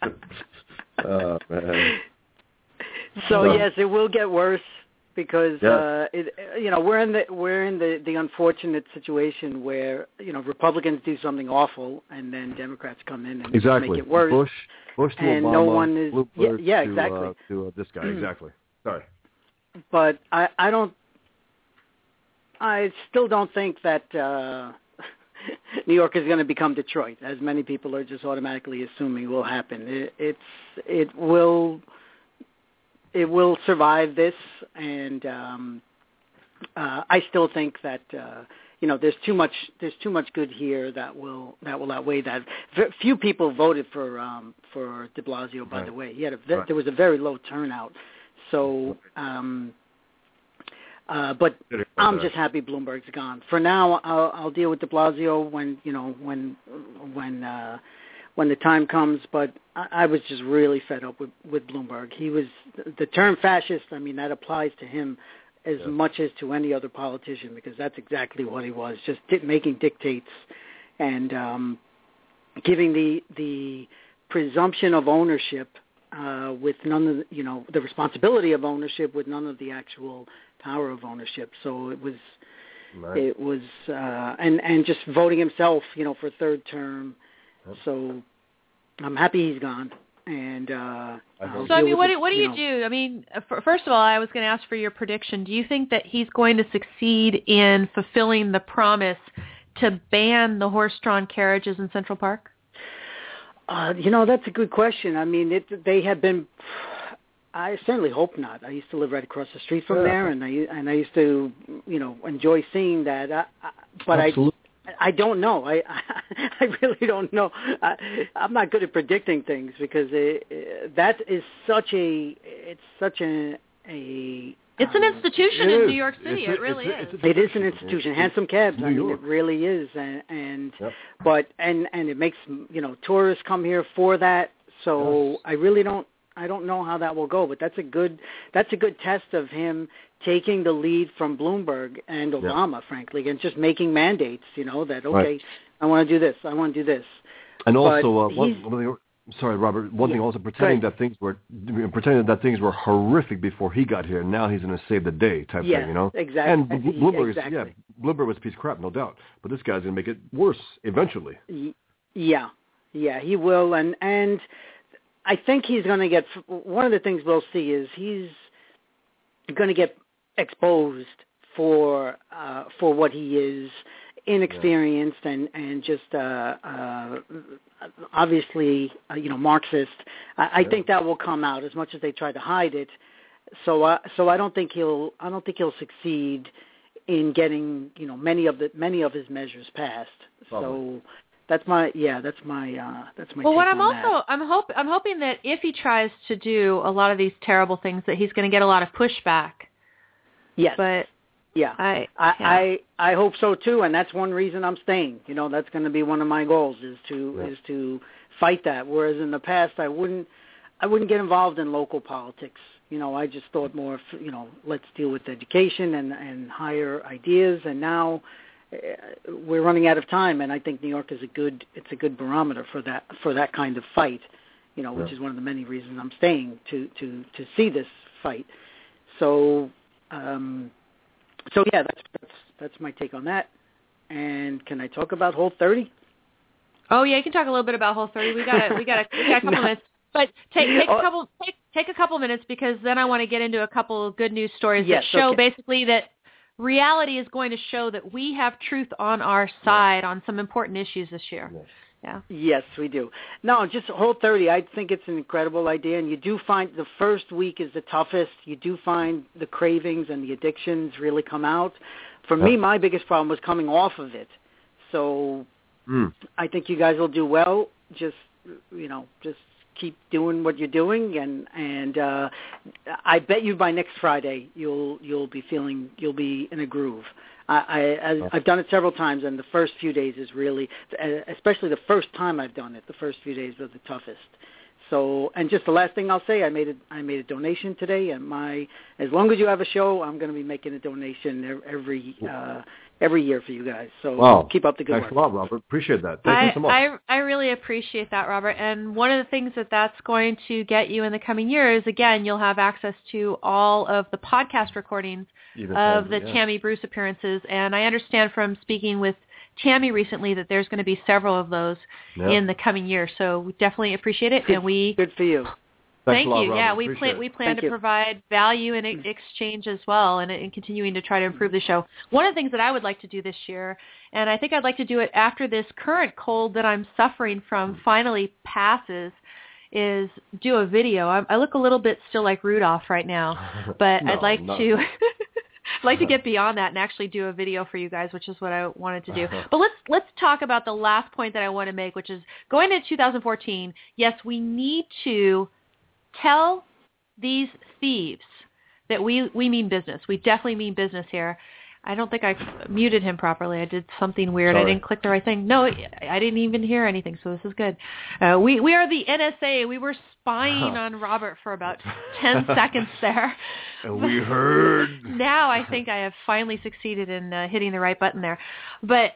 oh man. So Yeah. yes, it will get worse because Yeah. uh, it, you know we're in the we're in the the unfortunate situation where you know Republicans do something awful and then Democrats come in and Exactly. make it worse. Bush, Bush to And Obama. no one is- yeah, yeah, to, exactly. Uh, to uh, this guy. Exactly. Sorry. but I I don't I still don't think that uh New York is going to become Detroit, as many people are just automatically assuming will happen. It, it's it will it will survive this, and um, uh, I still think that uh, you know there's too much there's too much good here that will that will outweigh that. V- few people voted for um, for De Blasio, by Right. the way. He had a ve- Right. there was a very low turnout, so. Um, uh, but I'm just happy Bloomberg's gone. For now, I'll, I'll deal with De Blasio when you know when when uh, when the time comes. But I, I was just really fed up with with Bloomberg. He was the term fascist. I mean, that applies to him as Yeah. much as to any other politician because that's exactly what he was. Just di- making dictates and um, giving the the presumption of ownership uh, with none of the, you know the responsibility of ownership with none of the actual power of ownership. So it was Right. it was uh, and and just voting himself, you know, for third term. Yep. So I'm happy he's gone. And uh, I I'll hope So I mean, what it, do, what do you, know. do? I mean, uh, first of all, I was going to ask for your prediction. Do you think that he's going to succeed in fulfilling the promise to ban the horse-drawn carriages in Central Park? Uh, you know, that's a good question. I mean, it, they have been. I certainly hope not. I used to live right across the street from Yeah. there, and I and I used to, you know, enjoy seeing that. I, I, but Absolutely. I, I don't know. I I really don't know. I, I'm not good at predicting things because it, that is such a it's such a a. It's an um, institution It in. New York City. It's it really it's a- is. it's a It is an institution. It's- Hansom cabs. I mean, it really is, and, and Yep. but and and it makes you know tourists come here for that. So Yes. I really don't I don't know how that will go, but that's a good that's a good test of him taking the lead from Bloomberg and Obama, frankly, and just making mandates. You know that okay, Right. I want to do this, I want to do this. And But also, uh, one, one sorry, Robert. One Yeah, thing also pretending that things were pretending that things were horrific before he got here. Now he's going to save the day, type Yes, thing, you know. exactly. And Bl- Bloomberg Exactly. is yeah, Bloomberg was a piece of crap, no doubt. But this guy's going to make it worse eventually. Y- Yeah, Yeah, he will, and and I think he's going to get. One of the things we'll see is he's going to get exposed for uh, for what he is, inexperienced yeah. and and just uh, uh, obviously uh, you know Marxist. I, I think that will come out as much as they try to hide it. So uh, so I don't think he'll I don't think he'll succeed in getting you know many of the many of his measures passed. So that's my yeah that's my uh that's my well what i'm also that. i'm hope i'm hoping that if he tries to do a lot of these terrible things that he's going to get a lot of pushback. Yes. But yeah. I I, yeah. I i hope so too and that's one reason i'm staying. You know that's going to be one of my goals is to yeah. is to fight that. Whereas in the past i wouldn't i wouldn't get involved in local politics. You know i just thought more of, you know let's deal with education and and higher ideas. And now we're running out of time, and I think New York is a good it's a good barometer for that for that kind of fight, you know, which yeah. is one of the many reasons I'm staying to to to see this fight. So, um, so yeah, that's that's that's my take on that. And can I talk about Whole 30? Oh yeah, you can talk a little bit about Whole 30. We got a, we got a, we got a couple No. minutes, but take take Oh. a couple take take a couple minutes because then I want to get into a couple of good news stories Yes, that show okay. basically that reality is going to show that we have truth on our side on some important issues this year. Yes. Yeah. Yes, we do. No, just Whole 30. I think it's an incredible idea, and you do find the first week is the toughest. You do find the cravings and the addictions really come out. For me, my biggest problem was coming off of it. So Mm. I think you guys will do well. Just you know, just keep doing what you're doing, and and uh, I bet you by next Friday you'll you'll be feeling you'll be in a groove. I, I I've done it several times, and the first few days is really, uh, especially the first time I've done it, the first few days were the toughest. So, and just the last thing I'll say, I made a I made a donation today, and my as long as you have a show, I'm going to be making a donation every uh, every year for you guys. So Wow. keep up the good Thanks work. a lot, Robert. Appreciate that. Thank I, you so much. I I really appreciate that, Robert. And one of the things that that's going to get you in the coming years, is again, you'll have access to all of the podcast recordings Even of Tammy, the yeah. Tammy Bruce appearances. And I understand from speaking with Tammy recently that there's going to be several of those Yeah. in the coming year. So we definitely appreciate it, and we Good for you. Thanks Thank a lot, you. Robert. Yeah, we Appreciate plan we plan Thank to you. provide value in e- mm-hmm. exchange as well, and, and continuing to try to improve the show. One of the things that I would like to do this year, and I think I'd like to do it after this current cold that I'm suffering from mm-hmm. finally passes, is do a video. I, I look a little bit still like Rudolph right now, but No, I'd like no. to. I'd like to get beyond that and actually do a video for you guys, which is what I wanted to do. But let's let's talk about the last point that I want to make, which is going into 2014. Yes, we need to tell these thieves that we we mean business. We definitely mean business here. I don't think I muted him properly. I did something weird. I didn't click the right thing. No, I didn't even hear anything, so this is good. Uh, we we are the NSA. We were spying on Robert for about 10 seconds there. And we heard. now I think I have finally succeeded in uh, hitting the right button there. But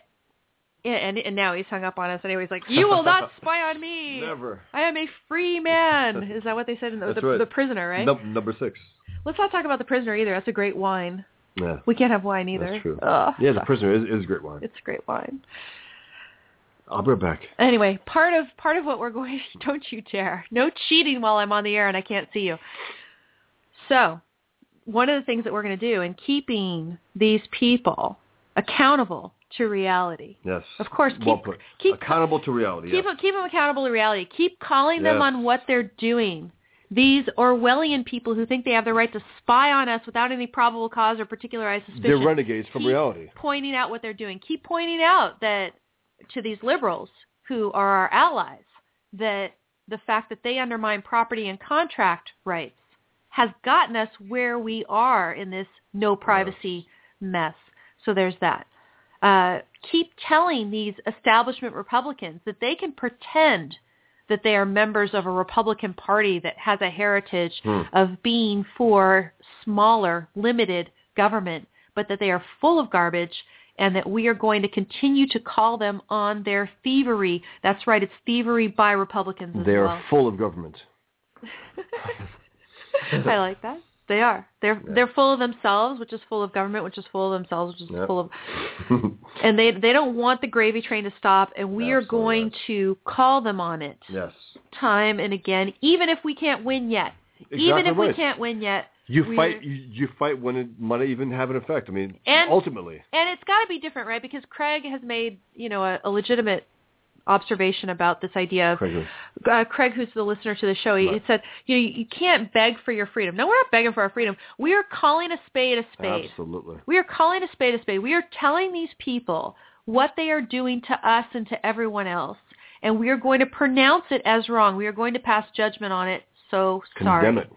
yeah, and and now he's hung up on us anyway. He's like, "You will not spy on me. Never. I am a free man." Is that what they said in the, the, right. the prisoner, right? Num- number six. Let's not talk about the prisoner either. That's a great wine. Yeah. We can't have wine either. That's true. Ugh. Yeah, the prisoner is, is great wine. It's great wine. I'll be right back. Anyway, part of part of what we're going don't you dare. No cheating while I'm on the air and I can't see you. So, one of the things that we're going to do in keeping these people accountable to reality. Yes. Of course, keep well put. keep Accountable to reality. keep yes. them, keep them accountable to reality. Keep calling them on what they're doing. These Orwellian people who think they have the right to spy on us without any probable cause or particularized suspicion. They're renegades from Keep reality. Pointing out what they're doing. Keep pointing out that to these liberals who are our allies that the fact that they undermine property and contract rights has gotten us where we are in this no privacy mess. So there's that. Uh, keep telling these establishment Republicans that they can pretend that they are members of a Republican Party that has a heritage Hmm. of being for smaller, limited government, but that they are full of garbage and that we are going to continue to call them on their thievery. That's right, it's thievery by Republicans as They are well. full of government. I like that. They are. They're they're full of themselves, which is full of government, which is full of themselves, which is Yep. full of and they they don't want the gravy train to stop and we are going to call them on it yes. time and again even if we can't win yet. even Exactly if we can't win yet. You we're- fight. You, you fight when it might even have an effect. I mean, And- ultimately, And it's got to be different, right? Because Craig has made, you know, a, a legitimate observation about this idea of Craig uh, Craig, who's the listener to the show, he, he said, you know, you, you can't beg for your freedom. No, we're not begging for our freedom. We are calling a spade a spade. absolutely. We are calling a spade a spade. We are telling these people what they are doing to us and to everyone else, and we are going to pronounce it as wrong. We are going to pass judgment on it. So sorry. Condemn it.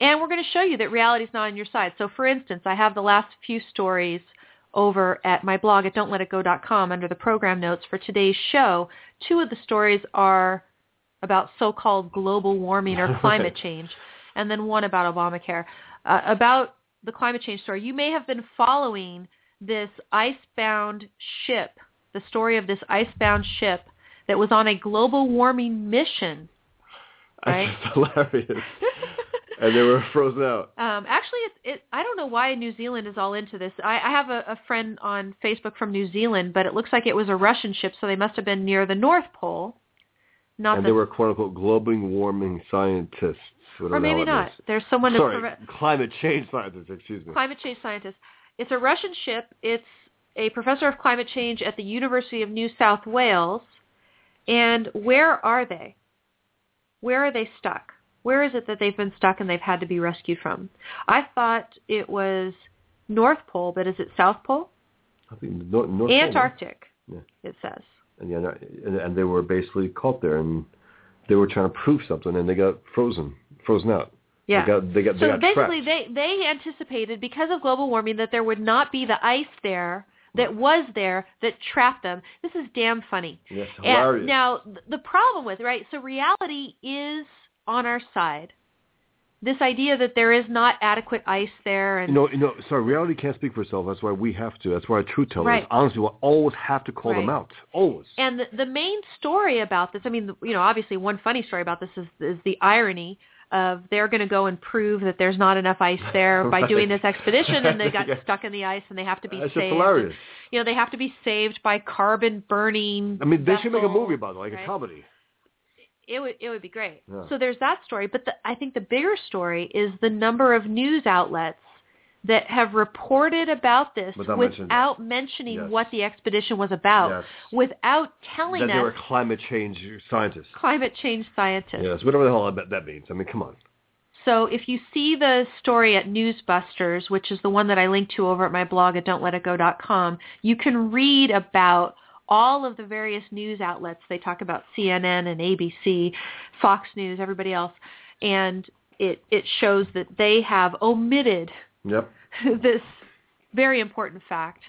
And we're going to show you that reality is not on your side. So, for instance, I have the last few stories over at my blog at don'tletitgo.com under the program notes for today's show. Two of the stories are about so-called global warming or climate change, and then one about Obamacare. Uh, about the climate change story, you may have been following this icebound ship, the story of this icebound ship that was on a global warming mission. Right? It's hilarious. and they were frozen out. Um, actually, it, it, I don't know why New Zealand is all into this. I, I have a, a friend on Facebook from New Zealand, but it looks like it was a Russian ship, so they must have been near the North Pole. Not and the, they were quote unquote global warming scientists. or maybe not. is. There's someone Sorry, climate change scientists. Excuse me. climate change scientist. It's a Russian ship. It's a professor of climate change at the University of New South Wales. And where are they? Where are they stuck? Where is it that they've been stuck and they've had to be rescued from? I thought it was North Pole, but is it South Pole? I think North, North Pole, Antarctic, Yeah. it says. And, yeah, and, and they were basically caught there, and they were trying to prove something, and they got frozen, frozen out. Yeah. They got, they got, they so got basically, trapped. they they anticipated because of global warming that there would not be the ice there that was there that trapped them. This is damn funny. Yes, And hilarious. now the problem with right, so reality is on our side. This idea that there is not adequate ice there, and no, know, sorry, reality can't speak for itself. That's why we have to. That's why our truth tellers, Right. honestly, will always have to call them out. Always. And the, the main story about this, I mean, you know, obviously one funny story about this is, is the irony of they're going to go and prove that there's not enough ice there by Right. doing this expedition and they got Yeah. stuck in the ice and they have to be That's saved. hilarious. You know, they have to be saved by carbon burning. I mean, they should make a movie about it, like right? a comedy. It would it would be great. Yeah. So there's that story, but the, I think the bigger story is the number of news outlets that have reported about this Without mentioning without mentioning Yes. what the expedition was about, Yes. without telling That they were climate change scientists. climate change scientists. Yes, whatever the hell that, that means. I mean, come on. So if you see the story at Newsbusters, which is the one that I linked to over at my blog at don'tletitgo.com, you can read about all of the various news outlets. They talk about CNN and ABC, Fox News, everybody else, and it it shows that they have omitted Yep. this very important fact,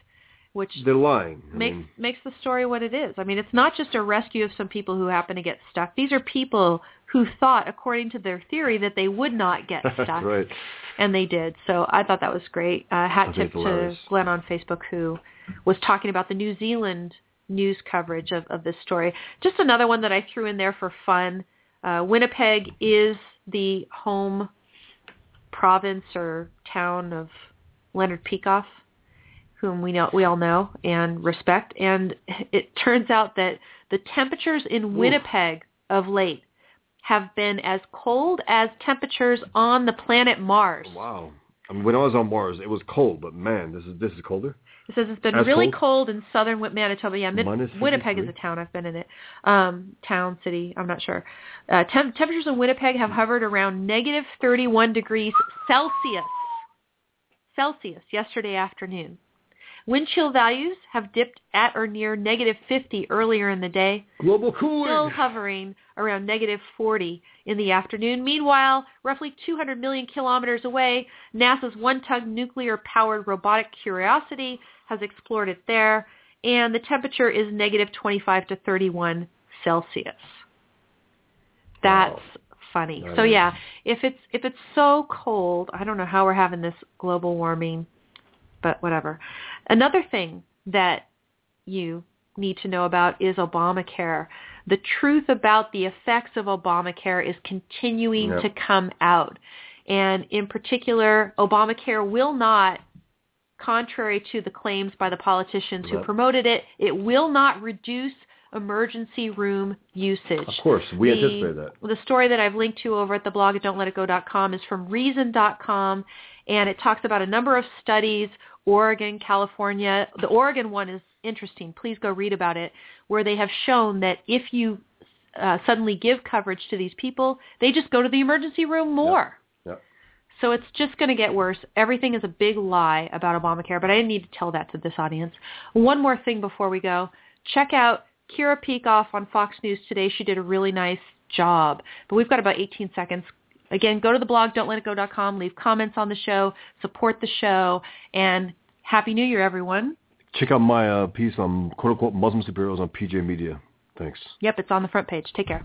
which They're lying. I makes mean, makes the story what it is. I mean, it's not just a rescue of some people who happen to get stuck. These are people who thought, according to their theory, that they would not get stuck, right. and they did. So I thought that was great. Uh, hat I tip to. Glenn on Facebook who was talking about the New Zealand news coverage of, of this story. Just another one that I threw in there for fun. Uh, Winnipeg is the home province or town of Leonard Peikoff, whom we know we all know and respect. And it turns out that the temperatures in Winnipeg of late have been as cold as temperatures on the planet Mars. Wow. I mean, when I was on Mars, it was cold, but man, this is this is colder. It says it's been really cold? cold? in southern Manitoba. Yeah, Mid- Winnipeg is a town. I've been in it. Um, town, city. I'm not sure. Uh, temp- temperatures in Winnipeg have hovered around negative 31 degrees Celsius. Celsius yesterday afternoon. Wind chill values have dipped at or near negative 50 earlier in the day, Global cooling. still hovering around negative 40 in the afternoon. Meanwhile, roughly 200 million kilometers away, NASA's one-ton nuclear-powered robotic Curiosity has explored it there, and the temperature is negative 25 to 31 Celsius. That's Wow. funny. That so is. yeah, if it's if it's so cold, I don't know how we're having this global warming, but whatever. Another thing that you need to know about is Obamacare. The truth about the effects of Obamacare is continuing Yep. to come out. And in particular, Obamacare will not, contrary to the claims by the politicians who promoted it, it will not reduce emergency room usage. Of course, we The- anticipate that. The story that I've linked to over at the blog at don'tletitgo.com is from reason.com, and it talks about a number of studies, Oregon, California. The Oregon one is interesting. Please go read about it, where they have shown that if you uh, suddenly give coverage to these people, they just go to the emergency room more. Yeah. So it's just going to get worse. Everything is a big lie about Obamacare, but I didn't need to tell that to this audience. One more thing before we go. Check out Kira Peikoff on Fox News today. She did a really nice job. But we've got about 18 seconds. Again, go to the blog, don'tletitgo.com, leave comments on the show, support the show, and Happy New Year, everyone. Check out my uh, piece on quote-unquote Muslim superheroes on PJ Media. Thanks. Yep, it's on the front page. Take care.